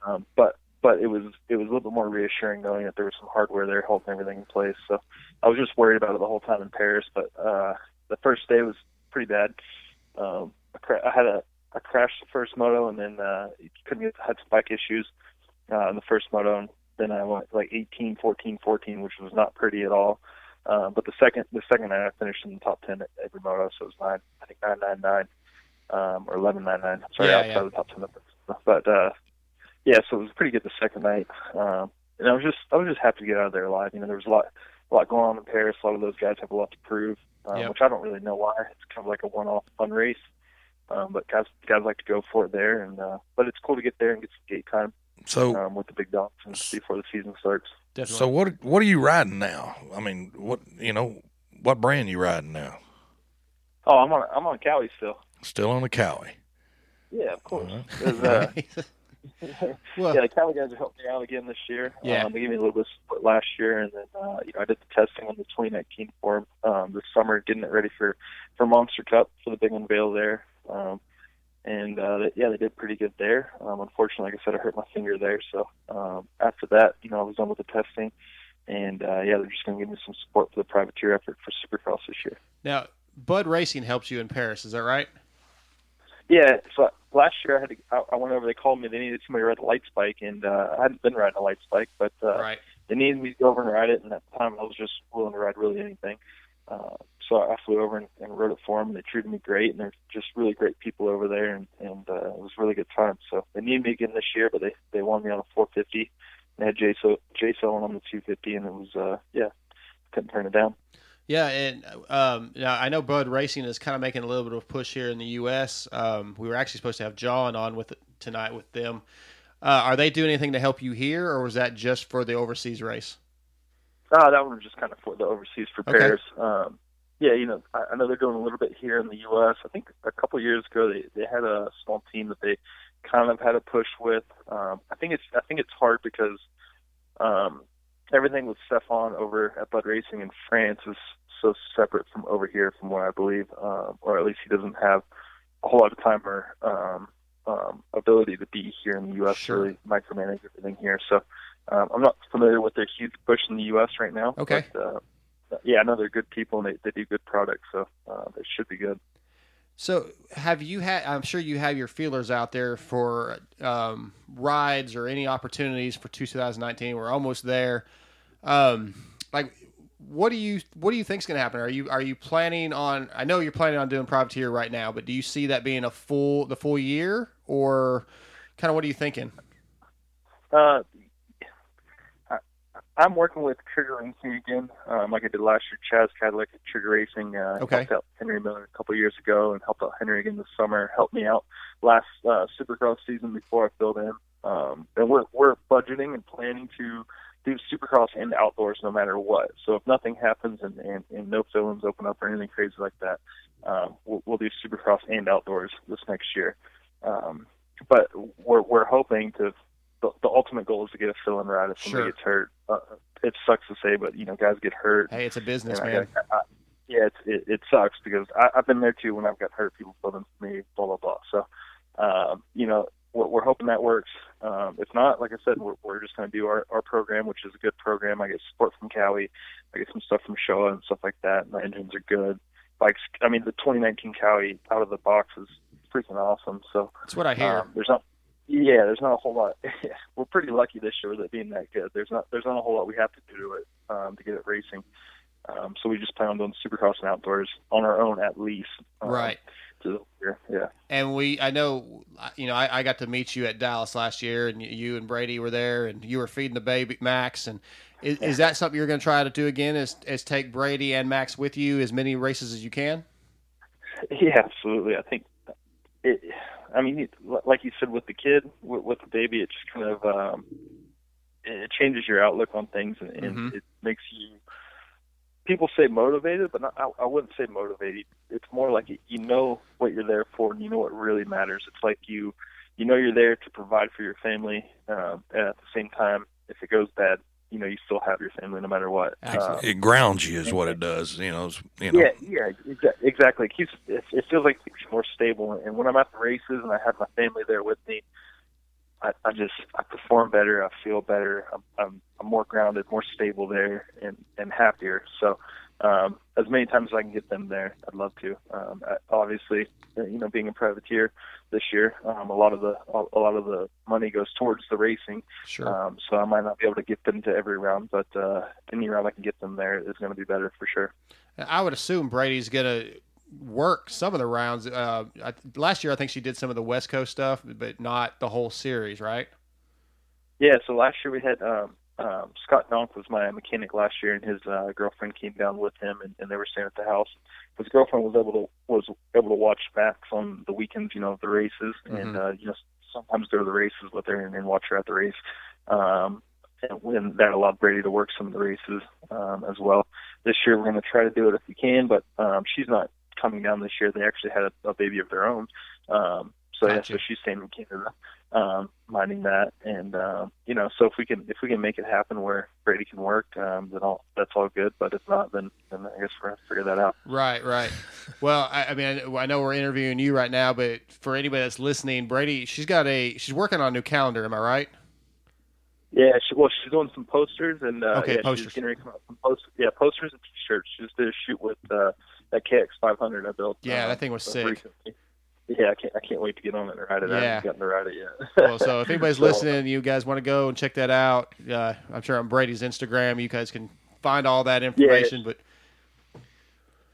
Um, but but it was it was a little bit more reassuring knowing that there was some hardware there holding everything in place. So I was just worried about it the whole time in Paris. But uh, the first day was pretty bad. Um, I, cra- I had a I crashed the first moto and then uh, couldn't get had spike issues uh, in the first moto. And then I went like 18, 14, 14, which was not pretty at all. Uh, but the second the second night I finished in the top ten at every moto, so it was nine I think nine nine nine um, or eleven nine nine. Sorry, Yeah, outside yeah. of the top ten. But uh, yeah, so it was pretty good the second night. Um, and I was just I was just happy to get out of there alive. You know, there was a lot a lot going on in Paris. A lot of those guys have a lot to prove, um, Yep. which I don't really know why. It's kind of like a one off fun race. Um, but guys guys like to go for it there, and uh, but it's cool to get there and get some gate time. So- um, with the big dogs before the season starts. So what what are you riding now? I mean, what you know, what brand you riding now? Oh, I'm on I'm on Kawi still. Still on the Kawi. Yeah, of course. There's, uh, Well- yeah, the Kawi guys have helped me out again this year. Yeah. Um, they gave me a little bit of support last year, and then uh, you know I did the testing on the 2019 form um, this summer, getting it ready for for Monster Cup for the big unveil there. Um, and uh, they, yeah, they did pretty good there. Um, unfortunately, like I said, I hurt my finger there. So um, after that, you know, I was done with the testing, and uh, yeah, they're just going to give me some support for the privateer effort for Supercross this year. Now, Bud Racing helps you in Paris. Is that right? Yeah, so last year I had to. I, I went over. They called me. They needed somebody to ride a light spike, and uh, I hadn't been riding a light spike, but uh, Right. they needed me to go over and ride it. And at the time, I was just willing to ride really anything. Uh, so I flew over and, and rode it for them. And they treated me great, and they're just really great people over there, and, and uh, it was a really good time. So they needed me again this year, but they they wanted me on a 450. They had Jay so Jay Selling on the 250, and it was uh, yeah, couldn't turn it down. Yeah, and um, now I know Bud Racing is kind of making a little bit of a push here in the U.S. Um, we were actually supposed to have John on with tonight with them. Uh, are they doing anything to help you here, or was that just for the overseas race? Uh, that one was just kind of for the overseas for Okay. Um, yeah, you know, I, I know they're doing a little bit here in the U.S. I think a couple of years ago they they had a small team that they kind of had a push with. Um, I think it's I think it's hard because um, everything with Stefan over at Bud Racing in France is so separate from over here, from what I believe, um, or at least he doesn't have a whole lot of time or um, um, ability to be here in the U.S. Sure. really micromanage everything here. So um, I'm not familiar with their huge push in the U.S. right now. Okay. But, uh, yeah, I know they're good people and they, they do good products, so uh, they should be good. So, have you had? I'm sure you have your feelers out there for um, rides or any opportunities for 2019. We're almost there. Um, like, what do you what do you think is going to happen? Are you are you planning on? I know you're planning on doing privateer right now, but do you see that being a full the full year, or kind of what are you thinking? Uh, I'm working with Trigger Racing again, um, like I did last year. Chaz Cadillac at Trigger Racing uh, Okay. helped out Henry Miller a couple of years ago, and helped out Henry again this summer. Helped me out last uh, Supercross season before I filled in. Um, and we're we're budgeting and planning to do Supercross and outdoors no matter what. So if nothing happens and and, and no fill-ins open up or anything crazy like that, um, we'll, we'll do Supercross and outdoors this next year. Um, but we're we're hoping to. The, the ultimate goal is to get a fill-in ride if somebody Sure. gets hurt. Uh, it sucks to say, but you know, guys get hurt. Hey, it's a business, man. gotta- I- yeah, it's, it, it sucks because I, I've been there too when I've got hurt. People fill in for me, blah blah blah. So, um, you know, we're, we're hoping that works. Um, if not, like I said, we're, we're just going to do our, our program, which is a good program. I get support from Kawi, I get some stuff from Showa and stuff like that. My engines are good. Bikes, I mean, the 2019 Kawi out of the box is freaking awesome. So That's what I hear. um, there's not, yeah, there's not a whole lot. We're pretty lucky this year with it being that good. There's not, there's not a whole lot we have to do to it um, to get it racing. Um, so we just plan on doing Supercross and outdoors on our own at least. um, Right. To yeah. And we, I know, you know, I, I got to meet you at Dallas last year, and you and Brady were there, and you were feeding the baby Max. And is, is that something you're going to try to do again? Is is take Brady and Max with you as many races as you can? Yeah, absolutely. I think it. I mean, like you said, with the kid, with, with the baby, it just kind of um, it changes your outlook on things, and, and Mhm. it makes you. People say motivated, but not, I, I wouldn't say motivated. It's more like you know what you're there for, and you know what really matters. It's like you, you know, you're there to provide for your family, um, and at the same time, if it goes bad, you know, you still have your family no matter what. Um, It grounds you, is what it does. You know, you know. yeah, yeah, exa- exactly. It keeps it, it feels like it's more stable. And when I'm at the races and I have my family there with me, I, I just I perform better. I feel better. I'm, I'm I'm more grounded, more stable there, and and happier. So, um, as many times as I can get them there, I'd love to. Um, obviously, uh, you know, being a privateer this year, um, a lot of the a lot of the money goes towards the racing. Sure. Um, so I might not be able to get them to every round, but uh, any round I can get them there is going to be better for sure. I would assume Brady's going to work some of the rounds. Uh, I, last year, I think she did some of the West Coast stuff, but not the whole series, right? Yeah, so last year we had um, um, Scott Donk was my mechanic last year, and his uh, girlfriend came down with him, and, and they were staying at the house. His girlfriend was able to was able to watch Max on the weekends, you know, of the races, and Mhm. uh, you know sometimes go to the races with her and, and watch her at the race. Um, and when that allowed Brady to work some of the races um, as well. This year we're going to try to do it if we can, but um, she's not coming down this year. They actually had a, a baby of their own. Um, so yeah, so she's staying in Canada, um, minding that, and um, you know, so if we can if we can make it happen where Brady can work, um, then all that's all good. But if not, then then I guess we're gonna figure that out. Right, right. Well, I, I mean, I- I know we're interviewing you right now, but for anybody that's listening, Brady, she's got a she's working on a new calendar. Am I right? Yeah, she, well, she's doing some posters and uh, Okay, yeah, posters. she's getting ready to come out some posters. Yeah, posters and t-shirts. She just did a shoot with uh, that KX 500 I built. Yeah, uh, that thing was sick. recently. Yeah, I can't I can't wait to get on it and ride it. I haven't gotten to ride it yet. well, so if anybody's So- listening, you guys want to go and check that out. Uh, I'm sure on Brady's Instagram, you guys can find all that information. But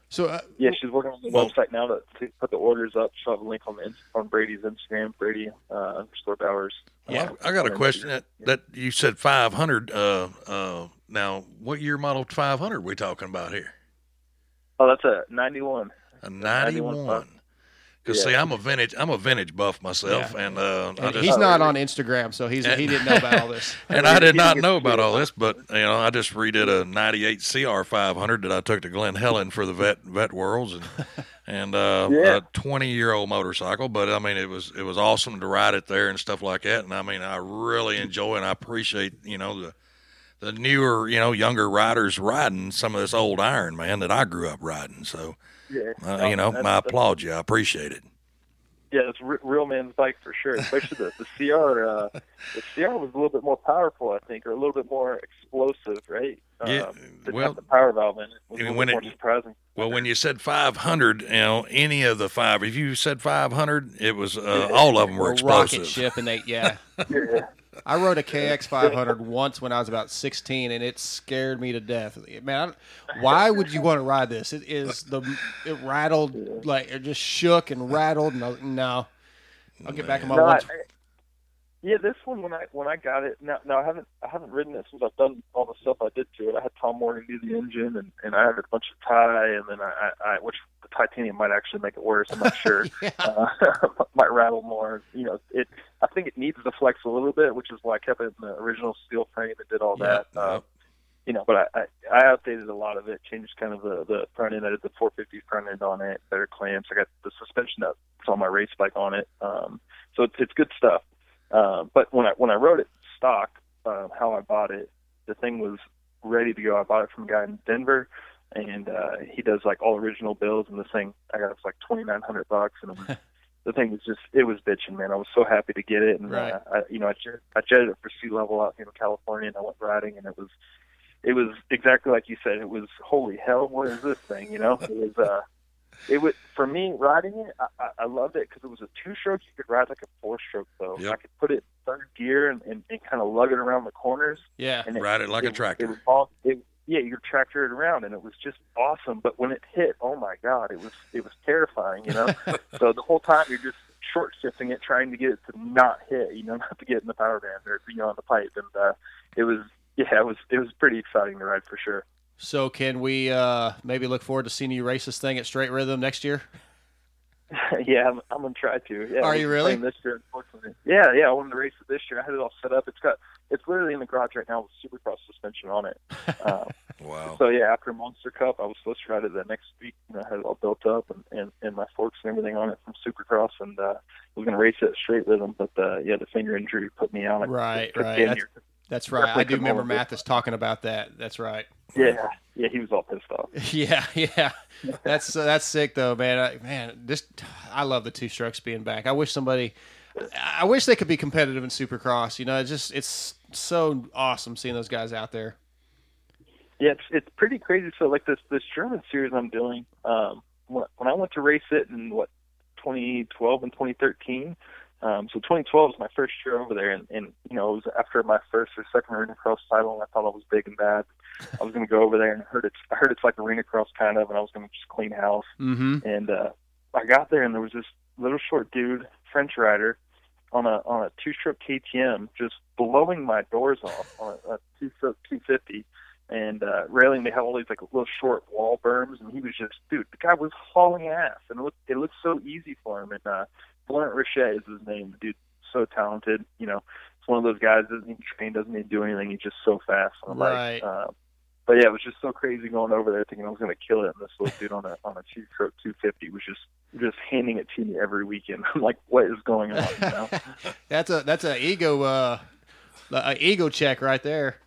so uh, Yeah, she's working on the Well- website now to, to put the orders up. She'll have a link on the Inst- on Brady's Instagram, Brady uh, underscore Bowers. Yeah, Uh, I got a question. That, that you said 500. Uh, uh, now, what year model 500 we talking about here? Oh, that's a 91. A 91. 91. Because Yeah. see, I'm a vintage. I'm a vintage buff myself, Yeah. and uh, I and just, he's not on Instagram, so he's he didn't know about all this. and I did not know about all this, but you know, I just redid a '98 CR 500 that I took to Glen Helen for the vet vet worlds, and and uh, Yeah. a 20 year old motorcycle. But I mean, it was it was awesome to ride it there and stuff like that. And I mean, I really enjoy and I appreciate you know the the newer you know younger riders riding some of this old iron man that I grew up riding. So Yeah, uh, you know, that's- I applaud you. I appreciate it. Yeah, it's a real man's bike for sure. Especially the the CR. Uh, the CR was a little bit more powerful, I think, or a little bit more explosive, right? Yeah, Um, well, the power valve in it. It was a I mean, little when bit it- more surprising. Well, when you said 500, you know, any of the five, if you said 500, it was uh, all of them were explosive. rocket ship, and they yeah. Yeah. I rode a KX 500 once when I was about 16, and it scared me to death. Man, I, why would you want to ride this? It is the it rattled like it just shook and rattled. No, no. I'll get back in my No, yeah, this one when I when I got it now, now I haven't I haven't ridden it since I've done all the stuff I did to it. I had Tom Morgan do the engine and and I had a bunch of tie and then I, I, I which the titanium might actually make it worse. I'm not sure. uh, might rattle more. You know, it. I think it needs to flex a little bit, which is why I kept it in the original steel frame and did all Yeah, that. Uh, you know, but I, I I updated a lot of it, changed kind of the the front end. I did the 450 front end on it, better clamps. I got the suspension that's on my race bike on it. Um, so it's it's good stuff. Uh, but when I when I wrote it stock, uh, how I bought it, the thing was ready to go. I bought it from a guy in Denver, and uh, he does like all original builds. And this thing I got it for like twenty nine hundred bucks, and was, the thing was just it was bitching, man. I was so happy to get it, and Right. uh, I, you know I jet, I jetted it for sea level out here in California, and I went riding, and it was it was exactly like you said. It was holy hell, what is this thing? You know, it was. uh it was for me riding it. I, I, I loved it because it was a two-stroke. You could ride like a four-stroke though. I could put it in third gear and, and, and kind of lug it around the corners. Yeah, and Ride it like a tractor. It was all, it, yeah, you tractor it around, and it was just awesome. But when it hit, oh my god, it was it was terrifying. You know, so the whole time you're just short shifting it, trying to get it to not hit. You know, not to get in the power band or you know on the pipe, and uh, it was yeah, it was it was pretty exciting to ride for sure. So can we uh, maybe look forward to seeing you race this thing at Straight Rhythm next year? yeah, I'm, I'm gonna try to. Yeah, Are you really? playing This year, unfortunately. Yeah, yeah. I wanted to race it this year. I had it all set up. It's got it's literally in the garage right now with Supercross suspension on it. Uh, wow. So yeah, after Monster Cup, I was supposed to ride it the next week. You know, I had it all built up and, and, and my forks and everything on it from Supercross, and uh, was gonna race it at straight rhythm, but uh, yeah, the finger injury put me out. Right, right. That's, right. I do remember. Mathis talking about that. That's right. Yeah, yeah, he was all pissed off. Yeah, yeah. That's uh, that's sick though, man. I, man, this I love the two strokes being back. I wish somebody, I wish they could be competitive in Supercross. You know, it's just it's so awesome seeing those guys out there. Yeah, it's it's pretty crazy. So like this this German series I'm doing, um, when, when I went to race it in what 2012 and 2013. Um, so 2012 was my first year over there, and, and you know it was after my first or second arena cross title, and I thought I was big and bad. I was going to go over there, and I heard it's I heard it's like arena cross kind of, and I was going to just clean house. Mm-hmm. And uh, I got there, and there was this little short dude, French rider, on a on a two stroke KTM, just blowing my doors off on a, a two stroke 250. And uh, railing, they have all these like little short wall berms, and he was just, dude, the guy was hauling ass, and it looked it looked so easy for him. And uh, Blunt Richet is his name, the dude, so talented. You know, it's one of those guys doesn't need to train, doesn't need to do anything. He's just so fast. And I'm Right. Like, uh, but yeah, it was just so crazy going over there thinking I was going to kill it. And this little dude on a on a two stroke 250 was just just handing it to me every weekend. I'm like, what is going on? You know? That's a that's a ego uh, a ego check right there.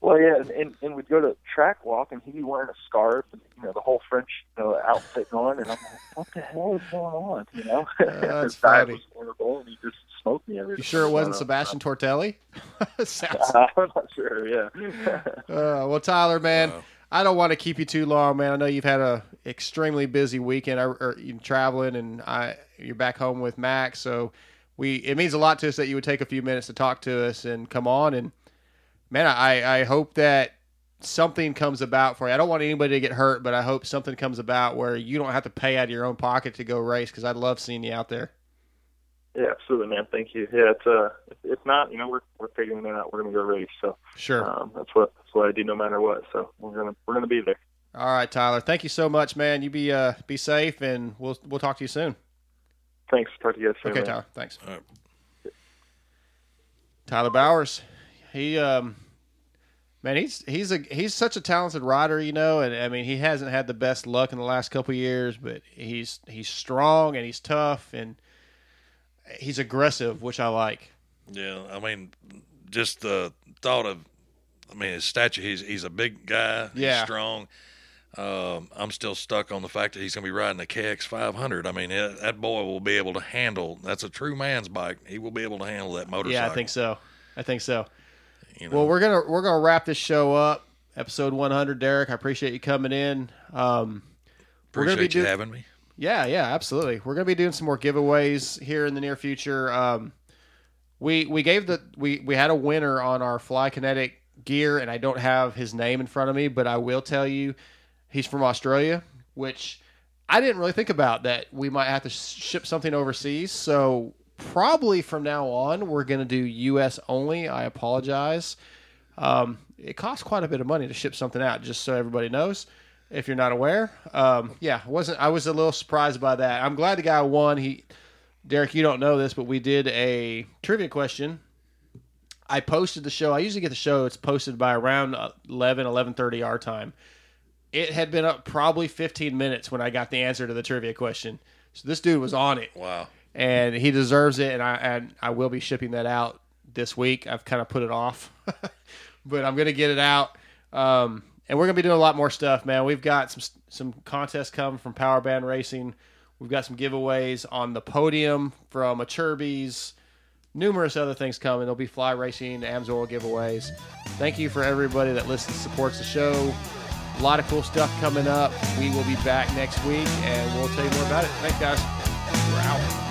Well, yeah, and, and and we'd go to track walk, and he'd be wearing a scarf and you know the whole French you know outfit on, and I'm like, what the hell is going on? You know, that's his diet funny. was horrible, and he just smoked me every. You sure it wasn't I don't Sebastien Tortelli? Sounds- know. I'm not sure. Yeah. Uh, well, Tyler, man, uh-huh. I don't want to keep you too long, man. I know you've had a extremely busy weekend, or, or you traveling, and I you're back home with Max. So we it means a lot to us that you would take a few minutes to talk to us and come on. And man, I I hope that something comes about for you. I don't want anybody to get hurt, but I hope something comes about where you don't have to pay out of your own pocket to go race because I'd love seeing you out there. Yeah, absolutely, man. Thank you. Yeah, it's uh, if- if not, you know, we're we're figuring it out. We're gonna go race. So Sure. um, that's what that's what I do, no matter what. So we're gonna we're gonna be there. All right, Tyler. Thank you so much, man. You be uh be safe, and we'll we'll talk to you soon. Thanks. Talk to you guys soon. Okay, man. Tyler. Thanks. Tyler Bowers, he um, man, he's he's a he's such a talented rider, you know, and I mean he hasn't had the best luck in the last couple of years, but he's he's strong and he's tough and he's aggressive, which I like. Yeah, I mean, just the thought of, I mean, his stature. He's he's a big guy. He's Yeah. strong. Um, I'm still stuck on the fact that he's going to be riding a KX 500. I mean, it, that boy will be able to handle. That's a true man's bike. He will be able to handle that motorcycle. Yeah, I think so. I think so. You know. Well, we're gonna we're gonna wrap this show up, episode 100. Derek, I appreciate you coming in. Um, we're Appreciate be you do- having me. Yeah, yeah, absolutely. We're gonna be doing some more giveaways here in the near future. Um, we we gave the we we had a winner on our Fly Kinetic gear, and I don't have his name in front of me, but I will tell you, he's from Australia, which I didn't really think about that we might have to ship something overseas. So probably from now on, we're gonna do U.S. only. I apologize. Um, it costs quite a bit of money to ship something out, just so everybody knows. If you're not aware, um, yeah, wasn't I was a little surprised by that. I'm glad the guy won. He, Derek, you don't know this, but we did a trivia question I posted the show. I usually get the show. It's posted by around 11, 11.30 our time. It had been up probably 15 minutes when I got the answer to the trivia question. So this dude was on it. Wow. And he deserves it. And I, and I will be shipping that out this week. I've kind of put it off, but I'm to get it out. Um, and we're to be doing a lot more stuff, man. We've got some some contests coming from Power Band Racing. We've got some giveaways on the podium from Acerbis. Numerous other things coming. There'll be fly racing, Amsoil giveaways. Thank you for everybody that listens, supports the show. A lot of cool stuff coming up. We will be back next week, and we'll tell you more about it. Thanks, guys. We're out.